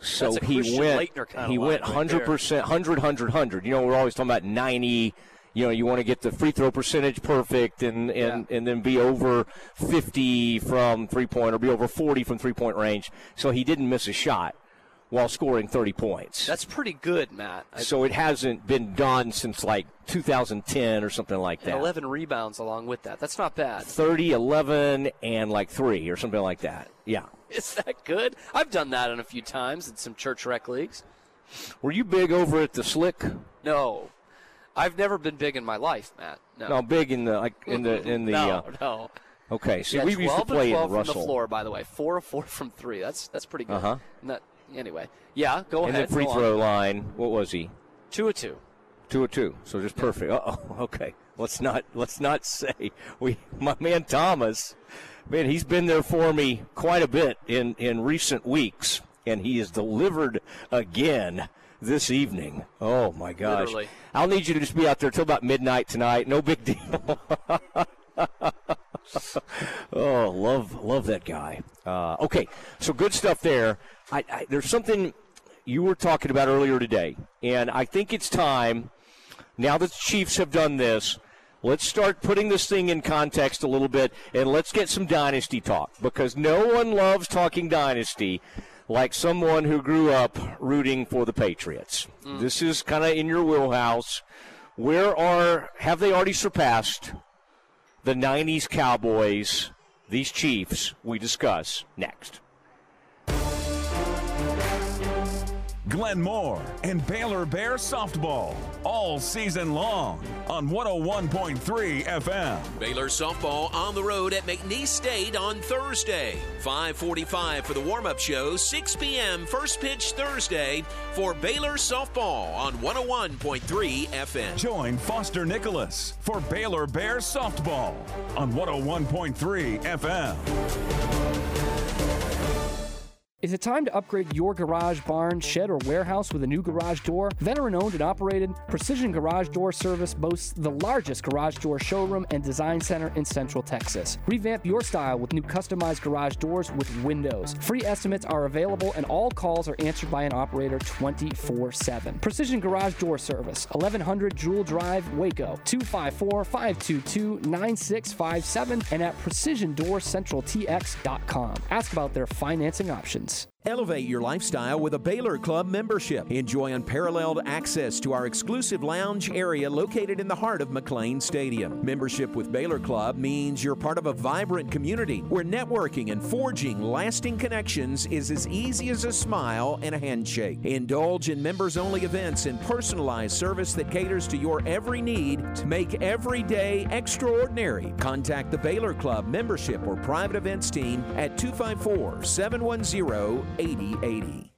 So That's a he went kinda he line went 100%, 100 100 100. You know, we're always talking about 90 you know, you want to get the free throw percentage perfect and, and, and then be over 50 from three point or be over 40 from three point range. So he didn't miss a shot while scoring 30 points. That's pretty good, Matt. I- So it hasn't been done since like 2010 or something like that. 11 rebounds along with that. That's not bad. 30, 11, and like three or something like that. Yeah. Is that good? I've done that in a few times in some church rec leagues. Were you big over at the Slick? No, I've never been big in my life, Matt. No, No, big in the like in the in the. no, uh, no. Okay, so yeah, we used to 12 play and 12 in from the floor, by the way. Four of four from three. That's that's pretty good. Uh-huh. Not, anyway, yeah. Go ahead and the free throw on. line. What was he? Two of two. Two or two. So just perfect. Uh oh. Okay. let's not let's not say we my man Thomas, man, he's been there for me quite a bit in in recent weeks, and he has delivered again this evening. Oh my gosh! Literally. I'll need you to just be out there till about midnight tonight. No big deal. oh, love love that guy. Uh, okay, so good stuff there. I, I, there's something you were talking about earlier today, and I think it's time. Now that the Chiefs have done this, let's start putting this thing in context a little bit, and let's get some dynasty talk because no one loves talking dynasty like someone who grew up rooting for the Patriots. Mm. This is kind of in your wheelhouse. Where are have they already surpassed the 90s Cowboys, these Chiefs we discuss next. Glenn Moore and Baylor Bear softball all season long on 101.3 FM. Baylor softball on the road at McNeese State on Thursday. 545 for the warm-up show, 6 p.m. first pitch Thursday for Baylor softball on 101.3 FM. Join Foster Nicholas for Baylor Bear softball on 101.3 FM. Is it time to upgrade your garage, barn, shed, or warehouse with a new garage door? Veteran owned and operated, Precision Garage Door Service boasts the largest garage door showroom and design center in Central Texas. Revamp your style with new customized garage doors with windows. Free estimates are available and all calls are answered by an operator 24 7. Precision Garage Door Service, 1100 Jewel Drive, Waco, 254 522 9657, and at PrecisionDoorCentralTX.com. Ask about their financing options. Americans. Elevate your lifestyle with a Baylor Club membership. Enjoy unparalleled access to our exclusive lounge area located in the heart of McLane Stadium. Membership with Baylor Club means you're part of a vibrant community where networking and forging lasting connections is as easy as a smile and a handshake. Indulge in members only events and personalized service that caters to your every need to make every day extraordinary. Contact the Baylor Club membership or private events team at 254 710 8080.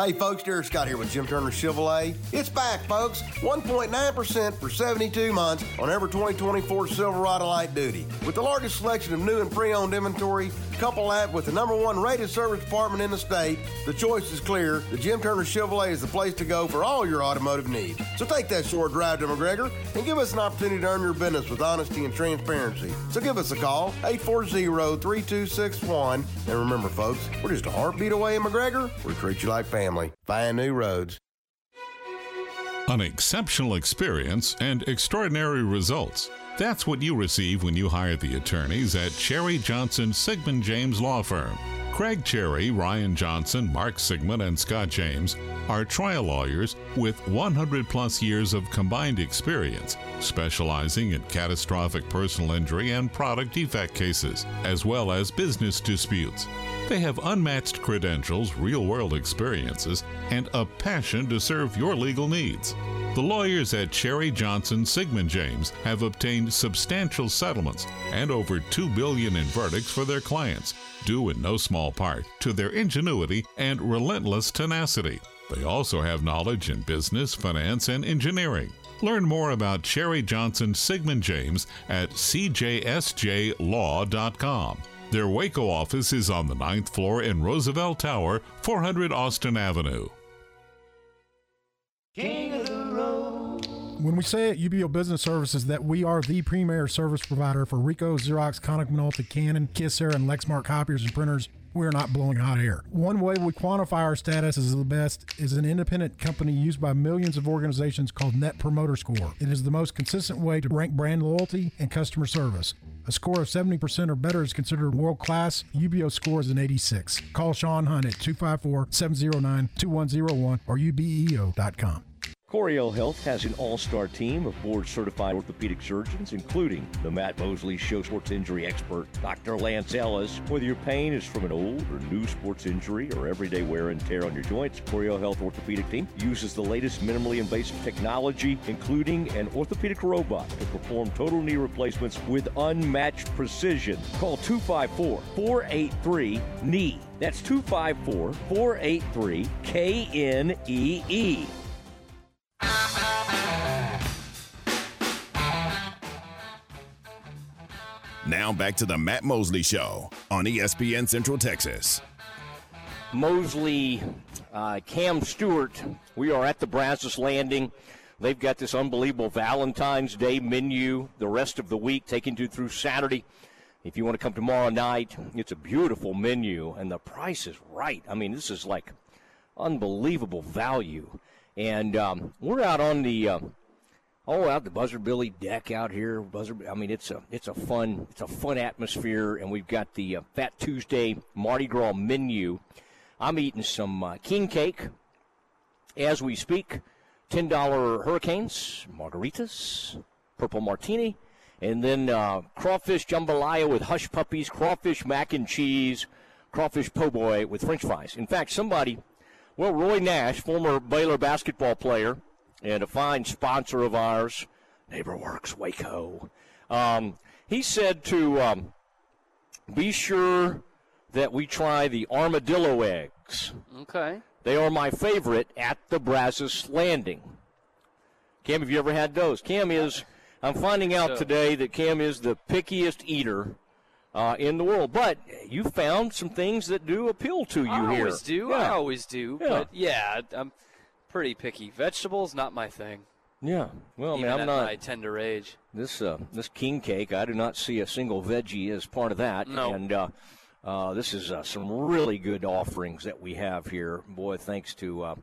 Hey folks, Derek Scott here with Jim Turner Chevrolet. It's back, folks. 1.9% for 72 months on every 2024 Silverado Light Duty. With the largest selection of new and pre-owned inventory, couple that with the number one rated service department in the state, the choice is clear. The Jim Turner Chevrolet is the place to go for all your automotive needs. So take that short drive to McGregor and give us an opportunity to earn your business with honesty and transparency. So give us a call, 840-3261. And remember, folks, we're just a heartbeat away in McGregor. We treat you like family. Find new roads. An exceptional experience and extraordinary results. That's what you receive when you hire the attorneys at Cherry Johnson Siegmund James Law Firm. Craig Cherry, Ryan Johnson, Mark Siegmund, and Scott James are trial lawyers with 100 plus years of combined experience, specializing in catastrophic personal injury and product defect cases, as well as business disputes. They have unmatched credentials, real world experiences, and a passion to serve your legal needs. The lawyers at Cherry Johnson Siegmund James have obtained substantial settlements and over 2 billion in verdicts for their clients, due in no small part to their ingenuity and relentless tenacity. They also have knowledge in business, finance, and engineering. Learn more about Cherry Johnson Siegmund James at cjsjlaw.com. Their Waco office is on the ninth floor in Roosevelt Tower, 400 Austin Avenue. When we say at UBEO Business Services that we are the premier service provider for Ricoh, Xerox, Konica Minolta, Canon, Kyocera, and Lexmark copiers and printers, we're not blowing hot air. One way we quantify our status as the best is an independent company used by millions of organizations called Net Promoter Score. It is the most consistent way to rank brand loyalty and customer service. A score of 70% or better is considered world class. UBEO score is an 86. Call Sean Hunt at 254 709 2101 or ubeo.com. Coryell Health has an all-star team of board-certified orthopedic surgeons, including the Matt Mosley Show sports injury expert, Dr. Lance Ellis. Whether your pain is from an old or new sports injury or everyday wear and tear on your joints, Coryell Health orthopedic team uses the latest minimally invasive technology, including an orthopedic robot, to perform total knee replacements with unmatched precision. Call 254-483-KNEE. That's 254-483-KNEE. Now back to the Matt Mosley Show on ESPN Central Texas. Mosley, uh, Cam Stewart. We are at the Brazos Landing. They've got this unbelievable Valentine's Day menu the rest of the week, taking you through Saturday. If you want to come tomorrow night, it's a beautiful menu, and the price is right. I mean, this is like unbelievable value. And um, we're out on the uh, oh out the Buzzard Billy deck out here. Buzzard, I mean, it's a it's a fun it's a fun atmosphere, and we've got the uh, Fat Tuesday Mardi Gras menu. I'm eating some uh, king cake as we speak. Ten dollar hurricanes, margaritas, purple martini, and then uh, crawfish jambalaya with hush puppies, crawfish mac and cheese, crawfish po' boy with French fries. In fact, somebody, well, Roy Nash, former Baylor basketball player and a fine sponsor of ours, NeighborWorks Waco, um, he said to um, be sure that we try the armadillo eggs. Okay. They are my favorite at the Brazos Landing. Cam, have you ever had those? Cam is, I'm finding out So- today that Cam is the pickiest eater uh, in the world. But you found some things that do appeal to you I here. always do. I always do. Yeah. But yeah, I'm pretty picky. Vegetables, not my thing. Yeah. Well, I mean, Even I'm at not. my tender age. This uh, this king cake, I do not see a single veggie as part of that. No. And uh, uh, this is uh, some really good offerings that we have here. Boy, thanks to uh,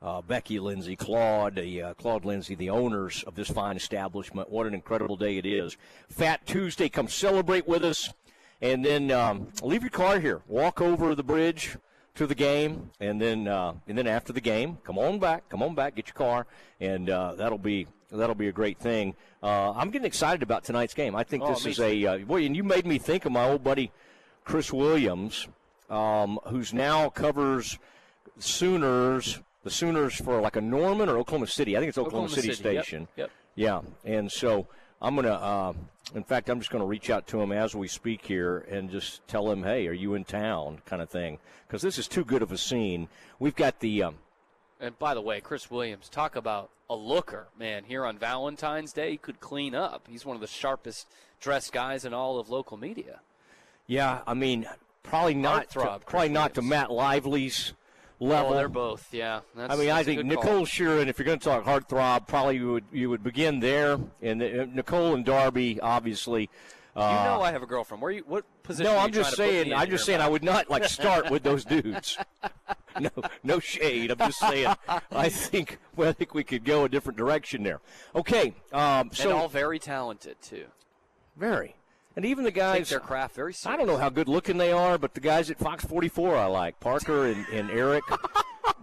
uh, Becky Lindsay, Claude, the, uh, Claude Lindsay, the owners of this fine establishment. What an incredible day it is! Fat Tuesday, come celebrate with us, and then um, leave your car here. Walk over the bridge to the game, and then uh, and then after the game, come on back, come on back, get your car, and uh, that'll be that'll be a great thing. Uh, I'm getting excited about tonight's game. I think Oh, this is a uh, boy, and you made me think of my old buddy Chris Williams, um, who's now covers Sooners, the Sooners for like a Norman or Oklahoma City. I think it's Oklahoma, Oklahoma City, City, yep, station. yep. Yeah, and so I'm gonna. Uh, in fact, I'm just going to reach out to him as we speak here and just tell him, "Hey, are you in town?" kind of thing, because this is too good of a scene. We've got the. Um, And by the way, Chris Williams, talk about a looker, man. Here on Valentine's Day, he could clean up. He's one of the sharpest dressed guys in all of local media. yeah, I mean, probably not. To, Heartthrob, probably Chris not to Matt Lively's level. Oh, they're both, yeah. That's, I mean, I think. Nicole Sheeran, if you're going to talk heartthrob, probably you would you would begin there, and uh, Nicole and Darby, obviously. Uh, You know I have a girlfriend. Where you? What position? no, are I'm just trying to put saying. I'm just saying. I would not like start with those dudes. no, no shade. I'm just saying. I think. Well, I think we could go a different direction there. Okay. Um, so and all very talented too. very. And even the Take guys, their craft very. I don't know how good looking they are, but the guys at Fox 44 I like Parker and, and Eric.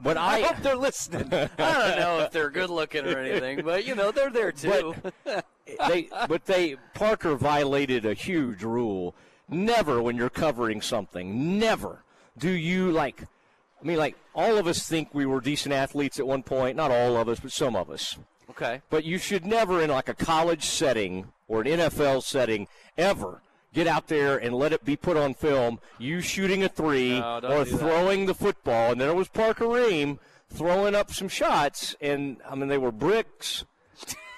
But I, I hope they're listening. I don't know if they're good looking or anything, but you know they're there too. they but they Parker violated a huge rule. Never when you're covering something, never do you like I mean like all of us think we were decent athletes at one point, not all of us, but some of us. okay. But you should never in like a college setting or an NFL setting ever get out there and let it be put on film you shooting a three No, or throwing the football and then it was Parker Ream throwing up some shots and I mean they were bricks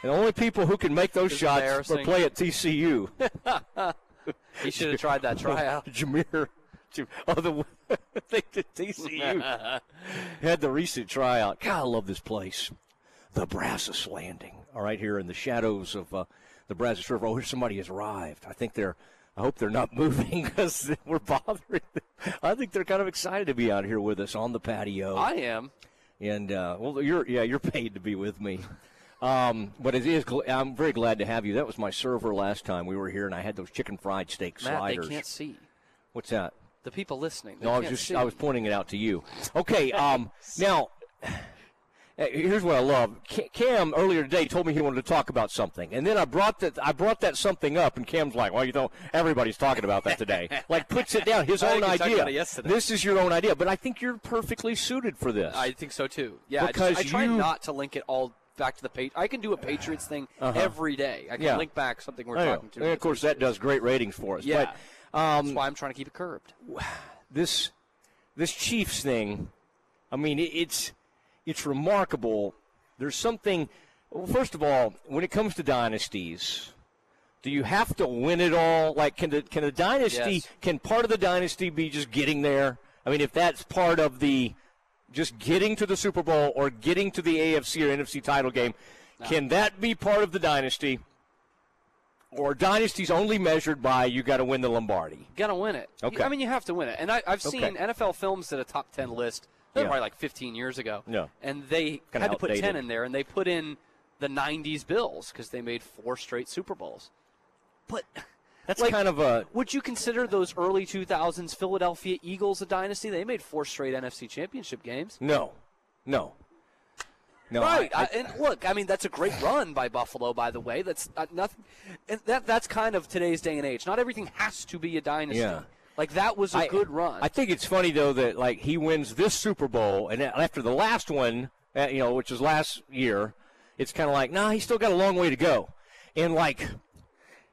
and the only people who can make those It's shots are play at TCU. He should have tried that tryout. Jameer. Oh, the I think the TCU had the recent tryout. God, I love this place. The Brazos Landing. All right, here in the shadows of uh, the Brazos River. Oh, here somebody has arrived. I think they're. I hope they're not moving because we're bothering them. I think they're kind of excited to be out here with us on the patio. I am. And uh, well, you're yeah, you're paid to be with me. Um, but it is. I'm very glad to have you. That was my server last time we were here, and I had those chicken fried steak Matt, sliders. they can't see. What's that? The people listening. No, I was just see. I was pointing it out to you. Okay. Um, now, here's what I love. Cam earlier today told me he wanted to talk about something, and then I brought that I brought that something up, and Cam's like, "Well, you know, everybody's talking about that today." like puts it down, his I own think we talked idea. about it yesterday. This is your own idea, but I think you're perfectly suited for this. I think so too. Yeah, I, Because just, I try you- not to link it all back to the page. I can do a Patriots thing Uh-huh. every day. I can Yeah. link back something we're I know. talking to. And of course, that does great ratings for us. Yeah. But, um, That's why I'm trying to keep it curbed. this this Chiefs thing, I mean, it's it's remarkable. There's something. Well, first of all, when it comes to dynasties, do you have to win it all? Like, can the can the dynasty Yes. can part of the dynasty be just getting there? I mean, if that's part of the just getting to the Super Bowl or getting to the AFC or NFC title game, can that be part of the dynasty? Or dynasties only measured by you got to win the Lombardi. Got to win it. Okay. I mean, you have to win it. And I, I've seen Okay. NFL films that a top 10 list, they're Yeah. probably like 15 years ago. Yeah. And they Kinda had to put 10 in there, and they put in the 90s Bills because they made four straight Super Bowls. But That's like, kind of a Would you consider those early 2000s Philadelphia Eagles a dynasty? They made four straight NFC championship games. no, no, no. right. I- I, and look, I mean, that's a great run by Buffalo, by the way. That's uh, nothing. And that that's kind of today's day and age. Not everything has to be a dynasty. Yeah. Like that was a I- good run. I think it's funny though that like he wins this Super Bowl, and after the last one, uh, you know, which was last year, it's kind of like, nah, he's still got a long way to go, and like.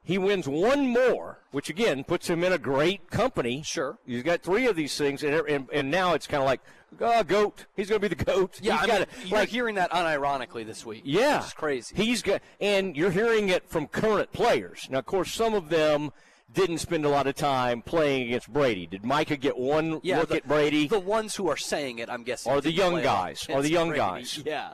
He wins one more, which again puts him in a great company. Sure, he's got three of these things, and and, and now it's kind of like, oh, goat. He's going to be the goat. yeah, He's I got mean, you're hearing that unironically this week. Yeah, it's crazy. He's got, and you're hearing it from current players. Now, of course, some of them didn't spend a lot of time playing against Brady. Did Micah get one Yeah, look the, at Brady? The ones who are saying it, I'm guessing, are the young guys, Are the young Brady. guys. Yeah.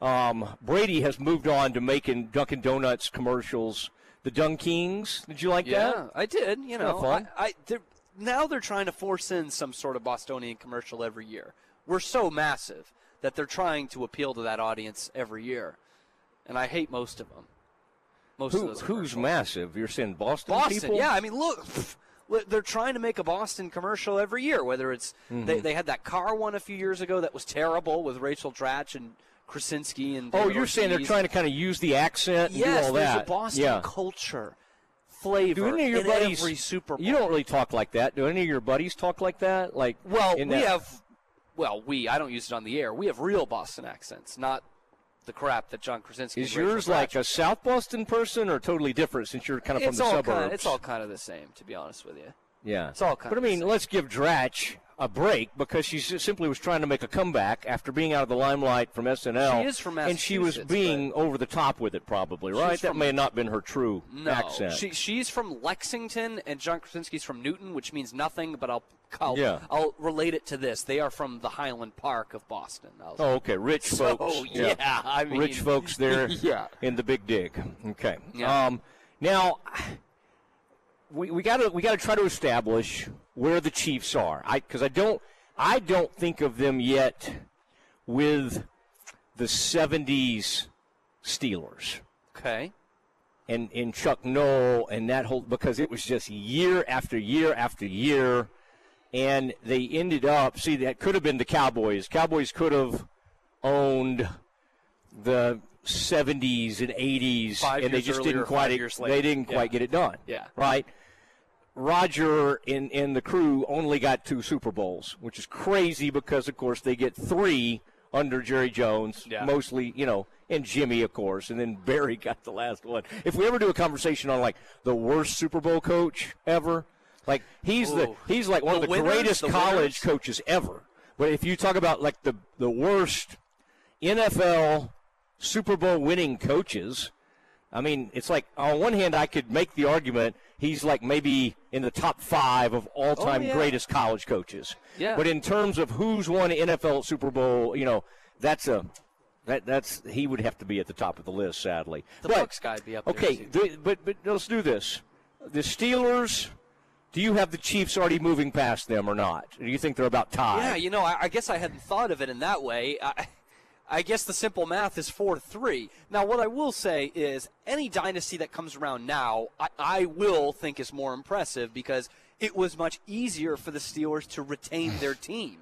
Um, Brady has moved on to making Dunkin' Donuts commercials. The Dunkings, did you like yeah, that? I did. You know, fun. I, I they're, now they're trying to force in some sort of Bostonian commercial every year. We're so massive that they're trying to appeal to that audience every year, and I hate most of them. Most of those who's massive? You're saying Boston, Boston, people? yeah. I mean, look, pff, they're trying to make a Boston commercial every year. Whether it's they, Mhm. they had that car one a few years ago that was terrible with Rachel Dratch and Krasinski and. Oh, you're saying they're trying to kind of use the accent and Yes, do all there's that. a Boston yeah. culture, flavor. Do any of your buddies? every Super Bowl. You don't really talk like that. Do any of your buddies talk like that? Like, Well, we that- have. Well, we. I don't use it on the air. We have real Boston accents, not the crap that John Krasinski. Is yours like a South Boston person or totally different since you're kind of from the all suburbs? Kind of, it's all kind of the same, to be honest with you. Yeah. It's all But I mean, let's give Dratch a break because she simply was trying to make a comeback after being out of the limelight from SNL. She is from and she was being over the top with it, probably, right? That may have not been her true No, accent. she she's from Lexington, and John Krasinski's from Newton, which means nothing. But I'll I'll, Yeah. I'll relate it to this. They are from the Highland Park of Boston. Oh, okay. Rich So, folks. yeah, I mean- rich folks there Yeah. in the big dig. Okay. Yeah. Um, now we we got to we got to try to establish where the Chiefs are. I because I don't I don't think of them yet with the '70s Steelers. Okay. And and Chuck Noll and that whole because it was just year after year after year, and they ended up see that could have been the Cowboys. Cowboys could have owned the 70s and 80s, Five and they just didn't quite they didn't Yeah. quite get it done. Yeah. right. Roger and, and the crew only got two Super Bowls, which is crazy because, of course, they get three under Jerry Jones, Yeah. mostly, you know, and Jimmy, of course, and then Barry got the last one. If we ever do a conversation on like the worst Super Bowl coach ever, like he's the he's like one The of the winners? greatest The college winners? coaches ever. But if you talk about like the the worst NFL Super Bowl winning coaches, I mean, it's like on one hand I could make the argument he's like maybe in the top five of all time Oh, yeah. greatest college coaches. Yeah. But in terms of who's won NFL Super Bowl, you know, that's a that that's he would have to be at the top of the list, sadly. The but, Bucks guy be up there, Okay, but but let's do this. The Steelers. Do you have the Chiefs already moving past them or not? Do you think they're about tied? Yeah, you know, I, I guess I hadn't thought of it in that way. I, I guess the simple math is 4 3. Now, what I will say is any dynasty that comes around now, I, I will think is more impressive because it was much easier for the Steelers to retain their team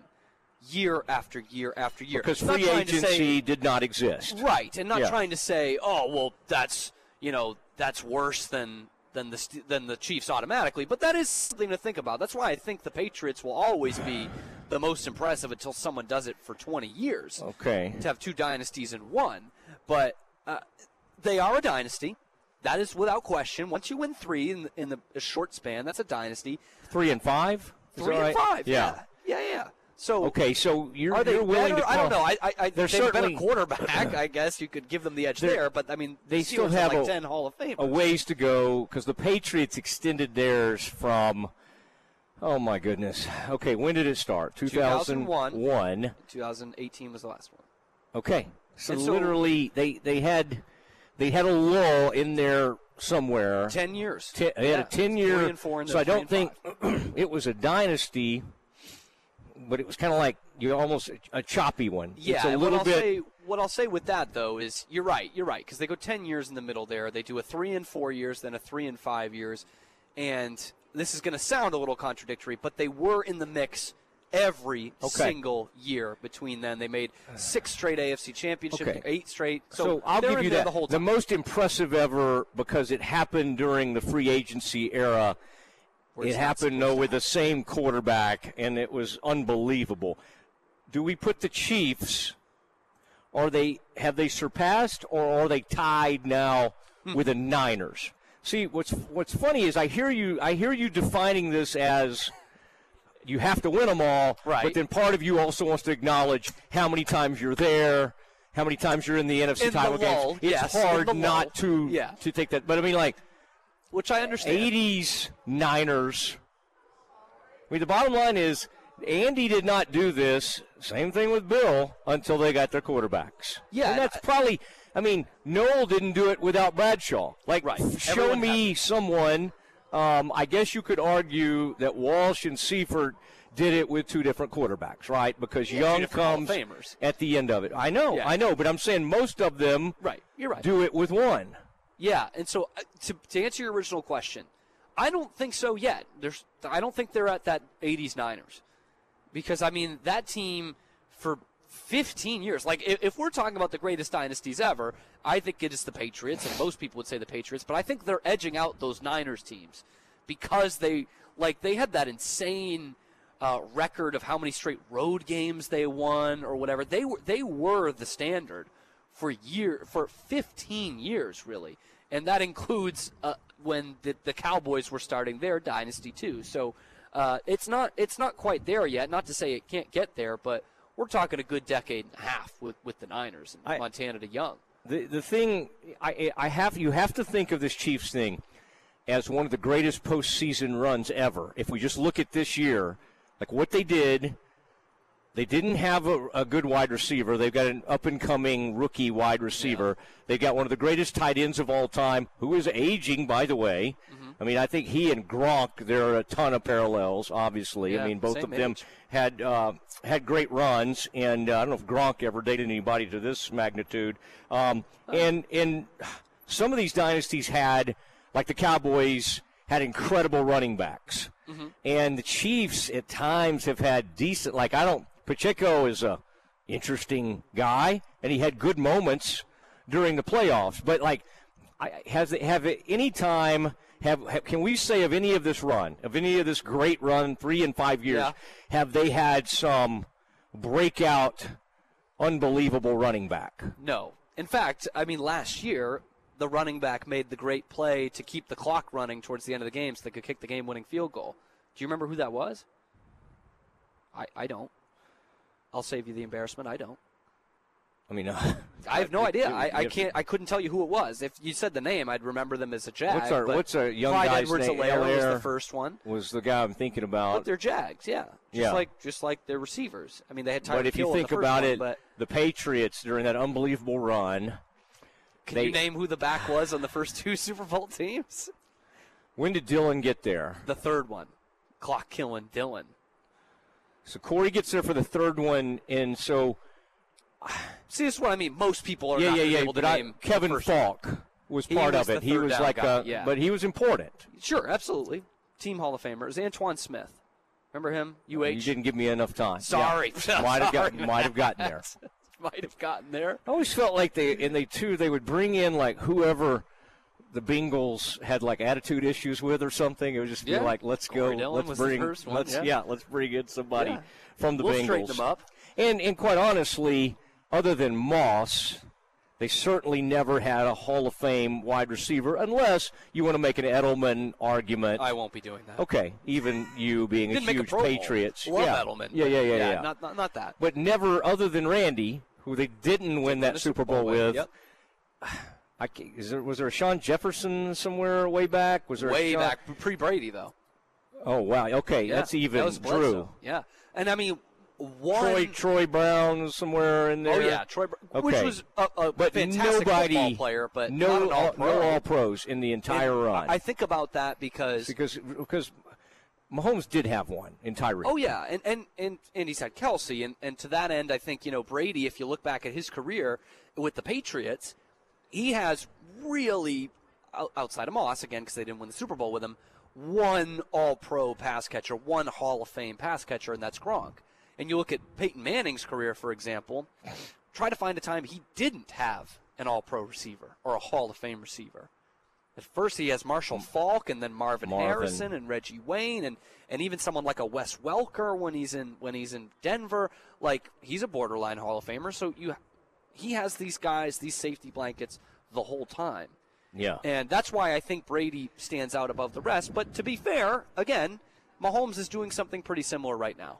year after year after year. Because free agency say- did not exist. Right, and not Yeah. trying to say, oh, well, that's you know that's worse than than the than the Chiefs automatically, but that is something to think about. That's why I think the Patriots will always be the most impressive until someone does it for 20 years. Okay. To have two dynasties in one, but uh, they are a dynasty. That is without question. Once you win three in, in the a short span, that's a dynasty. Three and five? Is Three and right? five. Yeah. Yeah. Yeah. So Okay, so you're, are they you're willing better? to I don't know. I, I, I They're they've been certainly- a quarterback. I guess you could give them the edge there, but I mean, they the still have like a, ten Hall of Famers. a ways to go because the Patriots extended theirs from. Oh my goodness. Okay, when did it start? 2001. 2001. 2018 was the last one. Okay, so, so- literally they they had they had a lull in there somewhere. Ten years. Ten, they had a ten year. Three and four and so I don't think it was a dynasty, but it was kind of like you're almost a, a choppy one. Yeah, it's a little what I'll bit. say, what I'll say with that though is you're right, you're right because they go ten years in the middle there. They do a three and four years, then a three and five years, and this is going to sound a little contradictory, but they were in the mix every Okay. single year between then. They made ah. six straight AFC championship, Okay. eight straight. So, So, I'll give you that. the whole the most impressive ever because it happened during the free agency era. It happened though with the same quarterback, and it was unbelievable. Do we put the Chiefs? Are they have they surpassed, or are they tied now Hmm. with the Niners? See, what's what's funny is I hear you I hear you defining this as you have to win them all, Right. But then part of you also wants to acknowledge how many times you're there, how many times you're in the NFC In title game. It's yes, hard not to Yeah. to take that. But I mean, like, which I understand. 80s Niners. I mean, the bottom line is Andy did not do this. Same thing with Bill until they got their quarterbacks. Yeah, and that's probably. I mean, Noll didn't do it without Bradshaw. Like, show Everyone me someone. Um, I guess you could argue that Walsh and Seifert did it with two different quarterbacks, right? Because Yeah, Young different Hall of comes at the end of it. I know, Yeah. I know, but I'm saying most of them Right, you're right. do it with one. Yeah, and so uh, to, to answer your original question, I don't think so yet. There's, I don't think they're at that '80s Niners, because I mean that team for 15 years. Like if, if we're talking about the greatest dynasties ever, I think it is the Patriots, and most people would say the Patriots. But I think they're edging out those Niners teams because they like they had that insane. Uh, record of how many straight road games they won or whatever they were they were the standard for year for 15 years really and that includes uh, when the, the cowboys were starting their dynasty too. So uh, it's not it's not quite there yet. Not to say it can't get there but we're talking a good decade and a half with, with the niners and montana to young. The the thing I I have you have to think of this Chiefs thing as one of the greatest postseason runs ever. If we just look at this year, like what they did, they didn't have a, a good wide receiver. They've got an up and coming rookie wide receiver. They've got one of the greatest tight ends of all time, who is aging, by the way. Mm-hmm. I mean, I think he and Gronk there are a ton of parallels. Obviously, Yeah, I mean both of them had uh, had great runs, and uh, I don't know if Gronk ever dated anybody to this magnitude. Um, and and some of these dynasties had, like the Cowboys, had incredible running backs, Mm-hmm. and the Chiefs at times have had decent. Like I don't, Pacheco is a interesting guy, and he had good moments during the playoffs, but like. Has it, have it any time have, have can we say of any of this run of any of this great run three and five years Yeah. have they had some breakout unbelievable running back? No. In fact i mean last year the running back made the great play to keep the clock running towards the end of the game so they could kick the game winning field goal. Do you remember who that was? I, I don't i'll save you the embarrassment i don't I mean, uh, I have no idea. I, I can't. I couldn't tell you who it was. If you said the name, I'd remember them as a Jag. what's our what's a young Clyde guy's Edwards name was the first one. was the guy I'm thinking about? But they're Jags, yeah. Just Yeah. like just like their receivers. I mean, they had Tyreek but if you Hill in the think about one, it but the Patriots during that unbelievable run can they, you name who the back was on the first two Super Bowl teams? when did Dillon get there The third one, clock killing Dillon. So Corey gets there for the third one, and so See, this is what I mean. Most people are yeah, not yeah, yeah. able to But I, Kevin Faulk was part was of it. He was like guy, a, yeah. but he was important. Sure, absolutely. Team Hall of Famer is Antowain Smith. Remember him? UH. You didn't give me enough time. Sorry. Yeah. might have gotten, might have gotten there. Might have gotten there. I always felt like they, and they too, they would bring in like whoever the Bengals had like attitude issues with or something. It would just be Yeah. like, let's Corey go, Dillon let's bring, let's yeah. let's bring in somebody Yeah. from the We'll Bengals. straighten them up. And and quite honestly, other than Moss. They certainly never had a Hall of Fame wide receiver, unless you want to make an Edelman argument. I won't be doing that. Okay, even you being a a huge Bowl. Patriots, Love yeah, Edelman, yeah, yeah, yeah, yeah, yeah. not- not- not that. But never, other than Randy, who they didn't win that Super Bowl Bowl with, with. yep. I, there, was there a Shawn Jefferson somewhere way back? Was there a Way back pre Brady though. Oh wow, okay, Yeah, that's even that Drew. Yeah, and I mean, one. Troy Troy Brown somewhere in oh, there. Oh yeah, Troy, Br- which was a, a but fantastic nobody, football player, but no, all, no all pros in the entire And run. I think about that because because because Mahomes did have one in Tyreek. Oh yeah, and and and, and he's had Kelce, and and to that end, I think you know Brady. If you look back at his career with the Patriots, he has really outside of Moss again because they didn't win the Super Bowl with him. One All-Pro pass catcher, one Hall of Fame pass catcher, and that's Gronk. And you look at Peyton Manning's career, for example. Try to find a time he didn't have an All-Pro receiver or a Hall of Fame receiver. At first, he has Marshall Faulk, and then Marvin, Marvin. Harrison, and Reggie Wayne, and, and even someone like a Wes Welker when he's in when he's in Denver. Like he's a borderline Hall of Famer. So you, he has these guys, these safety blankets the whole time, Yeah. and that's why I think Brady stands out above the rest. But to be fair, again, Mahomes is doing something pretty similar right now.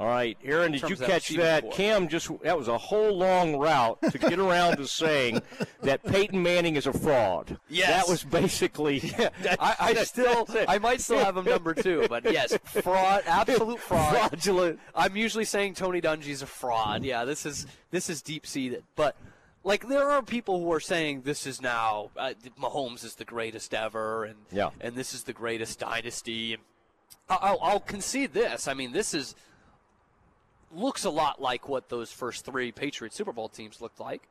All right, Aaron, did you catch that? core. Cam just that was a whole long route to get around to saying that Peyton Manning is a fraud. Yes. that was basically. I, I still, I might still have him number two, but yes, fraud, absolute fraud, fraudulent. I'm usually saying Tony Dungy's a fraud. Yeah, this is this is deep seated, but like there are people who are saying this is now uh, Mahomes is the greatest ever, and Yeah. and this is the greatest dynasty. And I'll, I'll concede this. I mean, this is looks a lot like what those first three Patriot Super Bowl teams looked like.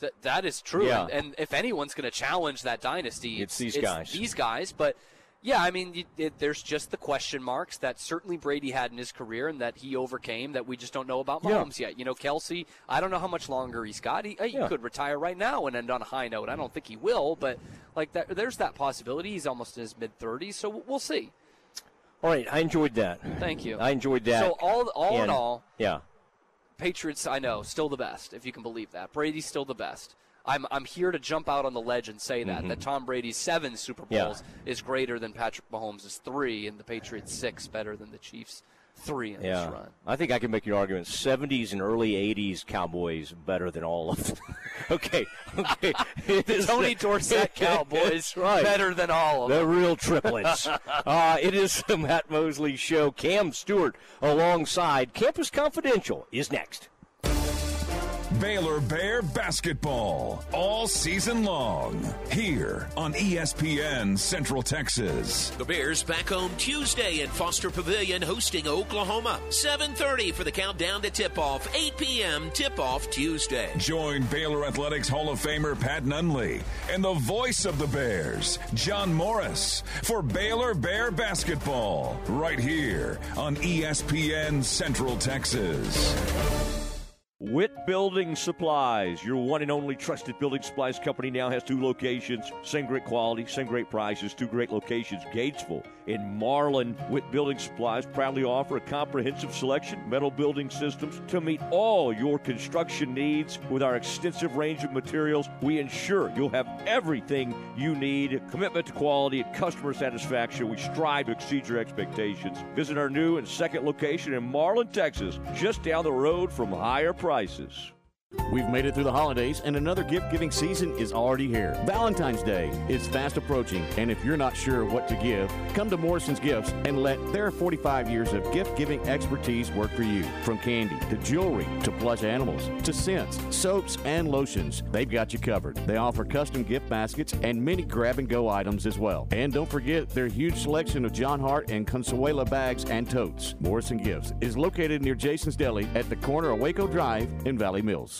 That that is true. Yeah. And, and if anyone's going to challenge that dynasty, It's these guys. These guys, but. Yeah, I mean, it, there's just the question marks that certainly Brady had in his career and that he overcame that we just don't know about Yeah. Mahomes yet. You know, Kelce, I don't know how much longer he's got. He, he Yeah. could retire right now and end on a high note. I don't think he will, but like that, there's that possibility. He's almost in his mid 30s, so we'll see. All right, I enjoyed that. Thank you. I enjoyed that. So all all in all, yeah. Patriots, I know, still the best, if you can believe that. Brady's still the best. I'm, I'm here to jump out on the ledge and say that, Mhm. that Tom Brady's seven Super Yeah. Bowls is greater than Patrick Mahomes' three, and the Patriots' six better than the Chiefs' three in Yeah, this run. I think I can make your argument. Seventies and early '80s Cowboys better than all of them. okay, okay. It is Tony the- Dorsett Cowboys right. better than all of the them. real triplets. uh, it is the Matt Mosley Show. Cam Stewart alongside Campus Confidential is next. Baylor Bear basketball all season long here on ESPN Central Texas. The Bears back home Tuesday in Foster Pavilion hosting Oklahoma. 7:30 for the countdown to tip-off. 8 p.m. tip-off Tuesday. Join Baylor Athletics Hall of Famer Pat Nunley and the voice of the Bears, John Morris, for Baylor Bear basketball right here on ESPN Central Texas. Witt Building Supplies, your one and only trusted building supplies company, now has two locations. Same great quality, same great prices, two great locations. Gatesville and Marlin. Witt Building Supplies proudly offer a comprehensive selection of metal building systems to meet all your construction needs. With our extensive range of materials, we ensure you'll have everything you need. Commitment to quality and customer satisfaction. We strive to exceed your expectations. Visit our new and second location in Marlin, Texas, just down the road from higher prices. We've made it through the holidays, and another gift giving season is already here. Valentine's Day is fast approaching, and if you're not sure what to give, come to Morrison's Gifts and let their 45 years of gift giving expertise work for you. From candy to jewelry to plush animals to scents, soaps, and lotions, they've got you covered. They offer custom gift baskets and many grab and go items as well. And don't forget their huge selection of Jon Hart and Consuela bags and totes. Morrison Gifts is located near Jason's Deli at the corner of Waco Drive in Valley Mills.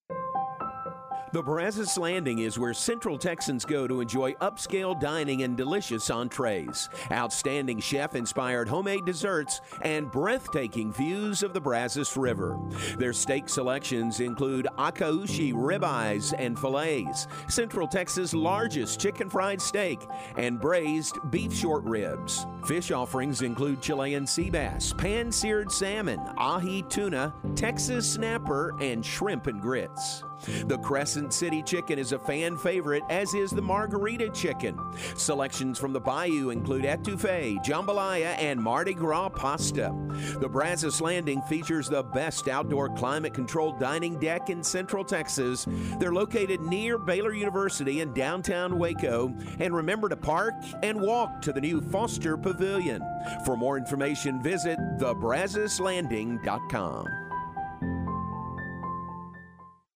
The Brazos Landing is where Central Texans go to enjoy upscale dining and delicious entrees, outstanding chef inspired homemade desserts, and breathtaking views of the Brazos River. Their steak selections include akaushi ribeyes and fillets, Central Texas' largest chicken fried steak, and braised beef short ribs. Fish offerings include Chilean sea bass, pan seared salmon, ahi tuna, Texas snapper, and shrimp and grits. The Crescent City chicken is a fan favorite, as is the Margarita chicken. Selections from the Bayou include etouffee, jambalaya, and Mardi Gras pasta. The Brazos Landing features the best outdoor climate controlled dining deck in Central Texas. They're located near Baylor University in downtown Waco. And remember to park and walk to the new Foster Pavilion. For more information, visit thebrazoslanding.com.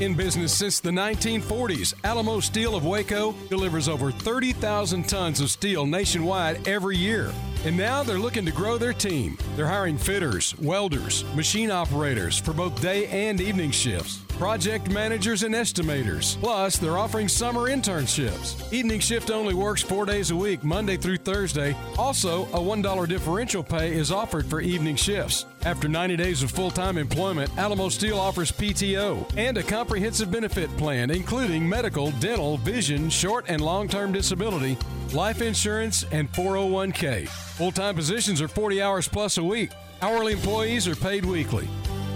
In business since the 1940s, Alamo Steel of Waco delivers over 30,000 tons of steel nationwide every year. And now they're looking to grow their team. They're hiring fitters, welders, machine operators for both day and evening shifts, project managers and estimators. Plus, they're offering summer internships. Evening shift only works four days a week, Monday through Thursday. Also, a $1 differential pay is offered for evening shifts. After 90 days of full time employment, Alamo Steel offers PTO and a comprehensive benefit plan, including medical, dental, vision, short and long term disability, life insurance, and 401k. Full time positions are 40 hours plus a week. Hourly employees are paid weekly.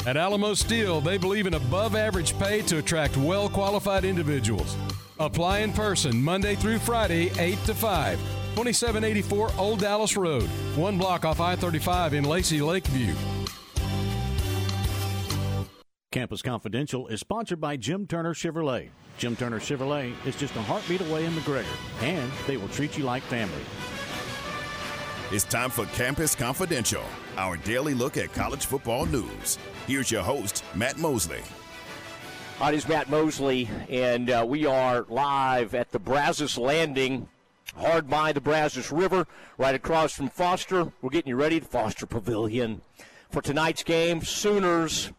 At Alamo Steel, they believe in above average pay to attract well qualified individuals. Apply in person Monday through Friday, 8 to 5. 2784 Old Dallas Road, one block off I 35 in Lacy Lakeview. Campus Confidential is sponsored by Jim Turner Chevrolet. Jim Turner Chevrolet is just a heartbeat away in McGregor, and they will treat you like family. It's time for Campus Confidential, our daily look at college football news. Here's your host, Matt Mosley. Hi, this is Matt Mosley, and uh, we are live at the Brazos Landing, hard by the Brazos River, right across from Foster. We're getting you ready, the Foster Pavilion, for tonight's game. Sooners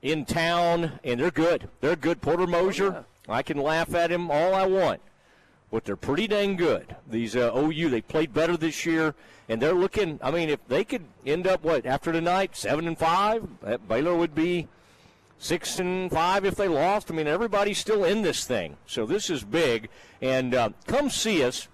in town, and they're good. They're good. Porter Moser, I can laugh at him all I want, but they're pretty dang good. These uh, OU, they played better this year, and they're looking. I mean, if they could end up what after tonight, seven and five, Baylor would be six and five if they lost. I mean, everybody's still in this thing, so this is big. And uh, come see us.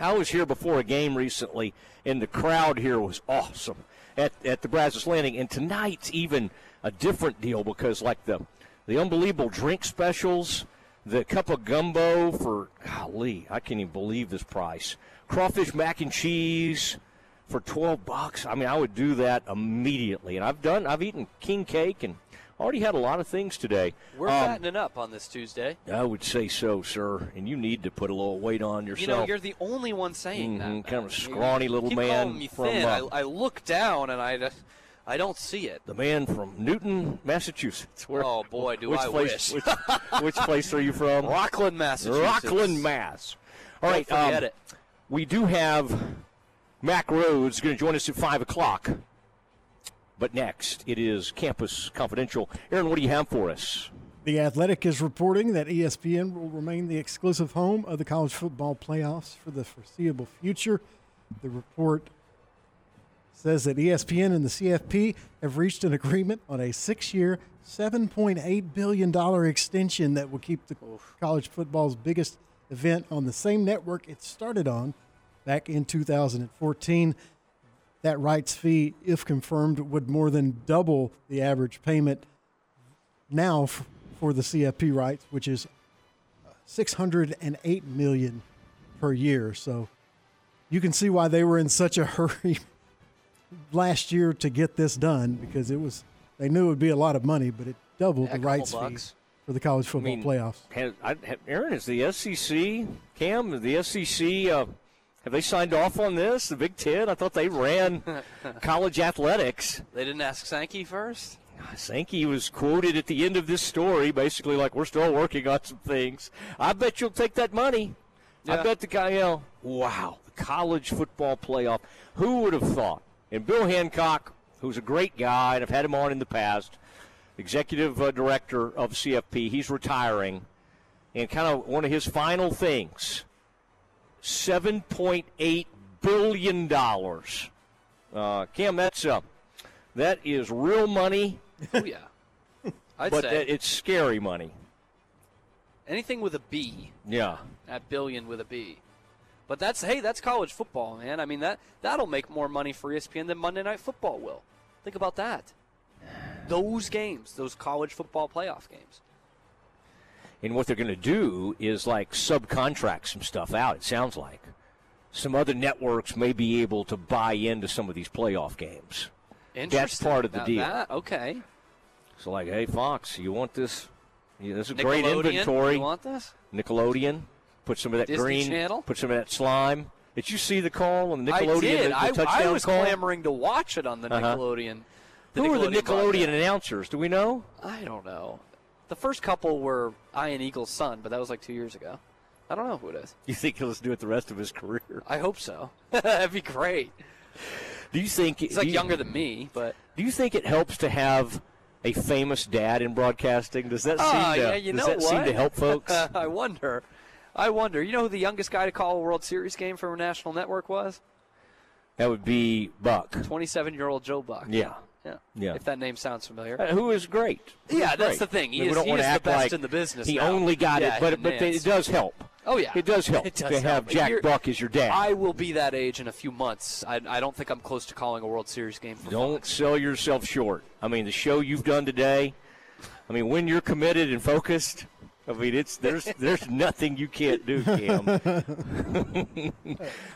I was here before a game recently, and the crowd here was awesome at at the Brazos Landing. And tonight's even a different deal because like the the unbelievable drink specials, the cup of gumbo for golly, I can't even believe this price. Crawfish mac and cheese for 12 bucks. I mean, I would do that immediately. And I've done I've eaten king cake and Already had a lot of things today. We're Um, fattening up on this Tuesday. I would say so, sir. And you need to put a little weight on yourself. You know, you're the only one saying that. Mhm, kind of a You scrawny little keep man from, thin. uh, I, I look down and I, I don't see it. the man from Newton, Massachusetts. Where, Oh, boy, do which I place, wish. Which, which place are you from? Rockland, Massachusetts. Rockland, Mass. All right, Don't forget um, it. We do have Mack Rhoades going to join us at five o'clock. But next, it is Campus Confidential. Aaron, what do you have for us? The Athletic is reporting that ESPN will remain the exclusive home of the college football playoffs for the foreseeable future. The report says that ESPN and the CFP have reached an agreement on a six year, $7.8 billion extension that will keep the college football's biggest event on the same network it started on back in 2014. That rights fee, if confirmed, would more than double the average payment now for the CFP rights, which is uh, 608 million per year. So you can see why they were in such a hurry last year to get this done because it was they knew it would be a lot of money, but it doubled Yeah, the rights fee for the college I football mean, playoffs. Has, I, have, Aaron, is the SEC, Cam, the SEC, uh, have they signed off on this? The Big Ten? I thought they ran college athletics. They didn't ask Sankey first? Sankey was quoted at the end of this story, basically like, "We're still working on some things." I bet you'll take that money. I bet the guy, you know, wow, the college football playoff. Who would have thought? And Bill Hancock, who's a great guy, and I've had him on in the past, executive uh, director of CFP. He's retiring, and kind of one of his final things: seven point eight billion dollars. Uh, Cam, that's uh, that is real money. Oh, yeah. I'd but say. it's scary money. Anything with a B. Yeah. At billion with a B. But that's hey, that's college football, man. I mean that that'll make more money for ESPN than Monday Night Football will. Think about that. Those games, those college football playoff games. And what they're going to do is like subcontract some stuff out. It sounds like some other networks may be able to buy into some of these playoff games. That's part of the Now deal. that- okay. So like, hey Fox, you want this? Yeah, this is a great inventory. you want this? Nickelodeon, put some of that Disney green, Channel? put some of that slime. Did you see the call on the Nickelodeon? I did. The, the I, touchdown I was call? clamoring to watch it on the Uh-huh. Nickelodeon. Who are the Nickelodeon Nickelodeon broadcast. announcers? Do we know? I don't know. The first couple were Ian Eagle's son, but that was like two years ago. I don't know who it is. You think he'll do it the rest of his career? I hope so. That'd be great. Do you think He's like you- younger than me, but Do you think it helps to have a famous dad in broadcasting? Does that seem Ah, to yeah, you does know that what? seem to help folks? I wonder. I wonder. You know who the youngest guy to call a World Series game for a national network was? that would be Buck. 27-year-old Joe Buck. Yeah. Yeah. Yeah. If that name sounds familiar. Uh, who is great? Who Yeah, is that's great. the thing. He we is- don't he wanna is the act best like in the business He now. only got Yeah, it, but but it does help. Oh yeah, It does help It does to help. have Jack You're- Buck as your dad. I will be that age in a few months. I, I don't think I'm close to calling a World Series game. For Don't sell yourself short. I mean, the show you've done today. I mean, when you're committed and focused, I mean, it's there's there's nothing you can't do, Cam.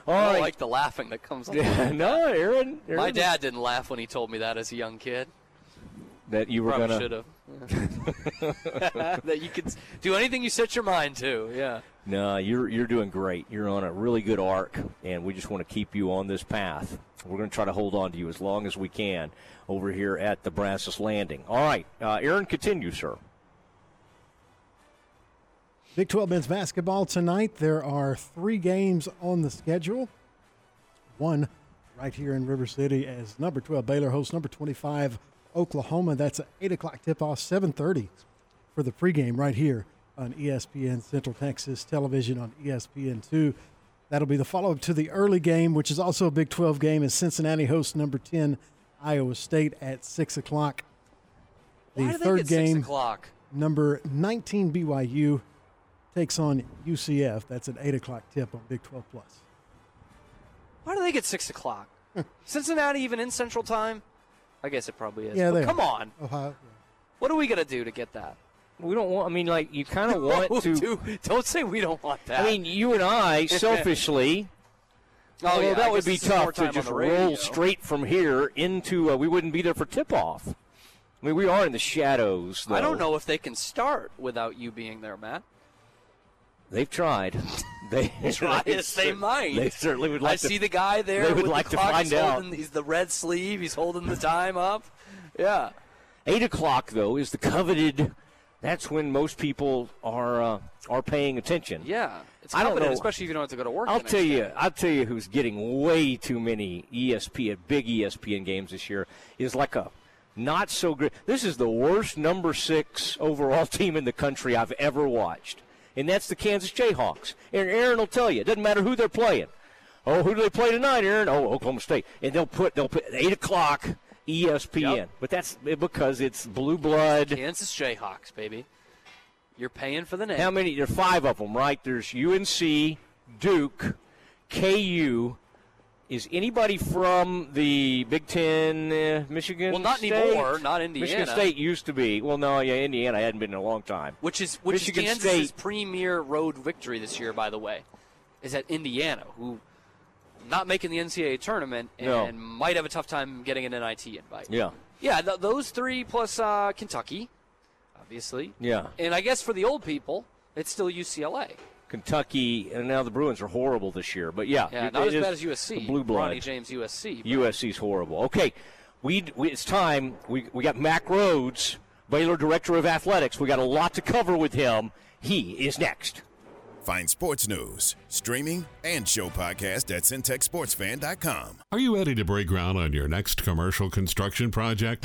All I right. like the laughing that comes. Yeah, along. no, Aaron, My Aaron- dad didn't laugh when he told me that as a young kid. that you were Probably gonna should have. that you could do anything you set your mind to. Yeah. No, you're you're doing great. You're on a really good arc, and we just want to keep you on this path. We're going to try to hold on to you as long as we can over here at the Brazos Landing. All right, uh, Aaron, continue, sir. Big 12 men's basketball tonight. There are three games on the schedule. One right here in River City as number 12 Baylor hosts number 25 Oklahoma. That's an 8 o'clock tip-off, 7.30 for the pregame right here on ESPN Central Texas Television on E ESPN2. That'll be the follow-up to the early game, which is also a Big 12 game as Cincinnati hosts number 10 Iowa State at 6 o'clock. The Why do they third game, number 19 BYU takes on UCF. That's an 8 o'clock tip on Big 12 Plus. Why do they get six o'clock? Cincinnati even in Central Time? I guess it probably is. Yeah, but they come are. on. Ohio. What are we gonna do to get that? We don't want. I mean, like you kind of want to. Dude, don't say we don't want that. I mean, you and I selfishly. Oh, although yeah, I that would be this is more tough to just roll straight from here into. Uh, we wouldn't be there for tip off. I mean, we are in the shadows. I don't know if they can start without you being there, Matt. They've tried. They Try as they might. They certainly would like. To. I to, see the guy there. They would with like the to find he's out. Holding, he's the red sleeve. He's holding the time up. Yeah. Eight o'clock though is the coveted. That's when most people are uh, are paying attention. Yeah. It's I don't know. especially if you don't have to go to work. I'll tell you. day. I'll tell you who's getting way too many ESPN, big ESPN games this year. Is like a not so good. This is the worst number six overall team in the country I've ever watched, and that's the Kansas Jayhawks. And Aaron will tell you, it doesn't matter who they're playing. Oh, who do they play tonight, Aaron? Oh, Oklahoma State, and they'll put they'll put eight o'clock ESPN. But that's because it's blue blood. Kansas Jayhawks, baby. You're paying for the name. How many? There are five of them, right? There's UNC, Duke, KU. Is anybody from the Big Ten, uh, Michigan? Well, not State? anymore, not Indiana. Michigan State used to be. Well, no, yeah, Indiana hadn't been in a long time. Which is which Michigan is Kansas's State. premier road victory this year, by the way, is at Indiana, who not making the NCAA tournament and No. might have a tough time getting an NIT invite. Yeah, Yeah, th- those three plus uh, Kentucky, obviously. yeah. And I guess for the old people, it's still UCLA. Kentucky, and now the Bruins are horrible this year. But yeah, Yeah, not it as is bad as USC. the Blue blood. Ronnie James, USC. but- USC's horrible. Okay, we, we it's time. We we got Mack Rhoades, Baylor Director of Athletics. We got a lot to cover with him. He is next. Find sports news, streaming, and show podcast at centexsportsfan.com. Are you ready to break ground on your next commercial construction project?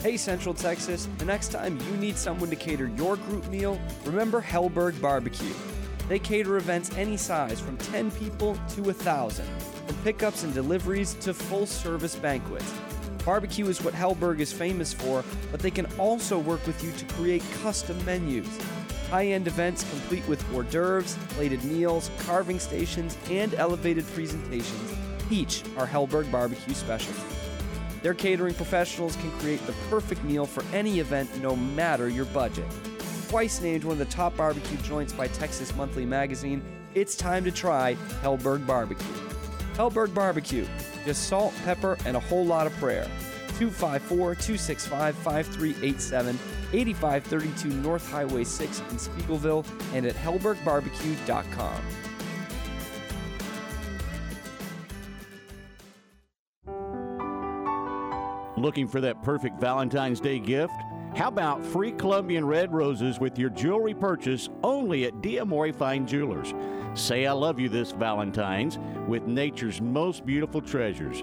Hey Central Texas, the next time you need someone to cater your group meal, remember Helberg Barbecue. They cater events any size from 10 people to 1,000, from pickups and deliveries to full service banquets. Barbecue is what Helberg is famous for, but they can also work with you to create custom menus. High end events complete with hors d'oeuvres, plated meals, carving stations, and elevated presentations. Each are Helberg Barbecue specialties. Their catering professionals can create the perfect meal for any event, no matter your budget. Twice named one of the top barbecue joints by Texas Monthly Magazine, it's time to try Helberg Barbecue. Helberg Barbecue, just salt, pepper, and a whole lot of prayer. 254 265 5387, 8532 North Highway 6 in Speegleville, and at helbergbarbecue.com. Looking for that perfect Valentine's Day gift? How about free Colombian red roses with your jewelry purchase only at Diamore Fine Jewelers? Say I love you this Valentine's with nature's most beautiful treasures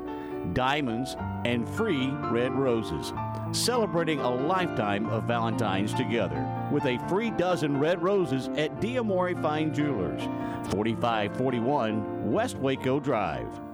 diamonds and free red roses. Celebrating a lifetime of Valentine's together with a free dozen red roses at Diamore Fine Jewelers, 4541 West Waco Drive.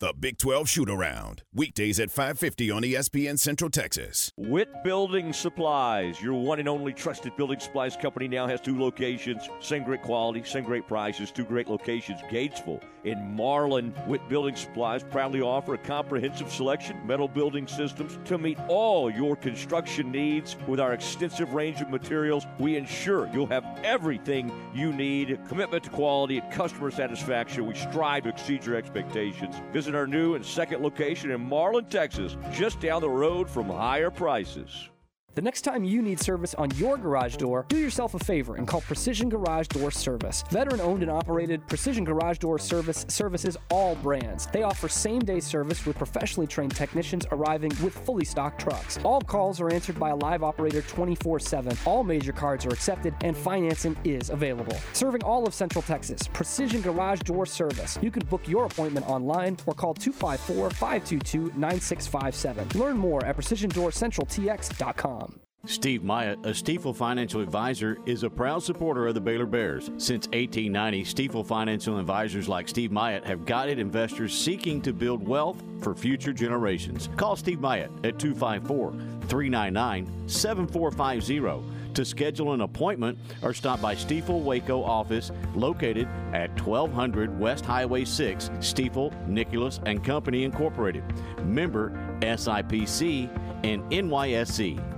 The Big 12 Shoot Around, weekdays at 5:50 on ESPN Central Texas. Witt Building Supplies, your one and only trusted building supplies company, now has two locations. Same great quality, same great prices, two great locations. Gatesville and Marlin. Witt Building Supplies proudly offer a comprehensive selection, metal building systems to meet all your construction needs. With our extensive range of materials, we ensure you'll have everything you need. Commitment to quality and customer satisfaction. We strive to exceed your expectations. Visit our new and second location in Marlin, Texas, just down the road from higher prices. The next time you need service on your garage door, do yourself a favor and call Precision Garage Door Service. Veteran owned and operated, Precision Garage Door Service services all brands. They offer same day service with professionally trained technicians arriving with fully stocked trucks. All calls are answered by a live operator 24 7. All major cards are accepted and financing is available. Serving all of Central Texas, Precision Garage Door Service. You can book your appointment online or call 254 522 9657. Learn more at precisiondoorcentraltx.com. Steve Myatt, a Stifel financial advisor, is a proud supporter of the Baylor Bears. Since 1890, Stifel financial advisors like Steve Myatt have guided investors seeking to build wealth for future generations. Call Steve Myatt at 254 399 7450 to schedule an appointment or stop by Stifel Waco office located at 1200 West Highway 6, Stifel, Nicolaus and Company Incorporated. Member SIPC and NYSE.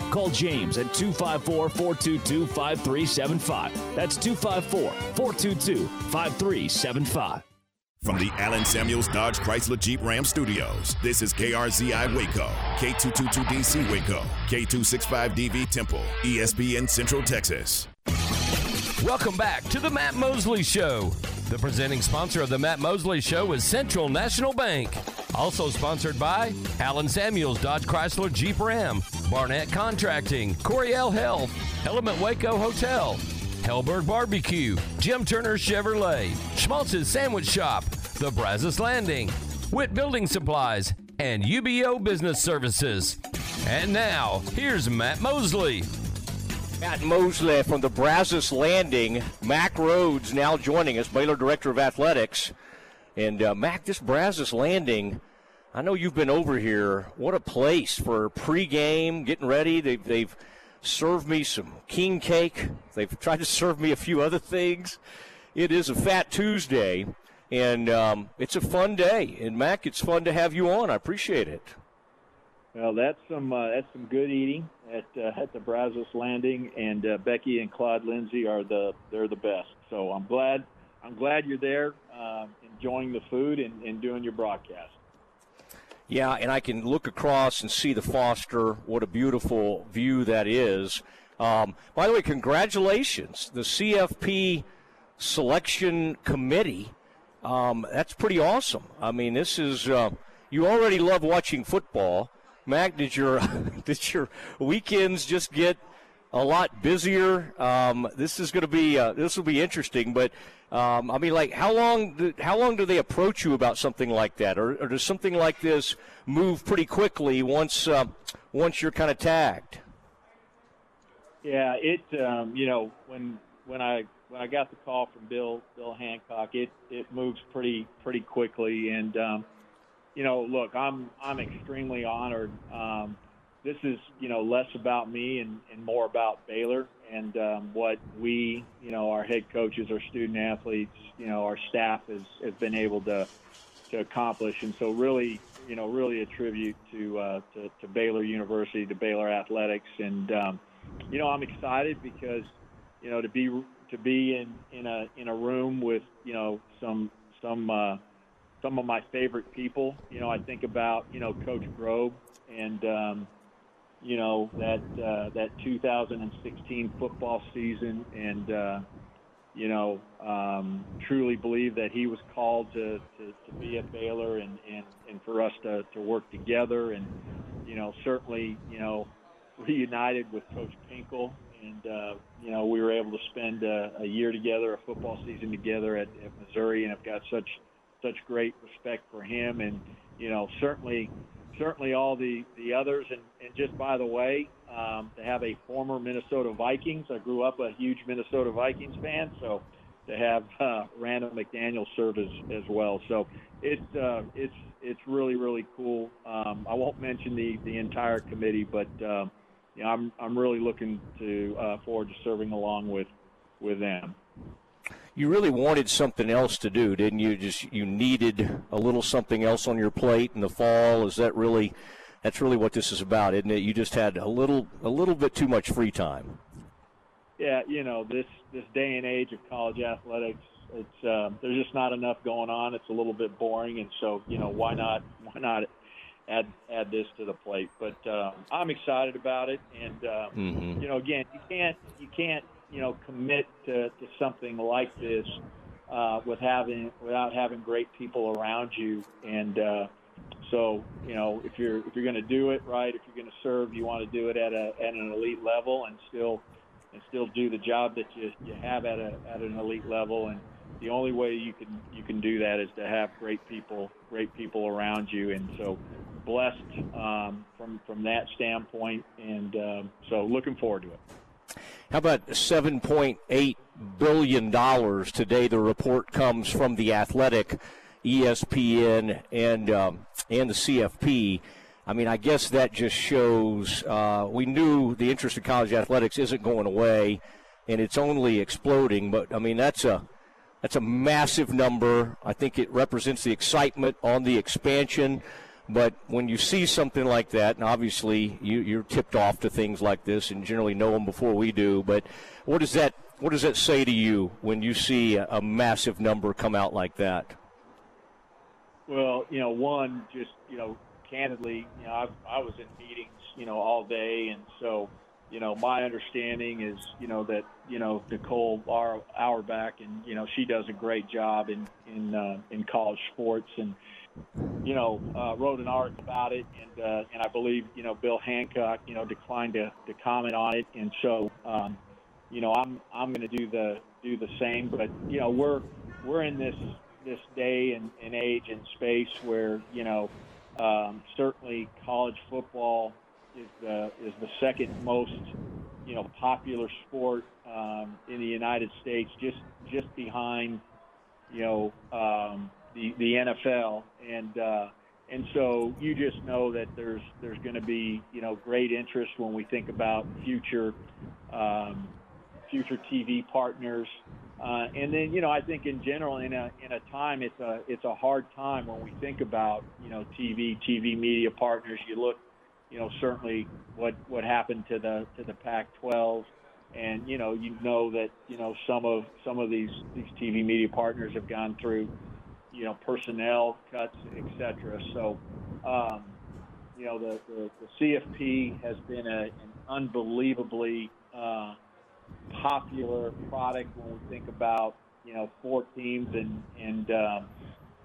Call James at 254 422 5375. That's 254 422 5375. From the Allen Samuels Dodge Chrysler Jeep Ram Studios, this is KRZI Waco, K222DC Waco, K265DV Temple, ESPN Central Texas. Welcome back to the Matt Mosley Show. The presenting sponsor of the Matt Mosley Show is Central National Bank. Also sponsored by Allen Samuels Dodge Chrysler Jeep Ram, Barnett Contracting, Coryell Health, Element Waco Hotel, Helberg Barbecue, Jim Turner Chevrolet, Schmaltz's Sandwich Shop, The Brazos Landing, Witt Building Supplies, and UBEO Business Services. And now, here's Matt Mosley. Matt Mosley from the Brazos Landing. Mack Rhoades now joining us, Baylor Director of Athletics. And uh, Mack, this Brazos Landing, I know you've been over here. What a place for pregame, getting ready. They've, they've served me some king cake. They've tried to serve me a few other things. It is a Fat Tuesday, and um, it's a fun day. And Mack, it's fun to have you on. I appreciate it. Well, that's some uh, that's some good eating at uh, at the Brazos Landing, and uh, Becky and Claude Lindsay are the they're the best. So I'm glad I'm glad you're there, uh, enjoying the food and, and doing your broadcast. Yeah, and I can look across and see the Foster. What a beautiful view that is. Um, by the way, congratulations. The CFP selection committee. Um, that's pretty awesome. I mean, this is, uh, you already love watching football. Mack, did your, did your weekends just get a lot busier? Um, this is going to be, uh, this will be interesting, but um, I mean, like, how long? Do, how long do they approach you about something like that, or, or does something like this move pretty quickly once uh, once you're kind of tagged? Yeah, it um, you know when when I when I got the call from Bill Bill Hancock, it it moves pretty pretty quickly, and um, you know, look, I'm I'm extremely honored. Um, this is you know less about me and, and more about Baylor and um, what we you know our head coaches, our student athletes, you know our staff has has been able to to accomplish, and so really you know really a tribute to uh, to, to Baylor University, to Baylor athletics, and um, you know I'm excited because you know to be to be in in a in a room with you know some some uh, some of my favorite people. You know I think about you know Coach Grobe and um, you know that uh, that 2016 football season, and uh, you know um, truly believe that he was called to, to, to be at Baylor, and, and, and for us to, to work together, and you know certainly you know reunited with Coach Pinkel, and uh, you know we were able to spend a, a year together, a football season together at, at Missouri, and I've got such such great respect for him, and you know certainly certainly all the, the others. And, and just by the way, um, to have a former Minnesota Vikings, I grew up a huge Minnesota Vikings fan, so to have uh, Randall McDaniel serve as, as well. So it's uh, it's it's really really cool. Um, I won't mention the, the entire committee, but uh, you know, I'm I'm really looking to uh, forward to serving along with with them you really wanted something else to do, didn't you? Just you needed a little something else on your plate in the fall. Is that really? That's really what this is about, isn't it? You just had a little, a little bit too much free time. Yeah, you know this this day and age of college athletics, it's uh, there's just not enough going on. It's a little bit boring, and so you know why not why not add add this to the plate. But uh, I'm excited about it, and uh, Mhm. you know, again, you can't you can't you know commit to, to something like this uh, with having without having great people around you. And uh, so, you know, if you're if you're going to do it right, if you're going to serve, you want to do it at a at an elite level and still and still do the job that you, you have at a at an elite level. And the only way you can you can do that is to have great people great people around you. And so blessed um, from from that standpoint. And um, so looking forward to it. How about $7.8 billion today? The report comes from The Athletic, ESPN, and, um, and the CFP. I mean, I guess that just shows uh, we knew the interest in college athletics isn't going away, and it's only exploding. But I mean, that's a that's a massive number. I think it represents the excitement on the expansion. But when you see something like that, and obviously you, you're tipped off to things like this, and generally know them before we do. But what does that what does that say to you when you see a, a massive number come out like that? Well, you know, one, just, you know, candidly, you know, I, I was in meetings, you know, all day. And so, you know, my understanding is, you know, that, you know, Nicole our our Auerbach and, you know, she does a great job in, in, uh, in college sports and, you know, uh, wrote an article about it. And, uh, and I believe, you know, Bill Hancock, you know, declined to, to comment on it. And so, um, you know, I'm, I'm going to do the, do the same, but, you know, we're, we're in this, this day and, and age and space where you know um, certainly college football is the is the second most you know popular sport um, in the United States, just just behind you know um, the the NFL and uh, and so you just know that there's there's going to be you know great interest when we think about future um, future TV partners. Uh, and then, you know, I think in general, in a in a time, it's a it's a hard time when we think about you know TV, TV media partners. You look, you know, certainly what what happened to the to the Pac-12, and you know, you know that you know some of some of these these TV media partners have gone through, you know, personnel cuts, et cetera. So, um, you know, the, the the CFP has been a, an unbelievably uh, popular product when we think about you know four teams and and um,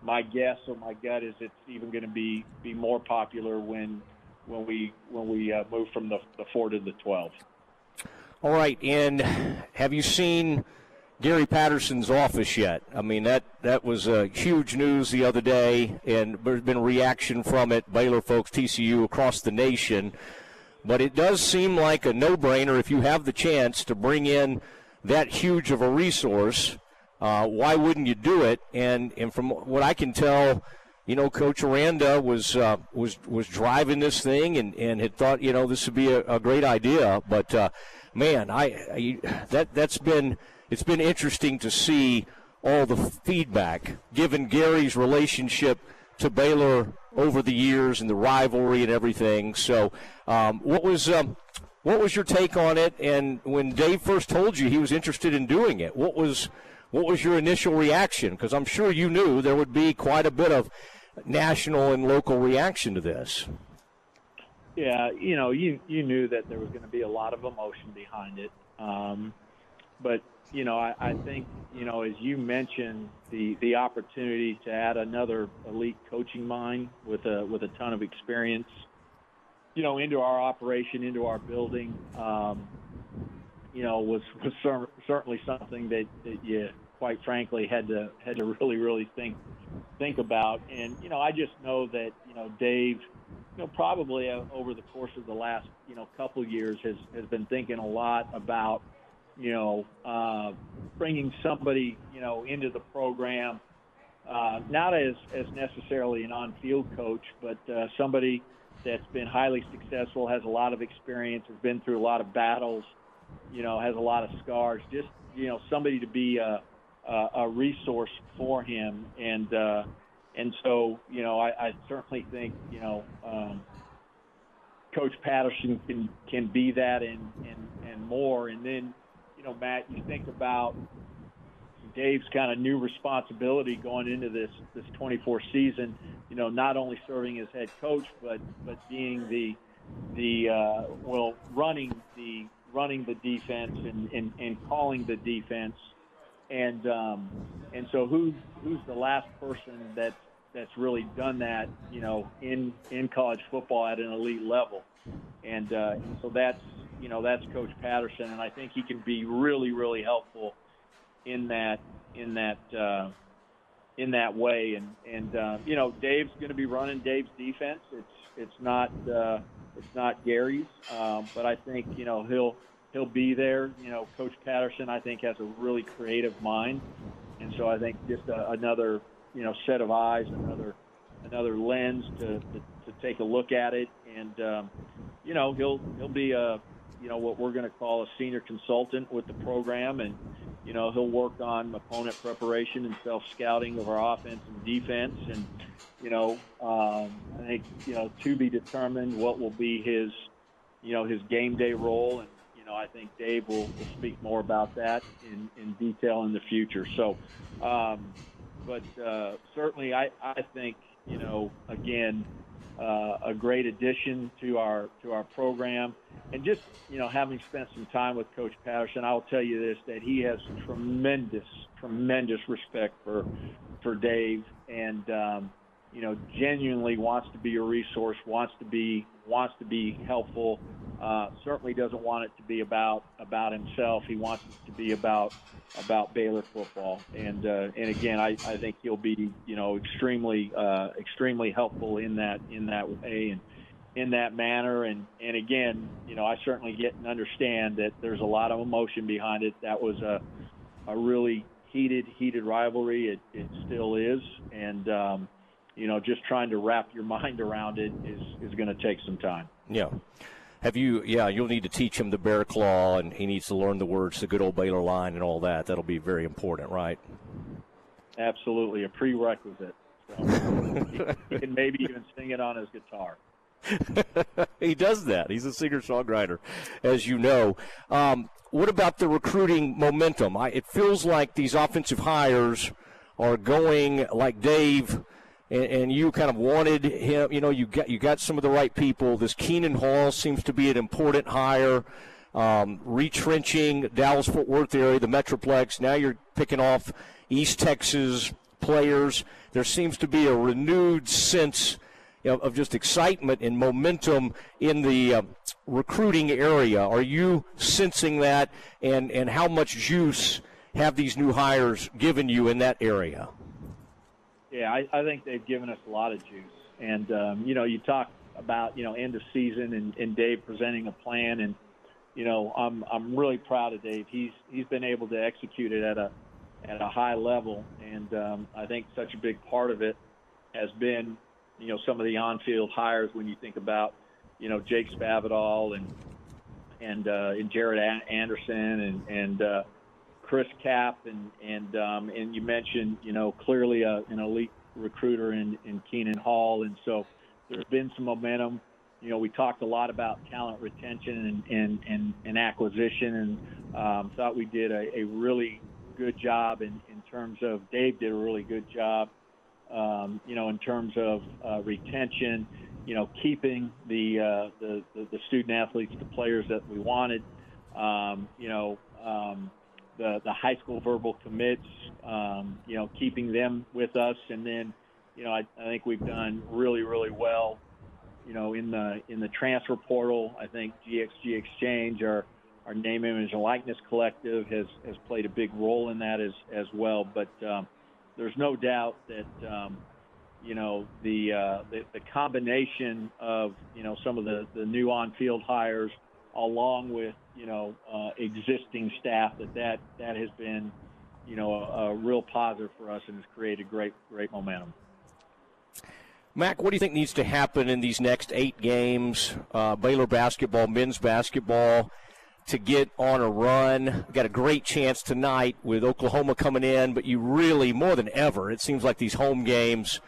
my guess or my gut is it's even going to be be more popular when when we when we uh, move from the, the four to the twelve. All right, and have you seen Gary Patterson's office yet? I mean that that was uh, huge news the other day, and there's been reaction from it. Baylor folks, TCU across the nation, but it does seem like a no-brainer if you have the chance to bring in that huge of a resource. Uh, why wouldn't you do it? And and from what I can tell, you know, Coach Aranda was uh, was was driving this thing and, and had thought, you know, this would be a, a great idea. But uh, man, I, I that that's been it's been interesting to see all the feedback given Gary's relationship to Baylor over the years and the rivalry and everything. So, um, what was um, what was your take on it? And when Dave first told you he was interested in doing it, what was what was your initial reaction? Because I'm sure you knew there would be quite a bit of national and local reaction to this. Yeah, you know, you you knew that there was going to be a lot of emotion behind it, um, but you know, I, I think you know, as you mentioned, the the opportunity to add another elite coaching mind with a with a ton of experience, you know, into our operation, into our building, um, you know, was was cer- certainly something that that you quite frankly had to had to really really think think about, and you know, I just know that you know Dave you know, probably uh, over the course of the last, you know, couple years has, has been thinking a lot about, you know, uh, bringing somebody, you know, into the program, uh, not as, as necessarily an on-field coach, but uh, somebody that's been highly successful, has a lot of experience, has been through a lot of battles, you know, has a lot of scars. Just, you know, somebody to be a, a, a resource for him. And, uh, and so, you know, I, I certainly think, you know, um, Coach Patterson can can be that and, and and more. And then, know, Matt, you think about Dave's kind of new responsibility going into this this 24 season. You know, not only serving as head coach, but but being the the uh, well running the running the defense and, and, and calling the defense. And um, and so who's who's the last person that that's really done that, you know, in in college football at an elite level. And, uh, and so that's you know that's Coach Patterson, and I think he can be really really helpful in that in that uh, in that way. And and uh, you know Dave's going to be running Dave's defense. It's it's not uh, it's not Gary's, um, but I think you know he'll he'll be there. You know, Coach Patterson I think has a really creative mind, and so I think just a, another you know set of eyes, another another lens to, to, to take a look at it, and um, you know he'll he'll be a you know what we're going to call a senior consultant with the program, and you know he'll work on opponent preparation and self scouting of our offense and defense, and you know um, I think you know to be determined what will be his you know his game day role, and you know I think Dave will, will speak more about that in, in detail in the future. So. Um, but uh, certainly, I, I think you know again uh, a great addition to our to our program, and just you know having spent some time with Coach Patterson, I will tell you this that he has tremendous tremendous respect for for Dave, and um, you know genuinely wants to be a resource, wants to be wants to be helpful. Uh, certainly doesn't want it to be about about himself. He wants it to be about about Baylor football. And uh, and again, I, I think he'll be you know extremely uh, extremely helpful in that in that way and in that manner. And and again, you know, I certainly get and understand that there's a lot of emotion behind it. That was a a really heated heated rivalry. It it still is. And um, you know, just trying to wrap your mind around it is is going to take some time. Yeah. Have you? Yeah, you'll need to teach him the bear claw, and he needs to learn the words, the good old Baylor line, and all that. That'll be very important, right? Absolutely, a prerequisite. So he can maybe even sing it on his guitar. he does that. He's a singer songwriter, as you know. Um, what about the recruiting momentum? I, it feels like these offensive hires are going like Dave and, and, you kind of wanted him. You know, you got you got some of the right people. This Keenan Hall seems to be an important hire. Um, retrenching Dallas Fort Worth area, the Metroplex. Now you're picking off East Texas players. There seems to be a renewed sense of just excitement and momentum in the uh, recruiting area. Are you sensing that, and and how much juice have these new hires given you in that area? Yeah, I, I think they've given us a lot of juice. And um, you know, you talk about you know end of season and, and Dave presenting a plan, and you know, I'm I'm really proud of Dave. He's he's been able to execute it at a at a high level, and um, I think such a big part of it has been you know some of the on-field hires when you think about you know Jake Spavital and and uh, and Jared Anderson and and uh, Chris Cap and and um, and you mentioned you know clearly a, an elite recruiter in, in Keenan Hall, and so there's been some momentum. You know, we talked a lot about talent retention and and, and, and acquisition, and um, thought we did a, a really good job in, in terms of Dave did a really good job. Um, you know, in terms of uh, retention, you know, keeping the, uh, the, the the student athletes, the players that we wanted. Um, you know, um, the the high school verbal commits, um, you know, keeping them with us, and then, you know, I, I think we've done really really well, you know, in the in the transfer portal. I think GXG Exchange, our our name, image, and likeness collective, has has played a big role in that as as well. But um, there's no doubt that. Um, you know the, uh, the the combination of you know some of the the new on-field hires, along with you know uh, existing staff that that that has been you know a, a, real positive for us and has created great great momentum. Mack, what do you think needs to happen in these next eight games? Uh, Baylor basketball, men's basketball, to get on a run. Got a great chance tonight with Oklahoma coming in, but you really, more than ever, it seems like these home games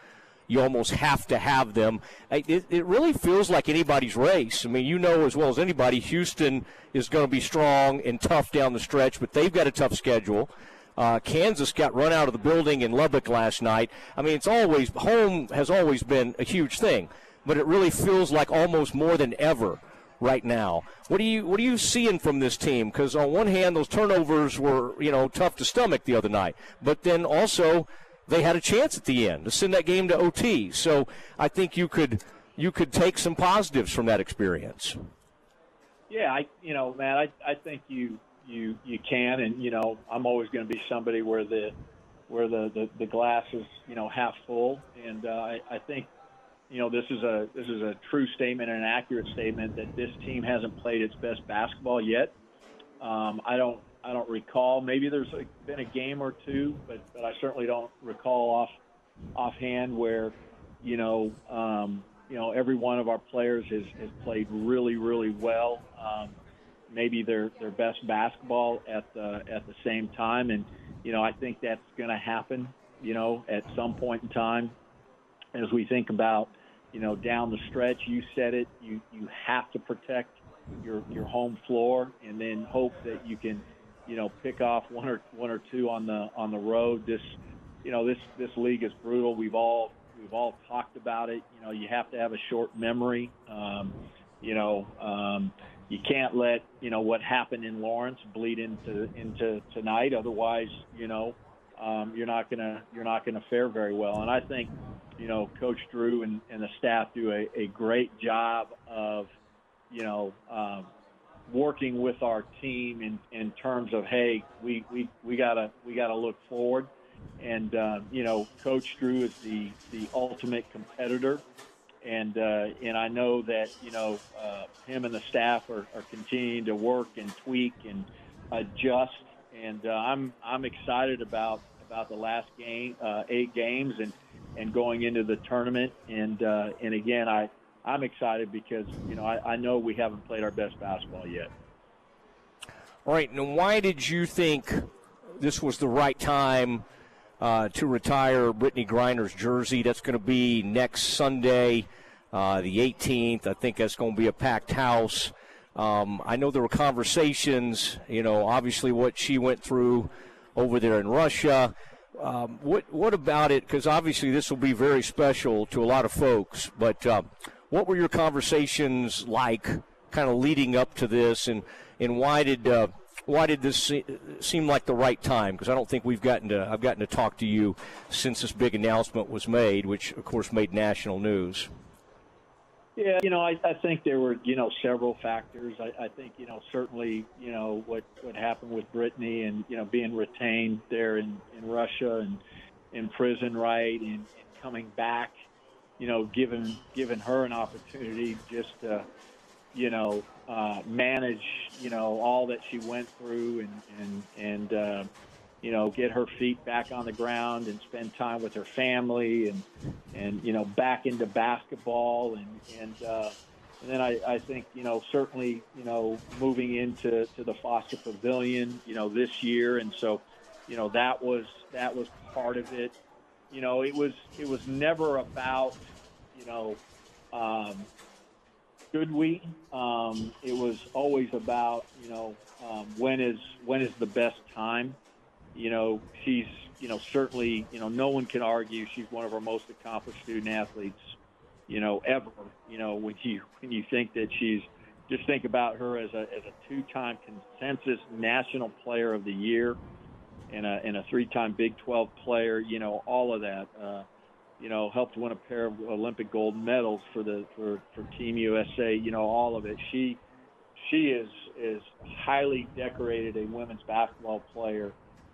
you almost have to have them. It, it really feels like anybody's race. I mean, you know as well as anybody, Houston is going to be strong and tough down the stretch, but they've got a tough schedule. Uh, Kansas got run out of the building in Lubbock last night. I mean, it's always home has always been a huge thing, but it really feels like almost more than ever right now. What are you What are you seeing from this team? Because on one hand, those turnovers were you know tough to stomach the other night, but then also they had a chance at the end to send that game to OT. So I think you could you could take some positives from that experience. Yeah, I you know, man, I I think you you you can, and you know, I'm always going to be somebody where the where the, the the glass is you know half full, and uh, I I think you know this is a this is a true statement and an accurate statement that this team hasn't played its best basketball yet. Um, I don't I don't recall. Maybe there's a, been a game or two, but but I certainly don't recall off offhand where you know um, you know every one of our players has, has played really really well. Um, maybe their their best basketball at the at the same time, and you know I think that's going to happen. You know at some point in time, as we think about you know down the stretch. You said it. You you have to protect your your home floor, and then hope that you can you know pick off one or one or two on the on the road. This you know this this league is brutal. We've all we've all talked about it. You know you have to have a short memory. Um, you know um, you can't let you know what happened in Lawrence bleed into into tonight. Otherwise, you know um, you're not gonna you're not gonna fare very well. And I think you know Coach Drew and, and the staff do a, a great job of you know um, working with our team in, in terms of hey we, we, we gotta we gotta look forward. And uh, you know Coach Drew is the the ultimate competitor. And uh, and I know that you know uh, him and the staff are, are continuing to work and tweak and adjust, and uh, I'm I'm excited about about the last game, uh, eight games, and and going into the tournament, and uh, and again I I'm excited because you know I, I know we haven't played our best basketball yet. All right, now why did you think this was the right time? uh, to retire Brittney Griner's jersey. That's going to be next Sunday, uh, the 18th. I think that's going to be a packed house. Um, I know there were conversations, you know, obviously what she went through over there in Russia. Um, what what about it? Because obviously this will be very special to a lot of folks. But uh, what were your conversations like, kind of leading up to this, and and why did uh, why did this seem like the right time? Because I don't think we've gotten to I've gotten to talk to you since this big announcement was made, which of course made national news. Yeah, you know, I, I think there were you know several factors. I, I think you know certainly you know what what happened with Brittney and you know being retained there in in Russia and in prison, right, and, and coming back. You know, given given her an opportunity just to you know, uh, manage, you know, all that she went through and, and, and, uh, you know, get her feet back on the ground and spend time with her family and, and, you know, back into basketball. And, and, uh, and then I, I think, you know, certainly, you know, moving into to the Foster Pavilion, you know, this year. And so, you know, that was, that was part of it. You know, it was, it was never about, you know, um, should we? Um, it was always about you know um, when is when is the best time. You know, she's you know certainly you know no one can argue she's one of our most accomplished student athletes. You know, ever. You know, when you when you think that she's just think about her as a as a two-time consensus national player of the year and a and a three-time Big 12 player. You know, all of that. Uh, you know, helped win a pair of Olympic gold medals for the for, for Team USA. You know, all of it. She she is is highly decorated a women's basketball player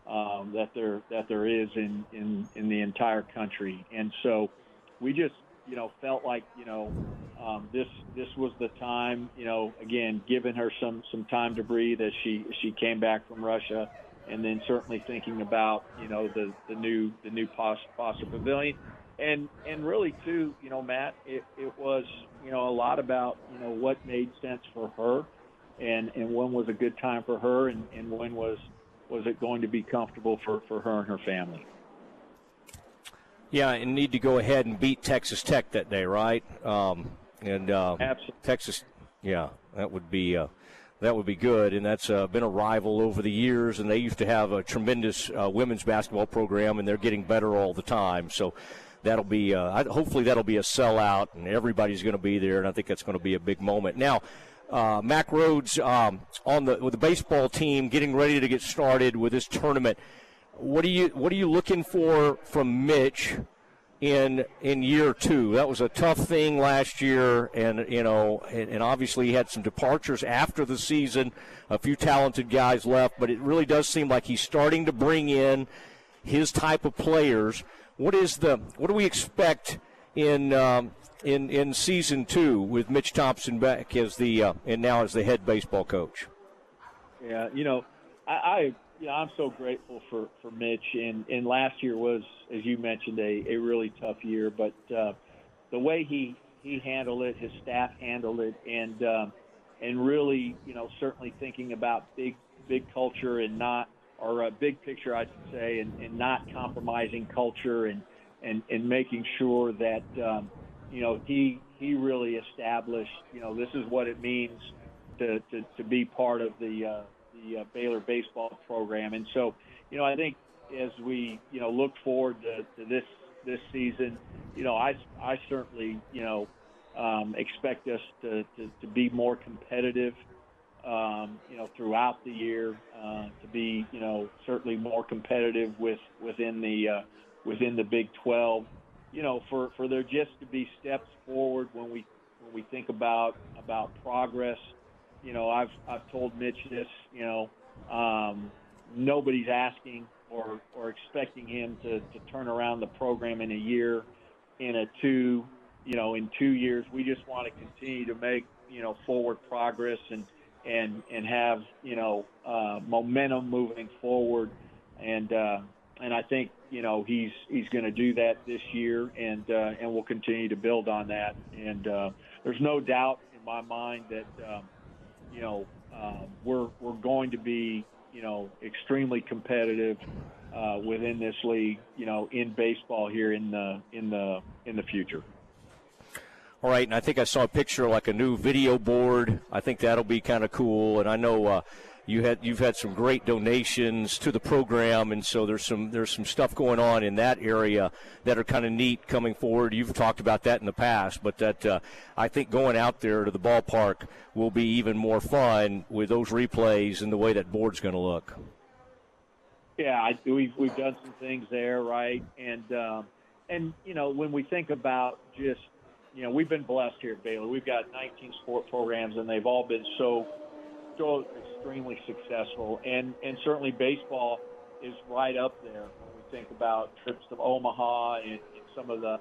um, that there that there is in, in in the entire country. And so we just you know felt like you know um, this this was the time. You know, again, giving her some some time to breathe as she she came back from Russia. And then certainly thinking about you know the, the new the new Foster Pavilion, and and really too, you know, Matt, it, it was you know a lot about you know what made sense for her, and and when was a good time for her, and, and when was was it going to be comfortable for for her and her family. Yeah, and need to go ahead and beat Texas Tech that day, right? Um, and uh, Texas, yeah, that would be uh, that would be good. And that's uh, been a rival over the years, and they used to have a tremendous uh, women's basketball program, and they're getting better all the time. So that'll be uh, hopefully that'll be a sellout, and everybody's going to be there, and I think that's going to be a big moment. Now. Uh, Mack Rhoades um, on the with the baseball team getting ready to get started with this tournament. What are you What are you looking for from Mitch in in year two. That was a tough thing last year, and you know, and, and, obviously he had some departures after the season. A few talented guys left, but it really does seem like he's starting to bring in his type of players. What is the what do we expect in um, in in season two with Mitch Thompson back as the uh, and now as the head baseball coach? Yeah, you know, I, I yeah, I'm so grateful for for Mitch. And and last year was, as you mentioned, a a really tough year. But uh, the way he he handled it, his staff handled it, and um, and really, you know, certainly thinking about big big culture and not or a big picture, I should say, and, and not compromising culture and and and making sure that um, you know he he really established, you know, this is what it means to to, to be part of the uh, the uh, Baylor baseball program. And so, you know, I think as we you know look forward to, to this this season, you know, I I certainly you know um, expect us to, to, to be more competitive. Um, you know, throughout the year, uh, to be, you know, certainly more competitive with within the uh, within the Big 12. You know, for, for there just to be steps forward when we when we think about about progress you know, I've I've told Mitch this. You know, um, nobody's asking or or expecting him to to turn around the program in a year, in a two, you know, in two years. We just want to continue to make you know forward progress and and and have you know uh, momentum moving forward. And uh, and I think you know he's he's going to do that this year, and uh, and we'll continue to build on that. And uh, there's no doubt in my mind that. Um, you know, uh, we're we're going to be, you know, extremely competitive uh, within this league, you know, in baseball here in the in the in the future. All right, and I think I saw a picture like a new video board. I think that'll be kind of cool. And I know uh, you had you've had some great donations to the program, and so there's some there's some stuff going on in that area that are kind of neat coming forward. You've talked about that in the past, but that uh, I think going out there to the ballpark will be even more fun with those replays and the way that board's going to look. Yeah, I, we've we've done some things there, right? And um, and you know when we think about just you know we've been blessed here at Baylor. We've got 19 sport programs, and they've all been so so extremely successful, and and certainly baseball is right up there when we think about trips to Omaha and, and some of the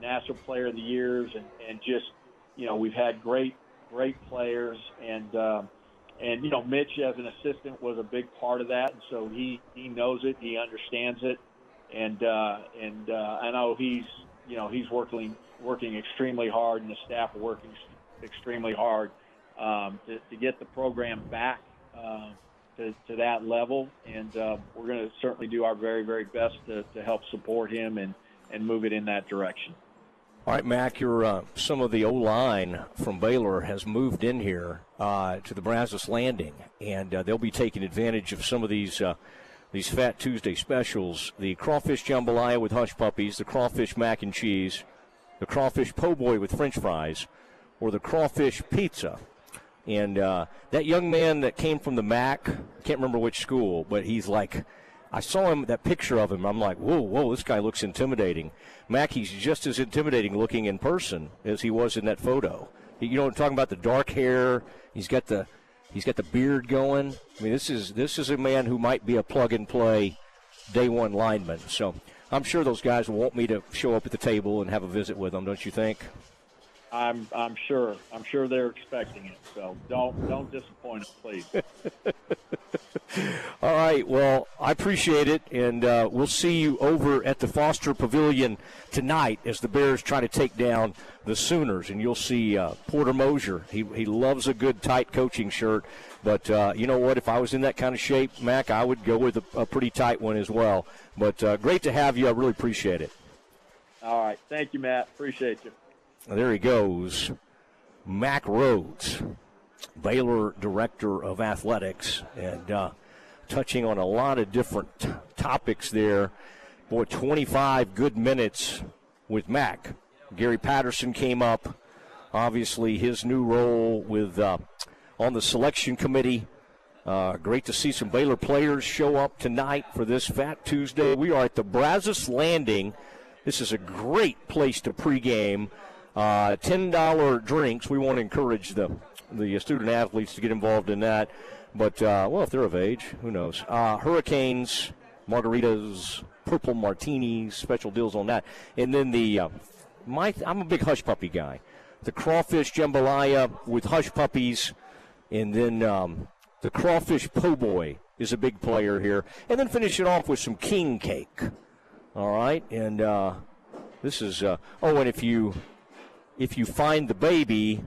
National Player of the Years, and and just you know we've had great great players, and uh, and you know Mitch as an assistant was a big part of that, and so he he knows it, he understands it, and uh, and uh, I know he's you know he's working working extremely hard, and the staff are working extremely hard um, to, to get the program back uh, to, to that level. And uh, we're going to certainly do our very, very best to, to help support him and, and move it in that direction. All right, Mack, your uh, some of the O line from Baylor has moved in here uh, to the Brazos Landing, and uh, they'll be taking advantage of some of these uh, these Fat Tuesday specials: the crawfish jambalaya with hush puppies, the crawfish mac and cheese, the crawfish po' boy with French fries, or the crawfish pizza and uh, that young man that came from the MAC, can't remember which school, but he's like, I saw him, that picture of him. I'm like, whoa, whoa, this guy looks intimidating. Mack, he's just as intimidating looking in person as he was in that photo. You know, I'm talking about the dark hair. He's got the he's got the beard going. I mean, this is this is a man who might be a plug and play day one lineman. So I'm sure those guys will want me to show up at the table and have a visit with them. Don't you think? I'm I'm sure I'm sure they're expecting it. So don't don't disappoint us, please. All right. Well, I appreciate it, and uh, we'll see you over at the Foster Pavilion tonight as the Bears try to take down the Sooners. And you'll see uh, Porter Moser. He he loves a good tight coaching shirt. But uh, you know what? If I was in that kind of shape, Mack, I would go with a, a pretty tight one as well. But uh, great to have you. I really appreciate it. All right. Thank you, Matt. Appreciate you. There he goes. Mack Rhoades, Baylor Director of Athletics, and uh, touching on a lot of different t- topics there. Boy, 25 good minutes with Mack. Gary Patterson came up. Obviously, his new role with uh, on the selection committee. Uh, great to see some Baylor players show up tonight for this Fat Tuesday. We are at the Brazos Landing. This is a great place to pregame. Uh, $10 drinks. We want to encourage the, the student athletes to get involved in that. But, uh, well, if they're of age, who knows? Uh, hurricanes, margaritas, purple martinis, special deals on that. And then the, uh, my, I'm a big hush puppy guy. The crawfish jambalaya with hush puppies, and then um, the crawfish po' boy is a big player here. And then finish it off with some king cake. All right, and uh, this is uh, oh, and if you if you find the baby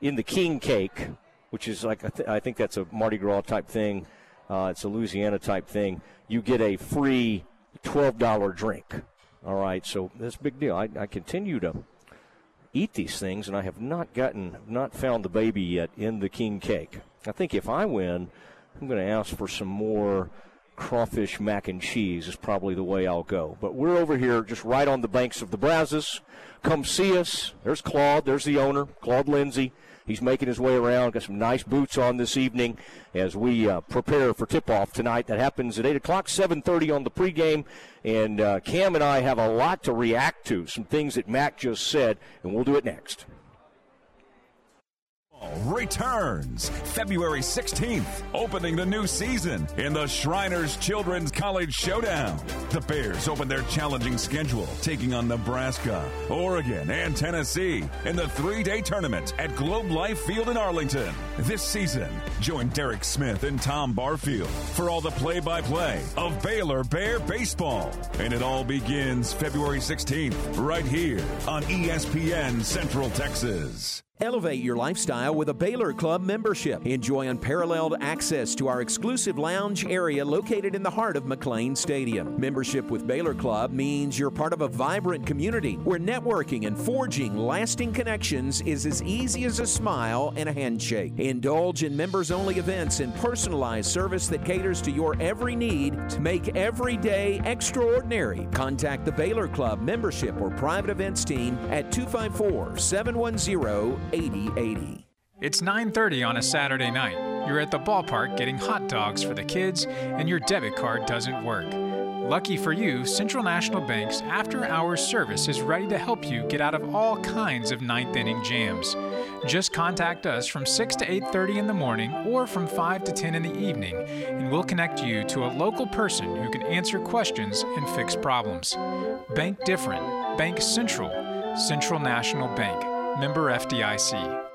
in the king cake, which is like I, th- I think that's a Mardi Gras type thing, uh, it's a Louisiana type thing. You get a free twelve dollar drink. All right, so that's a big deal. I, I continue to eat these things, and I have not gotten, not found the baby yet in the king cake. I think if I win, I'm going to ask for some more crawfish mac and cheese is probably the way I'll go. But we're over here just right on the banks of the Brazos. Come see us. There's Claude. There's the owner, Claude Lindsay. He's making his way around. Got some nice boots on this evening as we uh, prepare for tip-off tonight. That happens at 8 o'clock, 7.30 on the pregame. And uh, Cam and I have a lot to react to, some things that Mack just said, and we'll do it next returns February 16th, opening the new season in the Shriners Children's College Showdown. The Bears open their challenging schedule, taking on Nebraska, Oregon, and Tennessee in the three day tournament at Globe Life Field in Arlington. This season, join Derek Smith and Tom Barfield for all the play by play of Baylor Bear Baseball. And it all begins February 16th, right here on ESPN Central Texas. Elevate your lifestyle with a Baylor Club membership. Enjoy unparalleled access to our exclusive lounge area located in the heart of McLane Stadium. Membership with Baylor Club means you're part of a vibrant community where networking and forging lasting connections is as easy as a smile and a handshake. Indulge in members only events and personalized service that caters to your every need to make every day extraordinary. Contact the Baylor Club membership or private events team at 254 710 8080. It's 9:30 on a Saturday night. You're at the ballpark getting hot dogs for the kids and your debit card doesn't work. Lucky for you, Central National Bank's after hours service is ready to help you get out of all kinds of ninth inning jams. Just contact us from 6 to 8:30 in the morning or from 5 to 10 in the evening, and we'll connect you to a local person who can answer questions and fix problems. Bank different. Bank Central. Central National Bank. Member FDIC.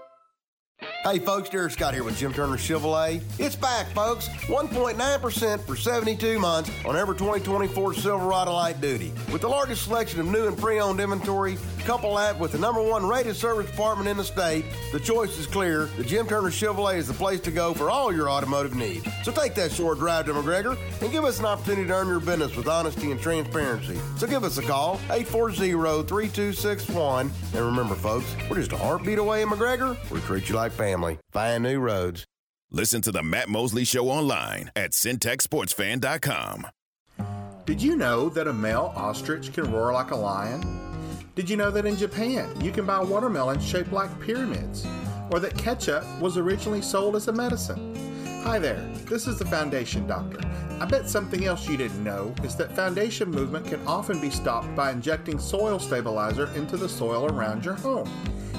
Hey folks, Derek Scott here with Jim Turner Chevrolet. It's back, folks. 1.9% for 72 months on every 2024 Silverado Light Duty. With the largest selection of new and pre-owned inventory, couple that with the number one rated service department in the state, the choice is clear. The Jim Turner Chevrolet is the place to go for all your automotive needs. So take that short drive to McGregor and give us an opportunity to earn your business with honesty and transparency. So give us a call, 840-3261. And remember, folks, we're just a heartbeat away in McGregor. We treat you like family. Find new roads. Listen to the Matt Mosley Show online at centexsportsfan.com. Did you know that a male ostrich can roar like a lion? Did you know that in Japan you can buy watermelons shaped like pyramids? Or that ketchup was originally sold as a medicine? Hi there, this is the Foundation Doctor. I bet something else you didn't know is that foundation movement can often be stopped by injecting soil stabilizer into the soil around your home.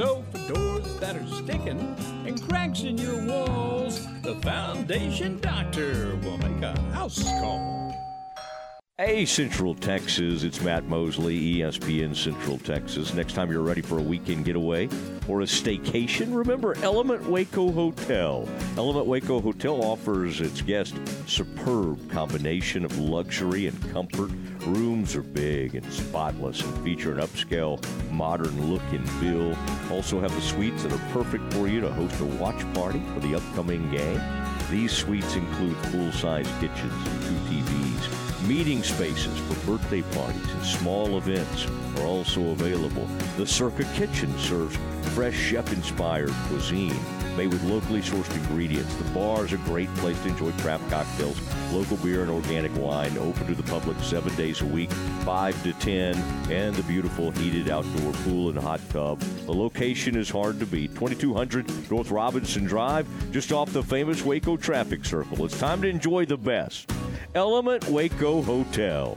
So, for doors that are sticking and cracks in your walls, the Foundation Doctor will make a house call. Hey, Central Texas, it's Matt Mosley, ESPN Central Texas. Next time you're ready for a weekend getaway or a staycation, remember Element Waco Hotel. Element Waco Hotel offers its guests superb combination of luxury and comfort. Rooms are big and spotless and feature an upscale, modern look and feel. Also have the suites that are perfect for you to host a watch party for the upcoming game. These suites include full-size kitchens and two TVs. Meeting spaces for birthday parties and small events are also available. The Circa Kitchen serves fresh chef-inspired cuisine made with locally sourced ingredients. The bar is a great place to enjoy craft cocktails, local beer, and organic wine. Open to the public seven days a week, 5 to 10, and the beautiful heated outdoor pool and hot tub. The location is hard to beat 2200 North Robinson Drive, just off the famous Waco traffic circle. It's time to enjoy the best. Element Waco Hotel.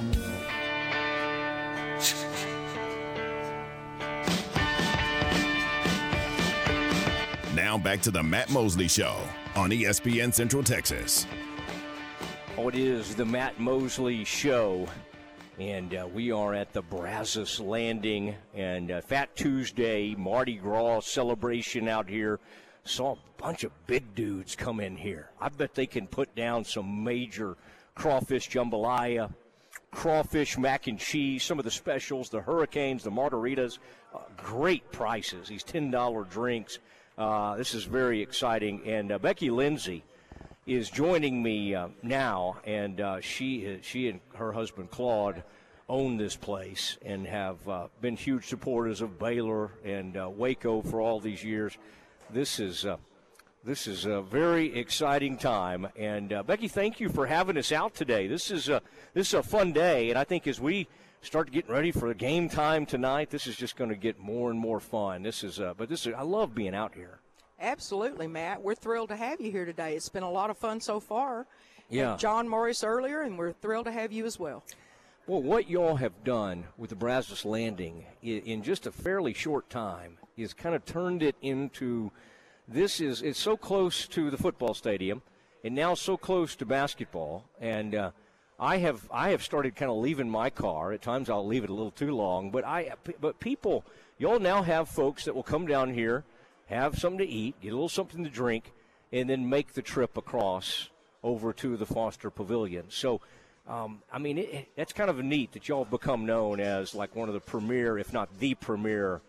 Now back to the Matt Mosley Show on ESPN Central Texas. Oh, it is the Matt Mosley Show. And uh, we are at the Brazos Landing and uh, Fat Tuesday, Mardi Gras celebration out here. Saw a bunch of big dudes come in here. I bet they can put down some major crawfish jambalaya, crawfish mac and cheese, some of the specials, the hurricanes, the margaritas. Uh, great prices, these $10 drinks. Uh, this is very exciting. And uh, Becky Lindsay is joining me uh, now, and uh, she she and her husband Claude own this place and have uh, been huge supporters of Baylor and uh, Waco for all these years. This is. This is a very exciting time, and Becky, thank you for having us out today. This is a this is a fun day, and I think as we start getting ready for the game time tonight, this is just going to get more and more fun. This is, uh, but this is, I love being out here. Absolutely, Matt. We're thrilled to have you here today. It's been a lot of fun so far. Yeah. John Morris earlier, and we're thrilled to have you as well. Well, what y'all have done with the Brazos Landing in just a fairly short time is kind of turned it into this is it's so close to the football stadium and now so close to basketball and uh, I have I have started kind of leaving my car at times I'll leave it a little too long but I but people y'all now have folks that will come down here have something to eat get a little something to drink and then make the trip across over to the Foster Pavilion so um, I mean, it, that's kind of neat that y'all have become known as like one of the premier, if not the premier,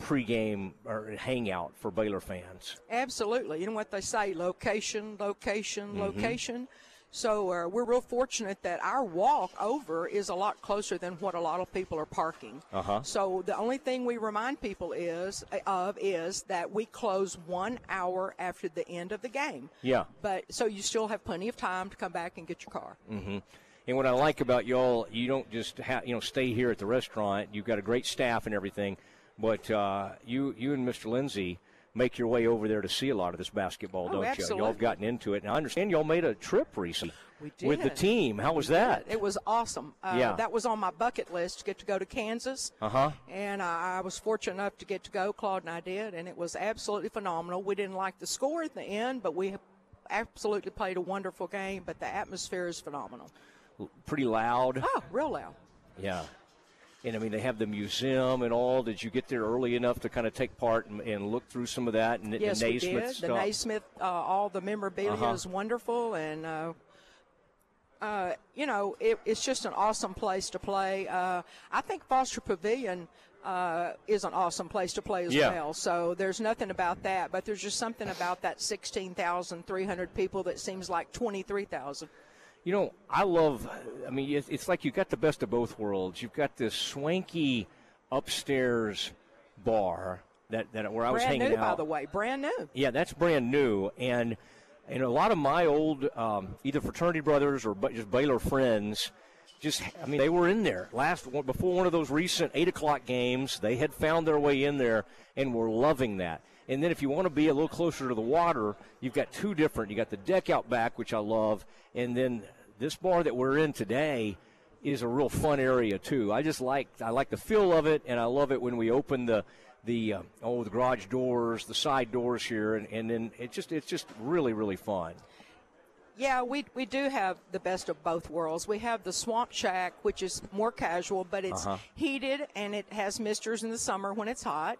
pregame or hangout for Baylor fans. Absolutely. You know what they say location, location, Mhm. location. So uh, we're real fortunate that our walk over is a lot closer than what a lot of people are parking. Uh-huh. So the only thing we remind people is of is that we close one hour after the end of the game. Yeah. But so you still have plenty of time to come back and get your car. hmm And what I like about y'all, you don't just ha- you know stay here at the restaurant. You've got a great staff and everything, but uh, you you and Mr. Lindsay make your way over there to see a lot of this basketball, Oh, don't you? Y'all have gotten into it. And I understand y'all made a trip recently with the team. How was that? It was awesome. Uh, Yeah. That was on my bucket list to get to go to Kansas. Uh huh. And I I was fortunate enough to get to go. Claude and I did, and it was absolutely phenomenal. We didn't like the score at the end, but we absolutely played a wonderful game. But the atmosphere is phenomenal. Pretty loud. Oh, real loud. Yeah. And I mean, they have the museum and all. Did you get there early enough to kind of take part and, and look through some of that and yes, the we Naismith did. stuff? The Naismith, uh, all the memorabilia Uh-huh. is wonderful, and uh, uh, you know, it, it's just an awesome place to play. Uh, I think Foster Pavilion uh, is an awesome place to play as Yeah. well. So there's nothing about that, but there's just something about that 16,300 people that seems like 23,000. You know, I love. I mean, it's, it's like you got the best of both worlds. You've got this swanky upstairs bar that, that where I was brand hanging new, out. by the way, brand new. Yeah, that's brand new, and and a lot of my old um, either fraternity brothers or just Baylor friends just I mean they were in there last before one of those recent eight o'clock games. They had found their way in there and were loving that. And then if you want to be a little closer to the water, you've got two different. You got the deck out back, which I love, and then this bar that we're in today is a real fun area too. I just like I like the feel of it, and I love it when we open the the uh, oh the garage doors, the side doors here, and, and then it just it's just really really fun. Yeah, we, we do have the best of both worlds. We have the Swamp Shack, which is more casual, but it's Uh-huh. heated and it has misters in the summer when it's hot.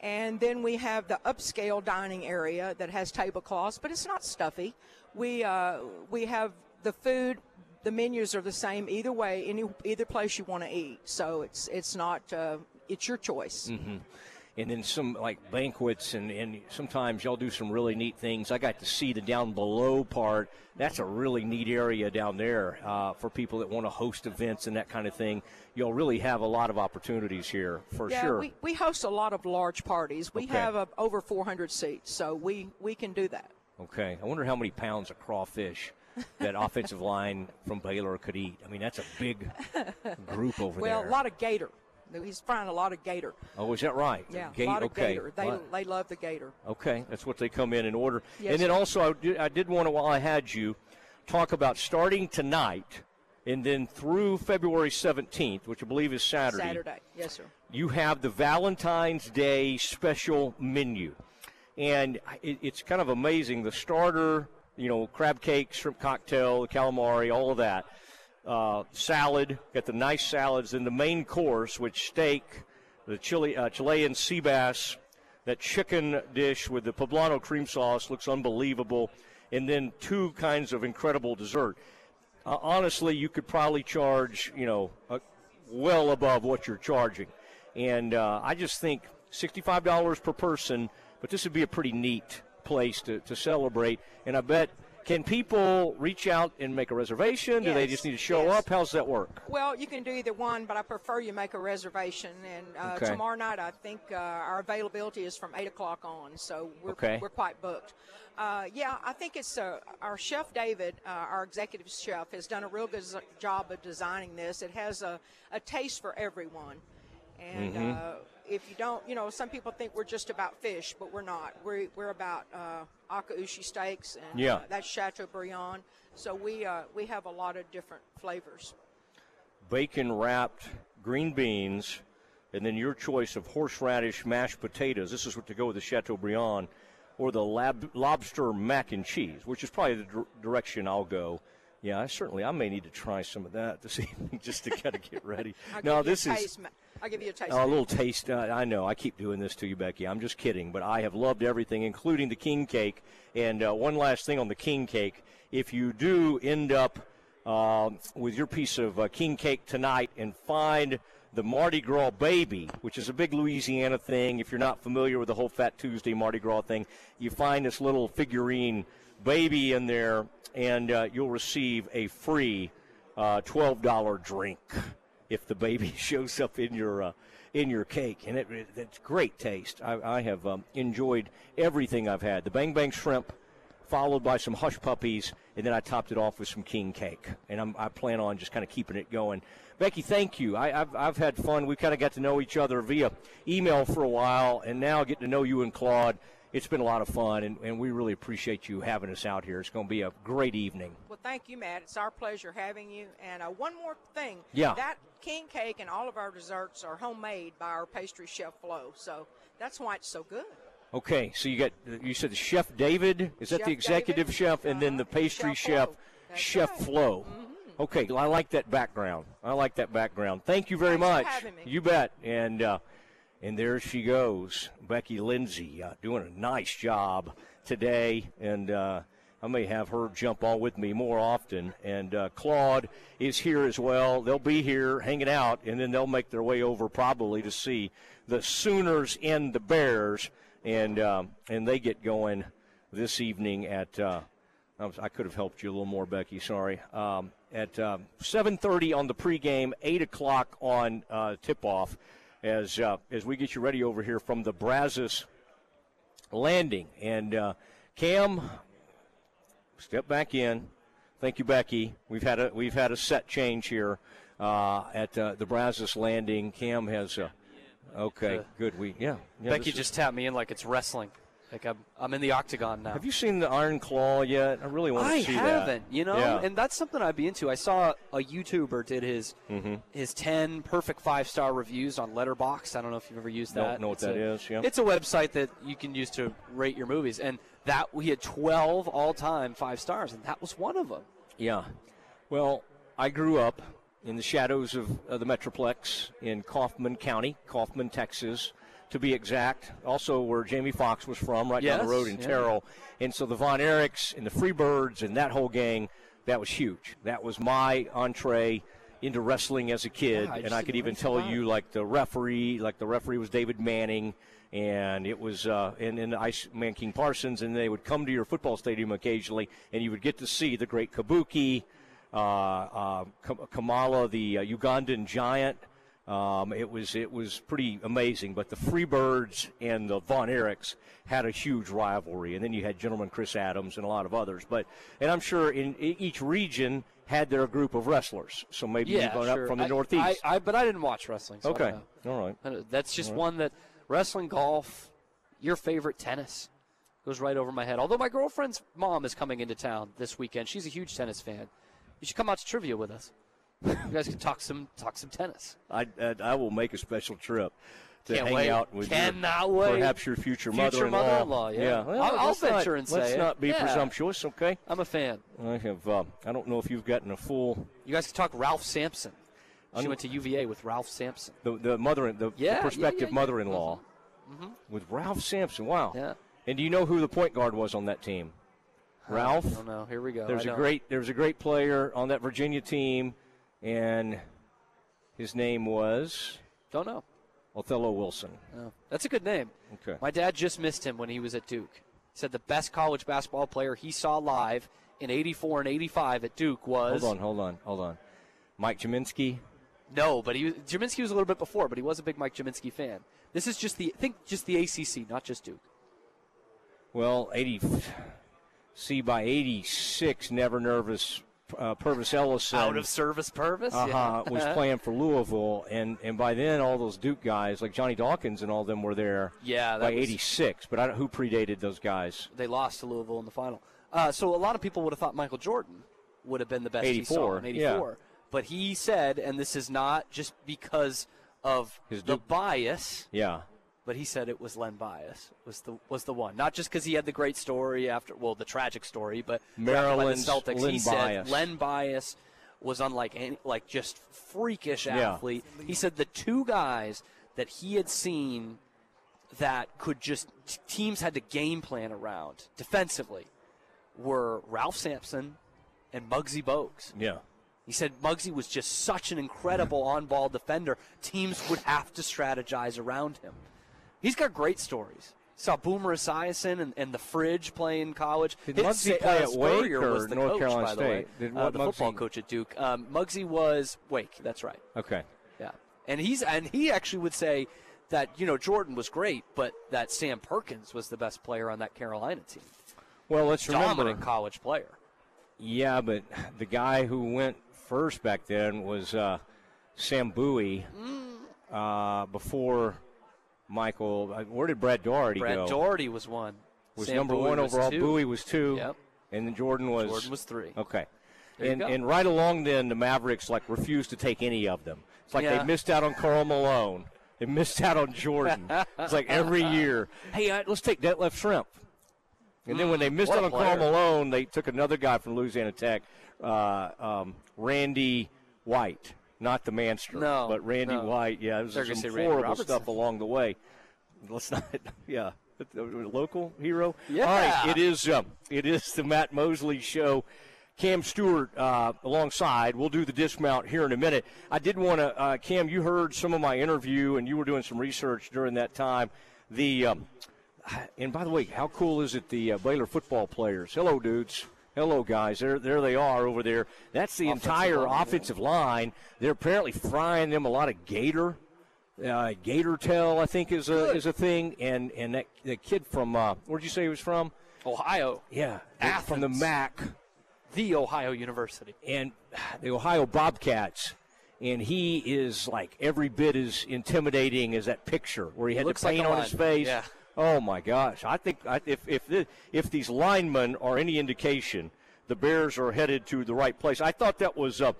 And then we have the upscale dining area that has tablecloths, but it's not stuffy. We uh, we have the food. The menus are the same either way, any either place you want to eat. So it's it's not uh, it's your choice. hmm And then some like banquets, and, and sometimes y'all do some really neat things. I got to see the down below part. That's a really neat area down there uh, for people that want to host events and that kind of thing. You'll really have a lot of opportunities here for yeah, sure. we, we host a lot of large parties. We Okay. have uh, over 400 seats, so we, we can do that. Okay, I wonder how many pounds of crawfish that offensive line from Baylor could eat. I mean, that's a big group over well, there. Well, a lot of gator. He's frying a lot of gator. Oh, is that right? Yeah, Ga- a lot of okay. gator. They, Lot- they love the gator. Okay, that's what they come in and order. Yes, and then sir. also, I did, I did want to, while I had you, talk about starting tonight and then through February 17th, which I believe is Saturday. Saturday. Yes, sir. You have the Valentine's Day special menu. And it, it's kind of amazing. The starter, you know, crab cake, shrimp cocktail, calamari, all of that. Uh, salad, got the nice salads. Then the main course, which steak, the chili, uh, Chilean sea bass, that chicken dish with the poblano cream sauce looks unbelievable. And then two kinds of incredible dessert. Uh, honestly, you could probably charge, you know, uh, well above what you're charging. And uh, I just think $65 per person, but this would be a pretty neat place to, to celebrate. And I bet, can people reach out and make a reservation? Do they just need to show yes. up? How's that work? Well, you can do either one, but I prefer you make a reservation. And uh, Okay. tomorrow night, I think uh, our availability is from eight o'clock on, so we're Okay. we're quite booked. Uh, yeah, I think it's uh, our chef David, uh, our executive chef, has done a real good z- job of designing this. It has a, a taste for everyone, and. Mhm. Uh, if you don't, you know, some people think we're just about fish, but we're not. We're, we're about uh, akaushi steaks and Yeah. uh, that's Chateaubriand. So we uh, we have a lot of different flavors. Bacon wrapped green beans, and then your choice of horseradish mashed potatoes. This is what to go with the Chateaubriand, or the lab, lobster mac and cheese, which is probably the dir- direction I'll go. Yeah, I certainly I may need to try some of that this evening just to kind of get ready. I'll no, this is I'll give you a taste. a little taste. Uh, I know I keep doing this to you, Becky. I'm just kidding, but I have loved everything, including the king cake. And uh, one last thing on the king cake: if you do end up um with your piece of uh, king cake tonight and find the Mardi Gras baby, which is a big Louisiana thing. If you're not familiar with the whole Fat Tuesday Mardi Gras thing, you find this little figurine baby in there, and uh, you'll receive a free uh, $12 drink if the baby shows up in your uh, in your cake, and it, it- it's great taste. I, I have um, enjoyed everything I've had. The Bang Bang shrimp, followed by some hush puppies, and then I topped it off with some king cake. And I'm, I plan on just kind of keeping it going. Becky, thank you. I, I've, I've had fun. We kind of got to know each other via email for a while, and now getting to know you and Claude. It's been a lot of fun, and, and we really appreciate you having us out here. It's going to be a great evening. Well, thank you, Matt. It's our pleasure having you. And uh, one more thing. Yeah. That king cake and all of our desserts are homemade by our pastry chef Flo. So that's why it's so good. Okay, so you got you said the chef David is that Chef the executive David, chef, and then the pastry chef, Chef Flo. Mm-hmm. Okay, I like that background. I like that background. Thank you very Thanks for much. having me. You bet. And uh, and there she goes, Becky Lindsay, uh, doing a nice job today, and. Uh, I may have her jump on with me more often. And uh, Claude is here as well. They'll be here hanging out, and then they'll make their way over probably to see the Sooners and the Bears, and um, and they get going this evening at. Uh, I could have helped you a little more, Becky. Sorry. Um, at um, 7:30 on the pregame, 8 o'clock on uh, tip-off, as uh, as we get you ready over here from the Brazos Landing. And uh, Cam, step back in. Thank you, Becky. We've had a we've had a set change here uh, at uh, the Brazos Landing. Cam has. Uh, okay, good. We yeah. yeah Becky this is- just tapped me in like it's wrestling. Like I'm, I'm in the octagon now. Have you seen the Iron Claw yet? I really want to I see that. I haven't, you know, Yeah. and that's something I'd be into. I saw a YouTuber did his Mhm. his ten perfect five star reviews on Letterboxd. I don't know if you've ever used that. Don't know what It's that a, is, yeah. it's a website that you can use to rate your movies, and that we had twelve all time five stars, and that was one of them. Yeah. Well, I grew up in the shadows of, of the Metroplex in Kaufman County, Kaufman, Texas, to be exact. Also, where Jamie Foxx was from, right down the road in yeah. Terrell. And so the Von Erichs and the Freebirds and that whole gang, that was huge. That was my entree into wrestling as a kid. Yeah, I and I could even tell you, like, the referee, like, the referee was David Manning. And it was, uh, and, and Iceman King Parsons, and they would come to your football stadium occasionally, and you would get to see the great Kabuki, uh, uh, Kamala, the uh, Ugandan giant. Um, it was it was pretty amazing. But the Freebirds and the Von Erichs had a huge rivalry, and then you had Gentleman Chris Adams and a lot of others. But and I'm sure in each region had their group of wrestlers. So maybe yeah, you've sure. up from the I- Northeast. I, I, but I didn't watch wrestling. So okay, all right. That's just right. one that wrestling, golf, your favorite tennis goes right over my head. Although my girlfriend's mom is coming into town this weekend. She's a huge tennis fan. You should come out to trivia with us. You guys can talk some talk some tennis. I, I, I will make a special trip to Can't hang wait. out with Cannot your, wait. perhaps your future, Future mother-in-law. mother-in-law, yeah. Well, I'll- I'll let's not- venture and say Let's it. not be Yeah. presumptuous, okay? I'm a fan. I have. Uh, I don't know if you've gotten a full. You guys can talk Ralph Sampson. She I'm- went to UVA with Ralph Sampson. The the mother, the, Yeah, yeah, the prospective yeah, yeah. mother-in-law, Mhm. with Ralph Sampson. Wow. Yeah. And do you know who the point guard was on that team? Ralph. I don't. Here we go. There's I a don't. great there's a great player on that Virginia team, and his name was Don't know. Othello Wilson. Oh, that's a good name. Okay. My dad just missed him when he was at Duke. He said the best college basketball player he saw live in 84 and 85 at Duke was. Hold on, hold on, hold on. Mike Gminski. No, but he was, Gminski was a little bit before, but he was a big Mike Gminski fan. This is just the think just the ACC, not just Duke. Well, 80. See, by 86, never nervous. Uh, Pervis Ellison. Out of service Pervis. uh-huh, yeah. was playing for Louisville, and, and by then all those Duke guys like Johnny Dawkins and all them were there. Yeah, by was- '86. But I don't, who predated those guys? They lost to Louisville in the final. Uh, so a lot of people would have thought Michael Jordan would have been the best he saw 84, yeah. '84. But he said, and this is not just because of His the Duke- bias, Yeah, but he said it was Len Bias was the was the one. Not just because he had the great story after, well, the tragic story, but drafted by the Maryland's Celtics. Len he said Bias. Len Bias was unlike any, like just freakish Yeah. athlete. He said the two guys that he had seen that could just teams had to game plan around defensively were Ralph Sampson and Muggsy Bogues. yeah. He said Muggsy was just such an incredible on-ball defender. Teams would have to strategize around him. He's got great stories. Saw Boomer Esiason and, and the Fridge play in college. Did His- Muggsy uh, play at Wake or was the North coach, Carolina by the way. State? Did Uh, the football coach at Duke. Um, Muggsy was Wake. That's right. Okay. Yeah, and he's and he actually would say that you know Jordan was great, but that Sam Perkins was the best player on that Carolina team. Well, let's remember. Dominant college player. Yeah, but the guy who went first back then was uh, Sam Bowie. Uh, before Michael, uh, where did Brad Daugherty Brad go? Daugherty was one. was Sam number Bowie one was overall. two. Bowie was two. Yep. And then Jordan was Jordan was three. Okay. There and and right along then the Mavericks like refused to take any of them. It's like Yeah. they missed out on Karl Malone. They missed out on Jordan. it's like every year, hey, let's take Detlef Schrempf. And then when they missed what out on Karl. Malone, they took another guy from Louisiana Tech, uh, um, Randy White, not the Manster, No, but Randy no. White. Yeah, it was some horrible stuff along the way. Let's not, yeah, local hero. Yeah. All right, it is. Um, it is the Matt Mosley Show. Cam Stewart uh, alongside. We'll do the dismount here in a minute. I did want to, uh, Cam. You heard some of my interview, and you were doing some research during that time. The um, and by the way, how cool is it? The uh, Baylor football players. Hello, dudes. Hello, guys. There, there they are over there. That's the Offensive entire line, yeah. offensive line. They're apparently frying them a lot of gator. Uh, gator tail, I think, is a is a thing. And and that that kid from uh, where'd you say he was from? Ohio. Yeah, from the MAC. the Ohio University. and the Ohio Bobcats. And he is like every bit as intimidating as that picture where he had Looks the paint on his face. yeah. Oh my gosh! I think I, if if the, if these linemen are any indication, the Bears are headed to the right place. I thought that was. Uh,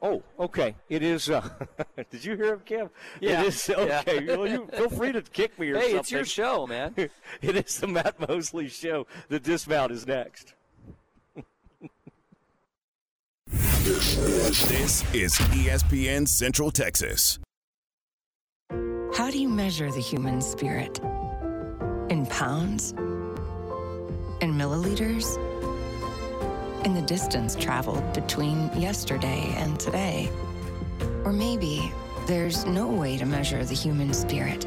oh, okay. It is. Uh, did you hear him, Kim? Yeah. It is Yeah. okay. well, you feel free to kick me or Hey, something. Hey, it's your show, man. it is the Matt Mosley show. The dismount is next. This is ESPN Central Texas. How do you measure the human spirit? In pounds? In milliliters? In the distance traveled between yesterday and today? Or maybe there's no way to measure the human spirit.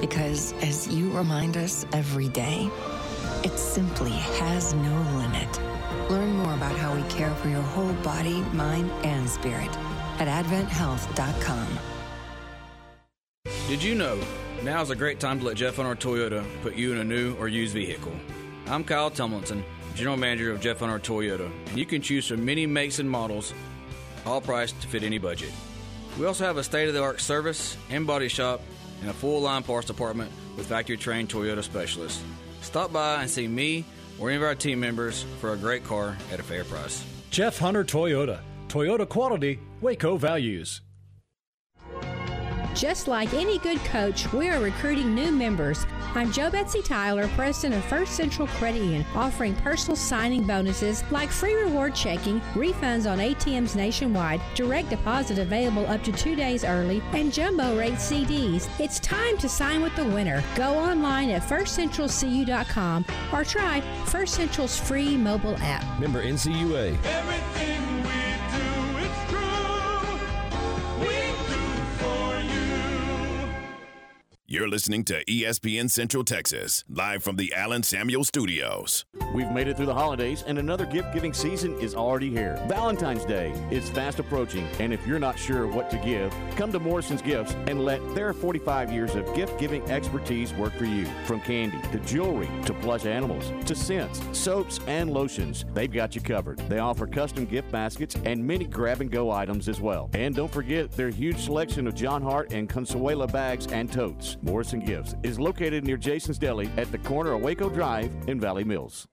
Because as you remind us every day, it simply has no limit. Learn more about how we care for your whole body, mind, and spirit at AdventHealth.com. Did you know now's a great time to let Jeff Hunter Toyota put you in a new or used vehicle? I'm Kyle Tumlinson, General Manager of Jeff Hunter Toyota, and you can choose from many makes and models, all priced to fit any budget. We also have a state of the art service and body shop and a full line parts department with factory trained Toyota specialists. Stop by and see me or any of our team members for a great car at a fair price. Jeff Hunter Toyota. Toyota quality, Waco values. Just like any good coach, we are recruiting new members. I'm Joe Betsy Tyler, president of First Central Credit Union, offering personal signing bonuses like free reward checking, refunds on ATMs nationwide, direct deposit available up to two days early, and jumbo rate CDs. It's time to sign with the winner. Go online at firstcentralcu.com or try First Central's free mobile app. Member NCUA. Everything You're listening to ESPN Central Texas, live from the Allen Samuel Studios. We've made it through the holidays, and another gift giving season is already here. Valentine's Day is fast approaching, and if you're not sure what to give, come to Morrison's Gifts and let their 45 years of gift giving expertise work for you. From candy to jewelry to plush animals to scents, soaps, and lotions, they've got you covered. They offer custom gift baskets and many grab and go items as well. And don't forget their huge selection of Jon Hart and Consuela bags and totes. Morrison Gifts is located near Jason's Deli at the corner of Waco Drive in Valley Mills.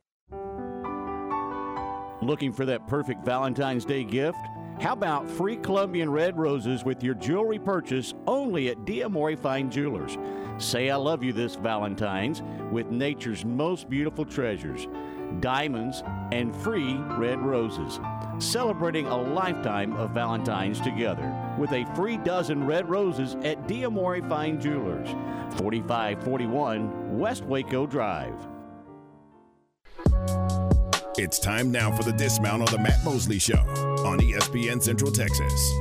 Looking for that perfect Valentine's Day gift? How about free Colombian red roses with your jewelry purchase only at Diamore Fine Jewelers? Say I love you this Valentine's with nature's most beautiful treasures diamonds and free red roses. Celebrating a lifetime of Valentine's together with a free dozen red roses at Diamore Fine Jewelers, 4541 West Waco Drive. It's time now for the dismount on the Matt Mosley Show on ESPN Central Texas.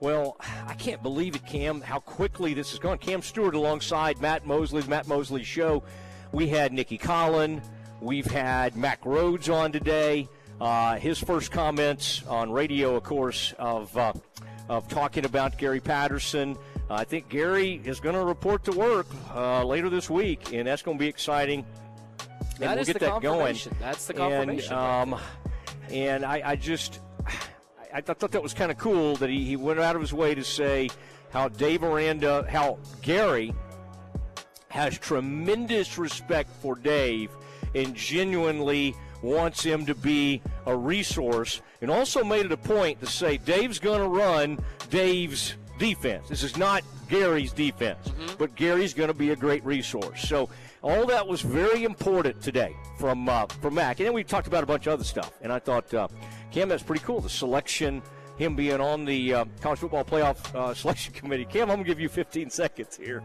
Well, I can't believe it, Cam, how quickly this has gone. Cam Stewart alongside Matt Mosley, the Matt Mosley Show. We had Nicki Collen. We've had Mack Rhoades on today. Uh, his first comments on radio, of course, of, uh, of talking about Gary Patterson. I think Gary is going to report to work uh, later this week, and that's going to be exciting. And That we'll is get the that going. That's the confirmation. And, um, and I, I just, I, I thought that was kind of cool that he, he went out of his way to say how Dave Aranda, how Gary has tremendous respect for Dave and genuinely wants him to be a resource, and also made it a point to say Dave's going to run Dave's defense. This is not Gary's defense, but Gary's going to be a great resource. So all that was very important today from uh, from Mack, and then we talked about a bunch of other stuff. And I thought, uh, Cam, that's pretty cool. The selection, him being on the uh, college football playoff uh, selection committee. Cam, I'm going to give you 15 seconds here.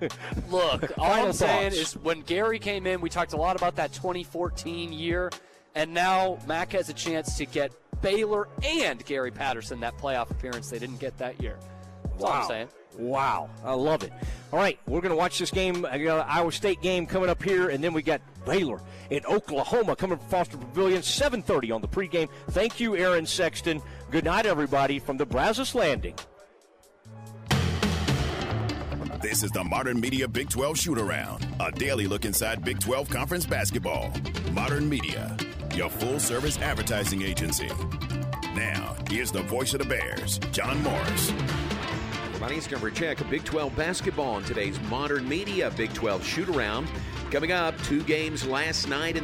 Look, all I'm saying is when Gary came in, we talked a lot about that 2014 year, and now Mack has a chance to get Baylor and Gary Patterson that playoff appearance they didn't get that year. That's all I'm Wow. saying. Wow, I love it. All right, we're going to watch this game, uh, Iowa State game coming up here, and then we got Baylor in Oklahoma coming from Foster Pavilion, 7:30 on the pregame. Thank you, Aaron Sexton. Good night, everybody, from the Brazos Landing. This is the Modern Media Big 12 Shoot Around, a daily look inside Big 12 Conference basketball. Modern Media, your full service advertising agency. Now, here's the voice of the Bears, John Morris. Everybody's going to check Big 12 basketball in today's Modern Media Big 12 Shoot Around. Coming up, two games last night. In